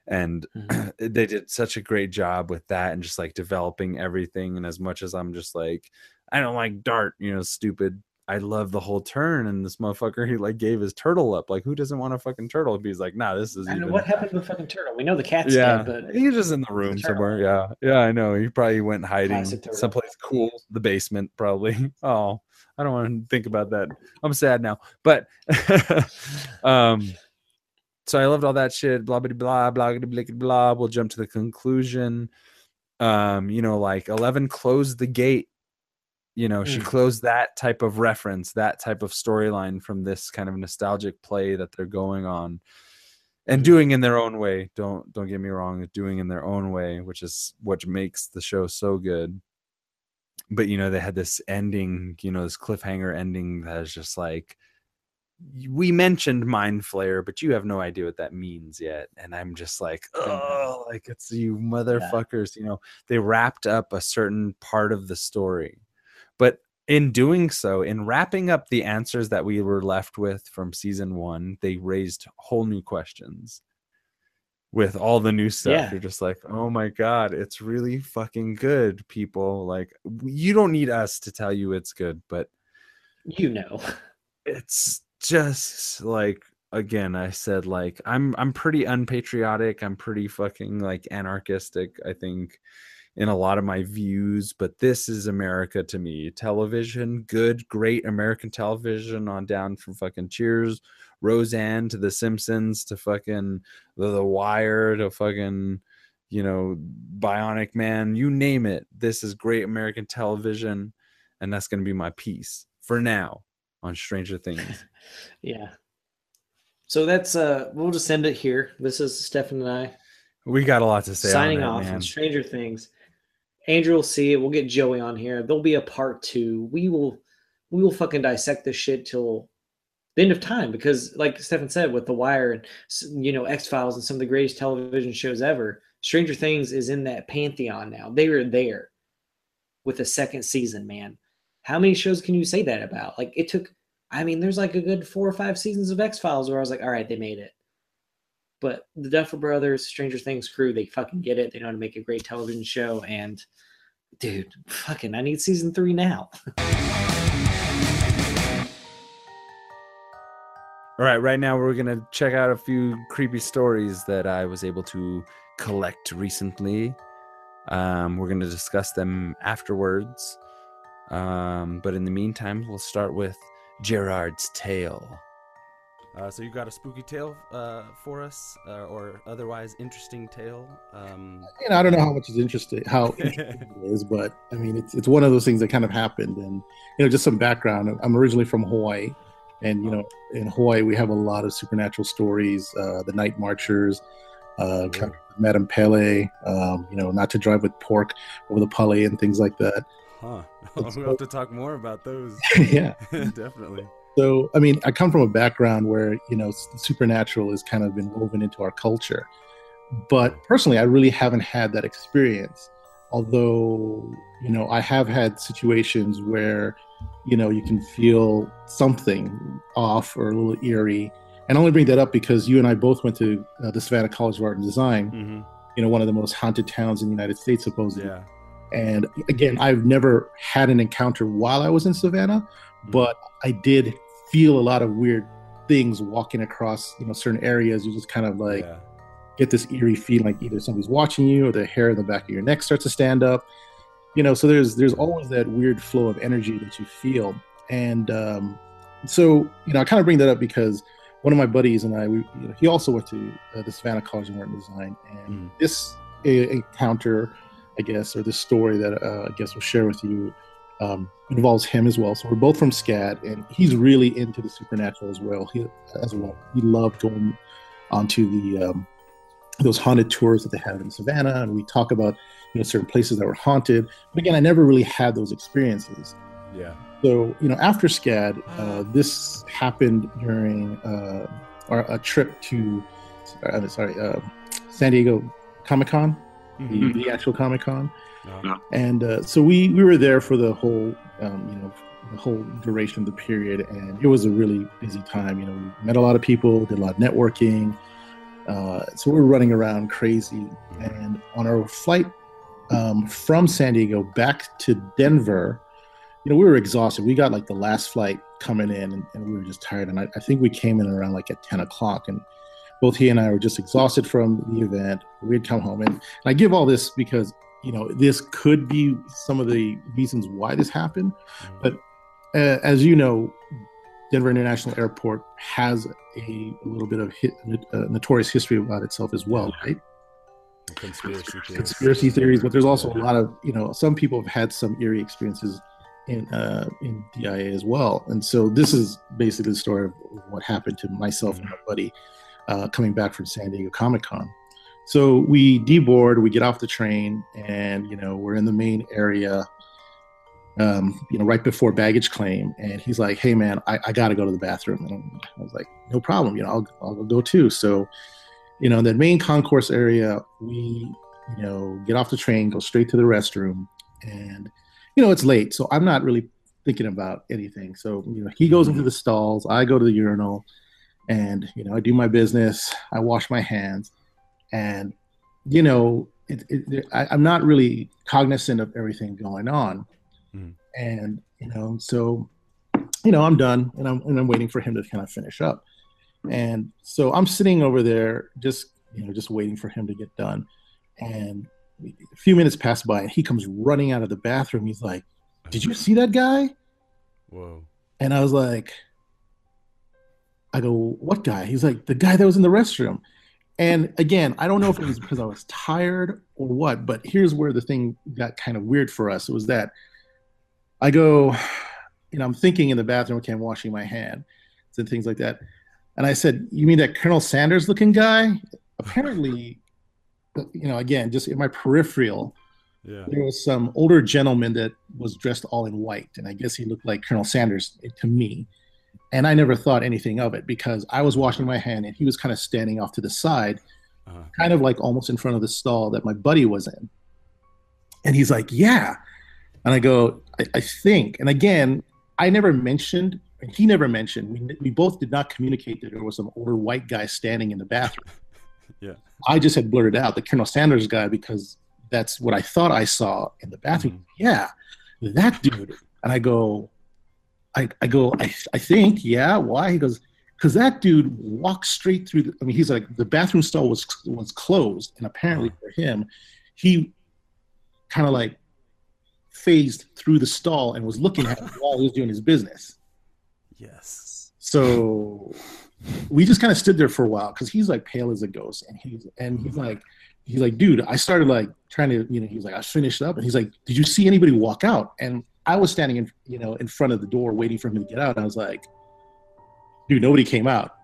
and mm-hmm. they did such a great job with that and just like developing everything and as much as i'm just like i don't like dart you know stupid I love the whole turn, and this motherfucker he like gave his turtle up. Like, who doesn't want a fucking turtle? He's like, nah, this is. I even... know what happened to the fucking turtle. We know the cat's yeah, dead, but he's just in the room the somewhere. Yeah, yeah, I know. He probably went hiding someplace cool, the basement, probably. Oh, I don't want to think about that. I'm sad now, but um, so I loved all that shit. Blah blah blah blah blah blah. blah. We'll jump to the conclusion. Um, you know, like Eleven closed the gate you know, mm. she closed that type of reference, that type of storyline from this kind of nostalgic play that they're going on and mm. doing in their own way. Don't don't get me wrong, doing in their own way, which is what makes the show so good. But you know, they had this ending, you know, this cliffhanger ending that is just like we mentioned mind flayer, but you have no idea what that means yet. And I'm just like, oh, like it's you motherfuckers, yeah. you know, they wrapped up a certain part of the story but in doing so, in wrapping up the answers that we were left with from season one, they raised whole new questions with all the new stuff. Yeah. You're just like, oh my God, it's really fucking good, people. Like, you don't need us to tell you it's good, but you know, it's just like again i said like i'm i'm pretty unpatriotic i'm pretty fucking like anarchistic i think in a lot of my views, but this is America to me. Television, good, great American television on down from fucking Cheers, Roseanne to The Simpsons to fucking The, the Wire to fucking, you know, Bionic Man, you name it. This is great American television, and that's going to be my piece for now on Stranger Things. yeah. So that's uh we'll just end it here. This is Stefan and I. We got a lot to say. Signing off on Stranger Things. Andrew will see it. We'll get Joey on here. There'll be a part two. We will we will fucking dissect this shit till the end of time because, like Stefan said, with The Wire and you know X Files and some of the greatest television shows ever, Stranger Things is in that pantheon now. They were there with the second season, man. How many shows can you say that about? Like it took. I mean, there's like a good four or five seasons of X Files where I was like, all right, they made it. But the Duffer Brothers, Stranger Things crew, they fucking get it. They know how to make a great television show. And dude, fucking, I need season three now. All right, right now we're gonna check out a few creepy stories that I was able to collect recently. Um, we're gonna discuss them afterwards. Um, but in the meantime, we'll start with Gerard's tale. Uh, so you got a spooky tale uh, for us, uh, or otherwise interesting tale? Um... You know, I don't know how much is interesting, how it is, but I mean, it's it's one of those things that kind of happened, and you know, just some background. I'm originally from Hawaii, and you know, in Hawaii we have a lot of supernatural stories. Uh, the Night Marchers, uh, Madame Pele, um, you know, not to drive with pork over the Pali and things like that. Huh. we'll have to talk more about those. yeah, definitely. So, I mean, I come from a background where, you know, supernatural has kind of been woven into our culture. But personally, I really haven't had that experience. Although, you know, I have had situations where, you know, you can feel something off or a little eerie. And I only bring that up because you and I both went to uh, the Savannah College of Art and Design, mm-hmm. you know, one of the most haunted towns in the United States, supposedly. Yeah. And again, I've never had an encounter while I was in Savannah, mm-hmm. but I did feel a lot of weird things walking across you know certain areas. You just kind of like yeah. get this eerie feeling like either somebody's watching you or the hair in the back of your neck starts to stand up. You know, so there's there's always that weird flow of energy that you feel, and um, so you know I kind of bring that up because one of my buddies and I, we, you know, he also went to uh, the Savannah College of Art and Design, and Mm. this uh, encounter, I guess, or this story that uh, I guess we'll share with you um, involves him as well. So we're both from SCAD, and he's really into the supernatural as well. He as well. He loved going onto the um, those haunted tours that they have in Savannah, and we talk about you know certain places that were haunted. But again, I never really had those experiences. Yeah. So, you know, after SCAD, uh, this happened during uh, our, a trip to, uh, sorry, uh, San Diego Comic Con, the, the actual Comic Con. And uh, so we, we were there for the whole, um, you know, the whole duration of the period. And it was a really busy time. You know, we met a lot of people, did a lot of networking. Uh, so we were running around crazy. And on our flight um, from San Diego back to Denver, you know, we were exhausted. We got like the last flight coming in and, and we were just tired. And I, I think we came in around like at 10 o'clock and both he and I were just exhausted from the event. We'd come home and, and I give all this because, you know, this could be some of the reasons why this happened. But uh, as you know, Denver International Airport has a, little bit of hit, uh, notorious history about itself as well, right? Conspiracy theories. conspiracy theories, but there's also a lot of you know some people have had some eerie experiences in uh, in DIA as well, and so this is basically the story of what happened to myself and my buddy uh, coming back from San Diego Comic Con. So we deboard, we get off the train, and you know we're in the main area. Um, you know, right before baggage claim, and he's like, "Hey, man, I, I got to go to the bathroom." And I was like, "No problem, you know, I'll I'll go too." So, you know, in that main concourse area, we you know, get off the train, go straight to the restroom, and you know, it's late, so I'm not really thinking about anything. So, you know, he goes into the stalls, I go to the urinal, and you know, I do my business, I wash my hands, and you know, it, it, I, I'm not really cognizant of everything going on, Mhm. and you know, so you know, I'm done, and I'm and I'm waiting for him to kind of finish up, and so I'm sitting over there, just you know, just waiting for him to get done. And a few minutes pass by and he comes running out of the bathroom. He's like did you see that guy? Whoa. and i was like i go what guy? He's like the guy that was in the restroom and again i don't know if it was because i was tired or what but here's where the thing got kind of weird for us it was that i go you know i'm thinking in the bathroom okay i'm washing my hands and things like that. And i said you mean that colonel sanders looking guy? Apparently you know again just in my peripheral Yeah. there was some older gentleman that was dressed all in white and i guess he looked like colonel sanders to me and i never thought anything of it because i was washing my hand and he was kind of standing off to the side Uh-huh. kind of like almost in front of the stall that my buddy was in. And he's like yeah. And i go i, I think and again i never mentioned and he never mentioned we, we both did not communicate that there was some older white guy standing in the bathroom. Yeah. i just had blurted out the colonel sanders guy because that's what i thought i saw in the bathroom. Yeah that dude. And i go i, I go I, I think yeah why? He goes because that dude walked straight through the, i mean he's like the bathroom stall was was closed and apparently for him he kind of like phased through the stall and was looking at it while he was doing his business. Yes. so we just kind of stood there for a while because he's like pale as a ghost and he's and he's like he's like dude i started like trying to you know he's like i finished up and he's like did you see anybody walk out? And i was standing in you know in front of the door waiting for him to get out and i was like dude nobody came out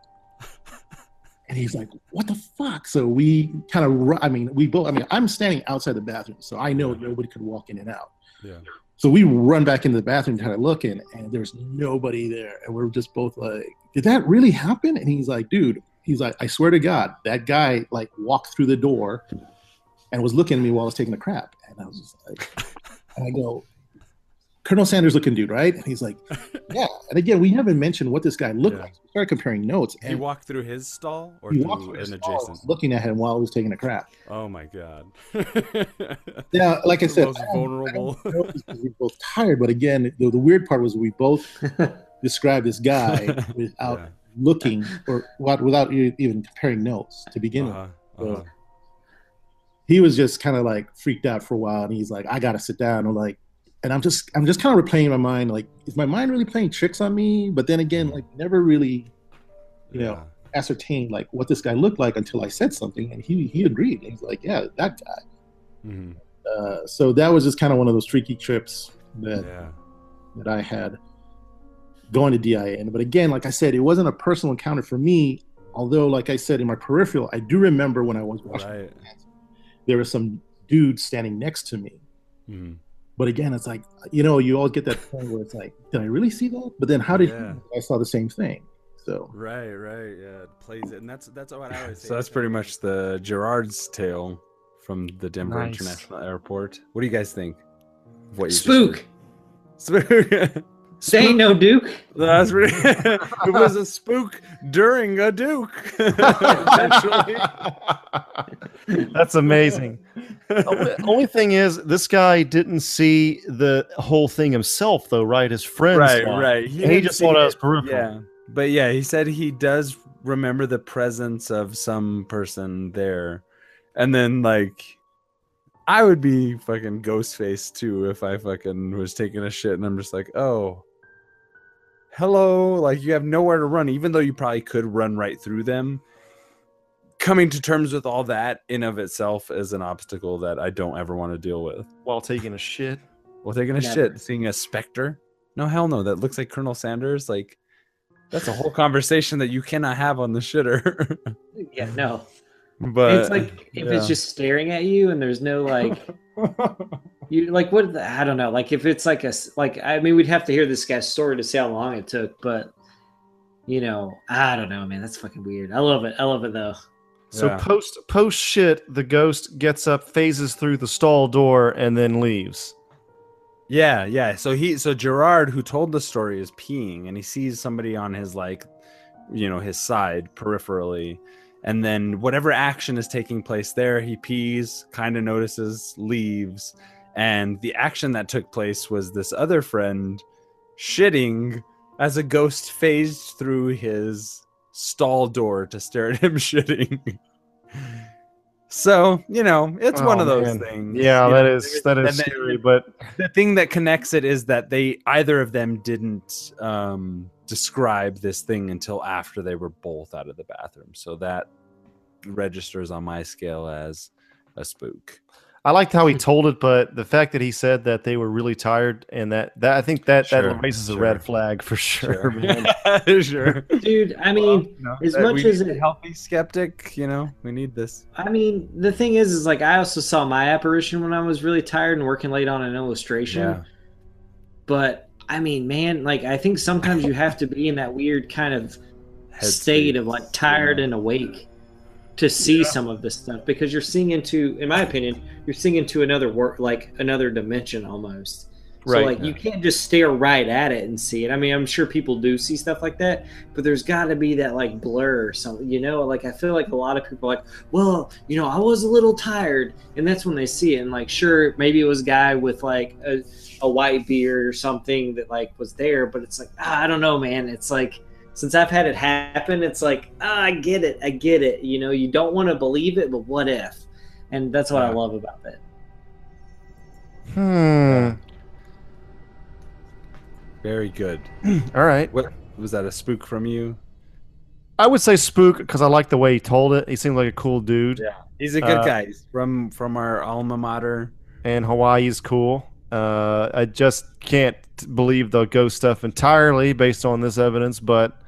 and he's like what the fuck so we kind of i mean we both i mean i'm standing outside the bathroom so i know nobody could walk in and out Yeah. so we run back into the bathroom kind of looking, and there's nobody there. And we're just both like, did that really happen? And he's like, dude, he's like, I swear to God, that guy like walked through the door and was looking at me while I was taking a crap. And I was just like, and I go, Colonel Sanders looking dude, right? And he's like, yeah. And again, we haven't mentioned what this guy looked Yeah. like. So we started comparing notes. And He And walked through his stall or he through walked through his an stall, adjacent? looking at him while he was taking a crap. Oh my god. Yeah, like I The said, most I don't- I vulnerable. don't know if it's 'cause we're both tired, but again, the, the weird part was we both described this guy without Yeah. looking or what without even comparing notes to begin with. Uh-huh, uh-huh. He was just kind of like freaked out for a while, and he's like, "I gotta sit down." I'm like, and I'm just I'm just kind of replaying my mind, like, is my mind really playing tricks on me? But then again, like, never really, you know, Yeah. ascertained like what this guy looked like until I said something, and he he agreed. And he's like, "Yeah, that guy." Mhm. Uh, so that was just kind of one of those freaky trips that Yeah. that I had going to DIA. But again, like I said, it wasn't a personal encounter for me. Although, like I said, in my peripheral, I do remember when I was watching, Right. there was some dude standing next to me. Mhm. But again, it's like you know, you always get that point where it's like, did I really see that? But then, how did Yeah. I saw the same thing. So Right, right, yeah, it plays it, and that's that's what I always say. So that's pretty much the Gerard's tale from the Denver Nice. International Airport. What do you guys think? of What you Spook. Spook. Say no Duke. That's really. it was a spook during a Duke. Eventually. That's amazing. only, only thing is, this guy didn't see the whole thing himself, though, right? His friends, right, saw right. And He, just see saw it it. as peripheral. Yeah, but yeah, he said he does remember the presence of some person there, and then like, I would be fucking ghost face too if I fucking was taking a shit and I'm just like, oh, hello, like you have nowhere to run, even though you probably could run right through them. Coming to terms with all that in of itself is an obstacle that I don't ever want to deal with. While taking a shit. Well, taking a Never. shit, seeing a specter. No, hell no. That looks like Colonel Sanders. Like, that's a whole conversation that you cannot have on the shitter. Yeah, no. But it's like if yeah. it's just staring at you and there's no like you like what the, I don't know. Like if it's like a like I mean we'd have to hear this guy's story to see how long it took, but you know I don't know, man. That's fucking weird. I love it. I love it though. So Yeah. post post shit, the ghost gets up, phases through the stall door, and then leaves. yeah, yeah. So he, so Gerard, who told the story, is peeing, and he sees somebody on his like, you know, his side peripherally, and then whatever action is taking place there, he pees, kind of notices, leaves, and the action that took place was this other friend shitting as a ghost phased through his stall door to stare at him shitting. So you know, it's one Oh, of those man. things. Yeah, that know, is that is scary, but the thing that connects it is that they either of them didn't um, describe this thing until after they were both out of the bathroom. So that registers on my scale as a spook. I liked how he hmm. told it, but the fact that he said that they were really tired and that that I think that Sure, that raises a red flag for sure. man. sure. Dude, I mean You know, as much as a it- healthy skeptic, you know, we need this. I mean, the thing is, is like I also saw my apparition when I was really tired and working late on an illustration. Yeah. But I mean, man, like I think sometimes you have to be in that weird kind of state of like tired and awake to see some of this stuff because you're seeing into, in my opinion, you're seeing into another work, like another dimension almost. So Right. like you can't just stare right at it and see it. I mean, I'm sure people do see stuff like that, but there's got to be that like blur or something, you know? Like I feel like a lot of people are like, well, you know, I was a little tired, and that's when they see it. And like, sure, maybe it was a guy with like a, a white beard or something that like was there, but it's like ah, I don't know, man. It's like since I've had it happen, it's like ah, I get it, I get it. You know, you don't want to believe it, but what if? And that's what I love about it. Hmm. Very good. All right. What was that a spook from you? I would say spook because I like the way he told it. He seemed like a cool dude, Yeah. He's a good Uh, guy. He's from from our alma mater. and Hawaii's cool. Uh, I just can't believe the ghost stuff entirely based on this evidence, but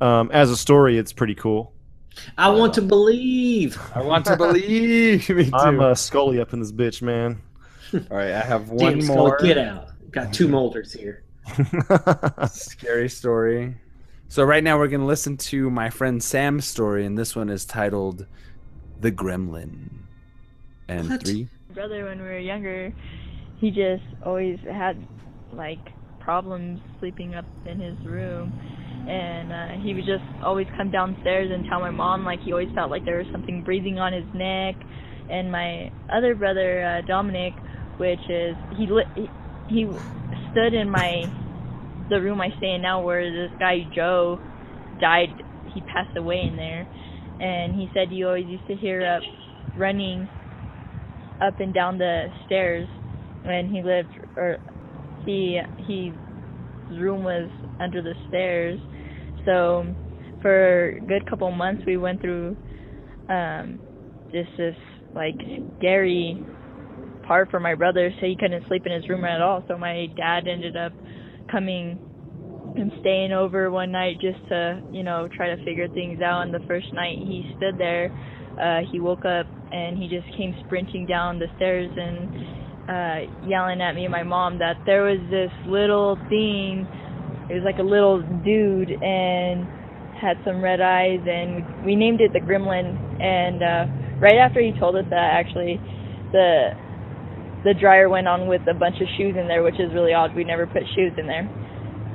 um, as a story, it's pretty cool. I want to believe. I want to believe. Me too. I'm uh, Scully up in this bitch, man. All right, I have Damn, one Scully, more get out. Got two Mulders here. scary story. So right now we're gonna listen to my friend Sam's story, and this one is titled "The Gremlin." And What? three, brother when we were younger he just always had like problems sleeping up in his room. And uh, he would just always come downstairs and tell my mom like he always felt like there was something breathing on his neck. And my other brother uh, Dominic which is he li- he, he stood in my the room I stay in now where this guy Joe died. He passed away in there, and he said he always used to hear up running up and down the stairs when he lived, or he he his room was under the stairs. So for a good couple months, we went through um, just this like scary part for my brother. So he couldn't sleep in his room at all. So my dad ended up coming and staying over one night just to you know try to figure things out. And the first night he stood there, uh, he woke up and he just came sprinting down the stairs and uh, yelling at me and my mom that there was this little thing. It was like a little dude and had some red eyes, and we named it the Gremlin. And uh, right after he told us that, actually, the the dryer went on with a bunch of shoes in there, which is really odd. We never put shoes in there.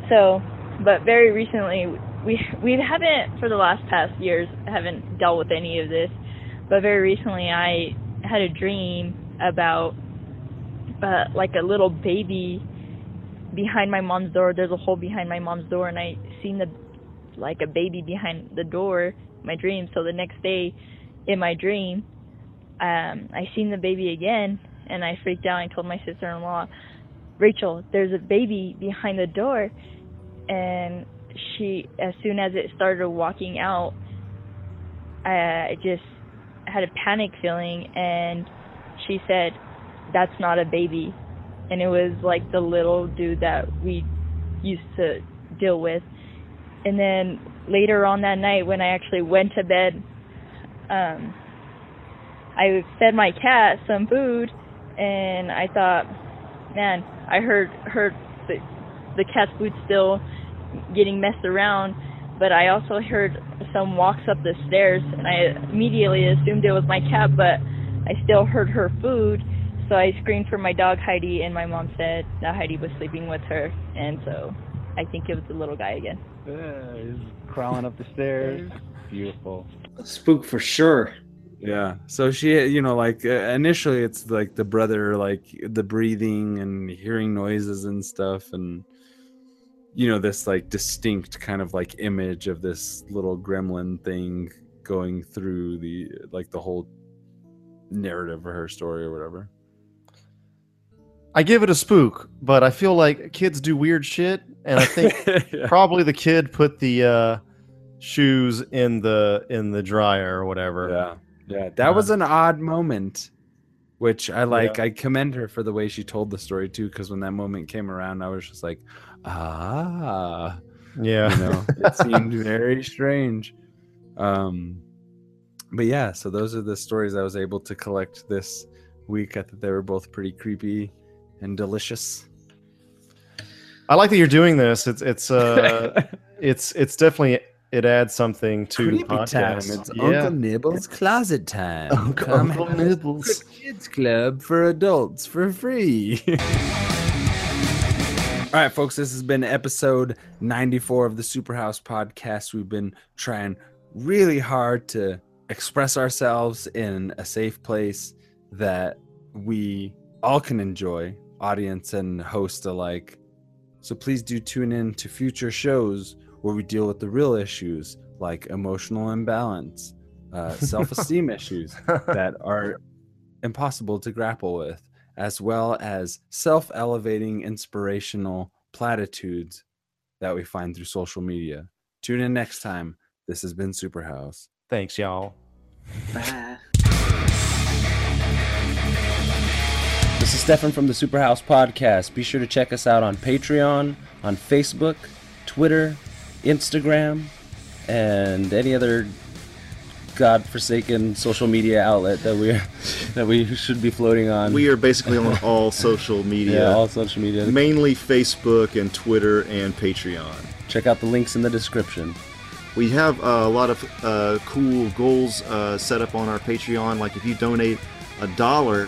So, but very recently, we we haven't for the last past years haven't dealt with any of this, but very recently I had a dream about uh, like a little baby behind my mom's door. There's a hole behind my mom's door, and I seen the like a baby behind the door. My dream. So the next day, in my dream, um, I seen the baby again, and I freaked out. and told my sister-in-law, Rachel, there's a baby behind the door, and she, as soon as it started walking out, I just had a panic feeling, and she said, "That's not a baby," and it was like the little dude that we used to deal with. And then later on that night, when I actually went to bed, um, I fed my cat some food, and I thought, man, I heard heard the the cat's food still getting messed around, but I also heard some walks up the stairs, and I immediately assumed it was my cat, but I still heard her food, so I screamed for my dog Heidi, and my mom said that Heidi was sleeping with her, and so I think it was the little guy again. Yeah, he's crawling up the stairs. Beautiful. Spook for sure. Yeah. So she, you know, like uh, initially it's like the brother, like the breathing and hearing noises and stuff, and you know this like distinct kind of like image of this little gremlin thing going through the like the whole narrative of her story or whatever. I give it a spook, but I feel like kids do weird shit, and I think Yeah. probably the kid put the uh, shoes in the in the dryer or whatever. Yeah. Yeah. That was an odd moment, which I like. Yeah. I commend her for the way she told the story too, because when that moment came around, I was just like, ah, Yeah. you know, it seemed very strange. Um, but yeah, so those are the stories I was able to collect this week. I thought they were both pretty creepy and delicious. I like that you're doing this. It's it's uh it's it's definitely it adds something to the podcast. It's yeah. Uncle Nibble's closet time. Uncle- Uncle Nibbles. Kids Club for adults for free. All right, folks, this has been episode 94 of the Superhouse podcast. We've been trying really hard to express ourselves in a safe place that we all can enjoy, audience and host alike. So please do tune in to future shows where we deal with the real issues like emotional imbalance, uh, self esteem issues that are impossible to grapple with, as well as self elevating, inspirational platitudes that we find through social media. Tune in next time. This has been Superhouse. Thanks, y'all. Bye. This is Stefan from the Superhouse Podcast. Be sure to check us out on Patreon, on Facebook, Twitter, Instagram, and any other godforsaken social media outlet that we that we should be floating on. We are basically on all social media, yeah, all social media. mainly Facebook and Twitter and Patreon. Check out the links in the description. We have uh, a lot of uh, cool goals uh, set up on our Patreon. Like if you donate a dollar,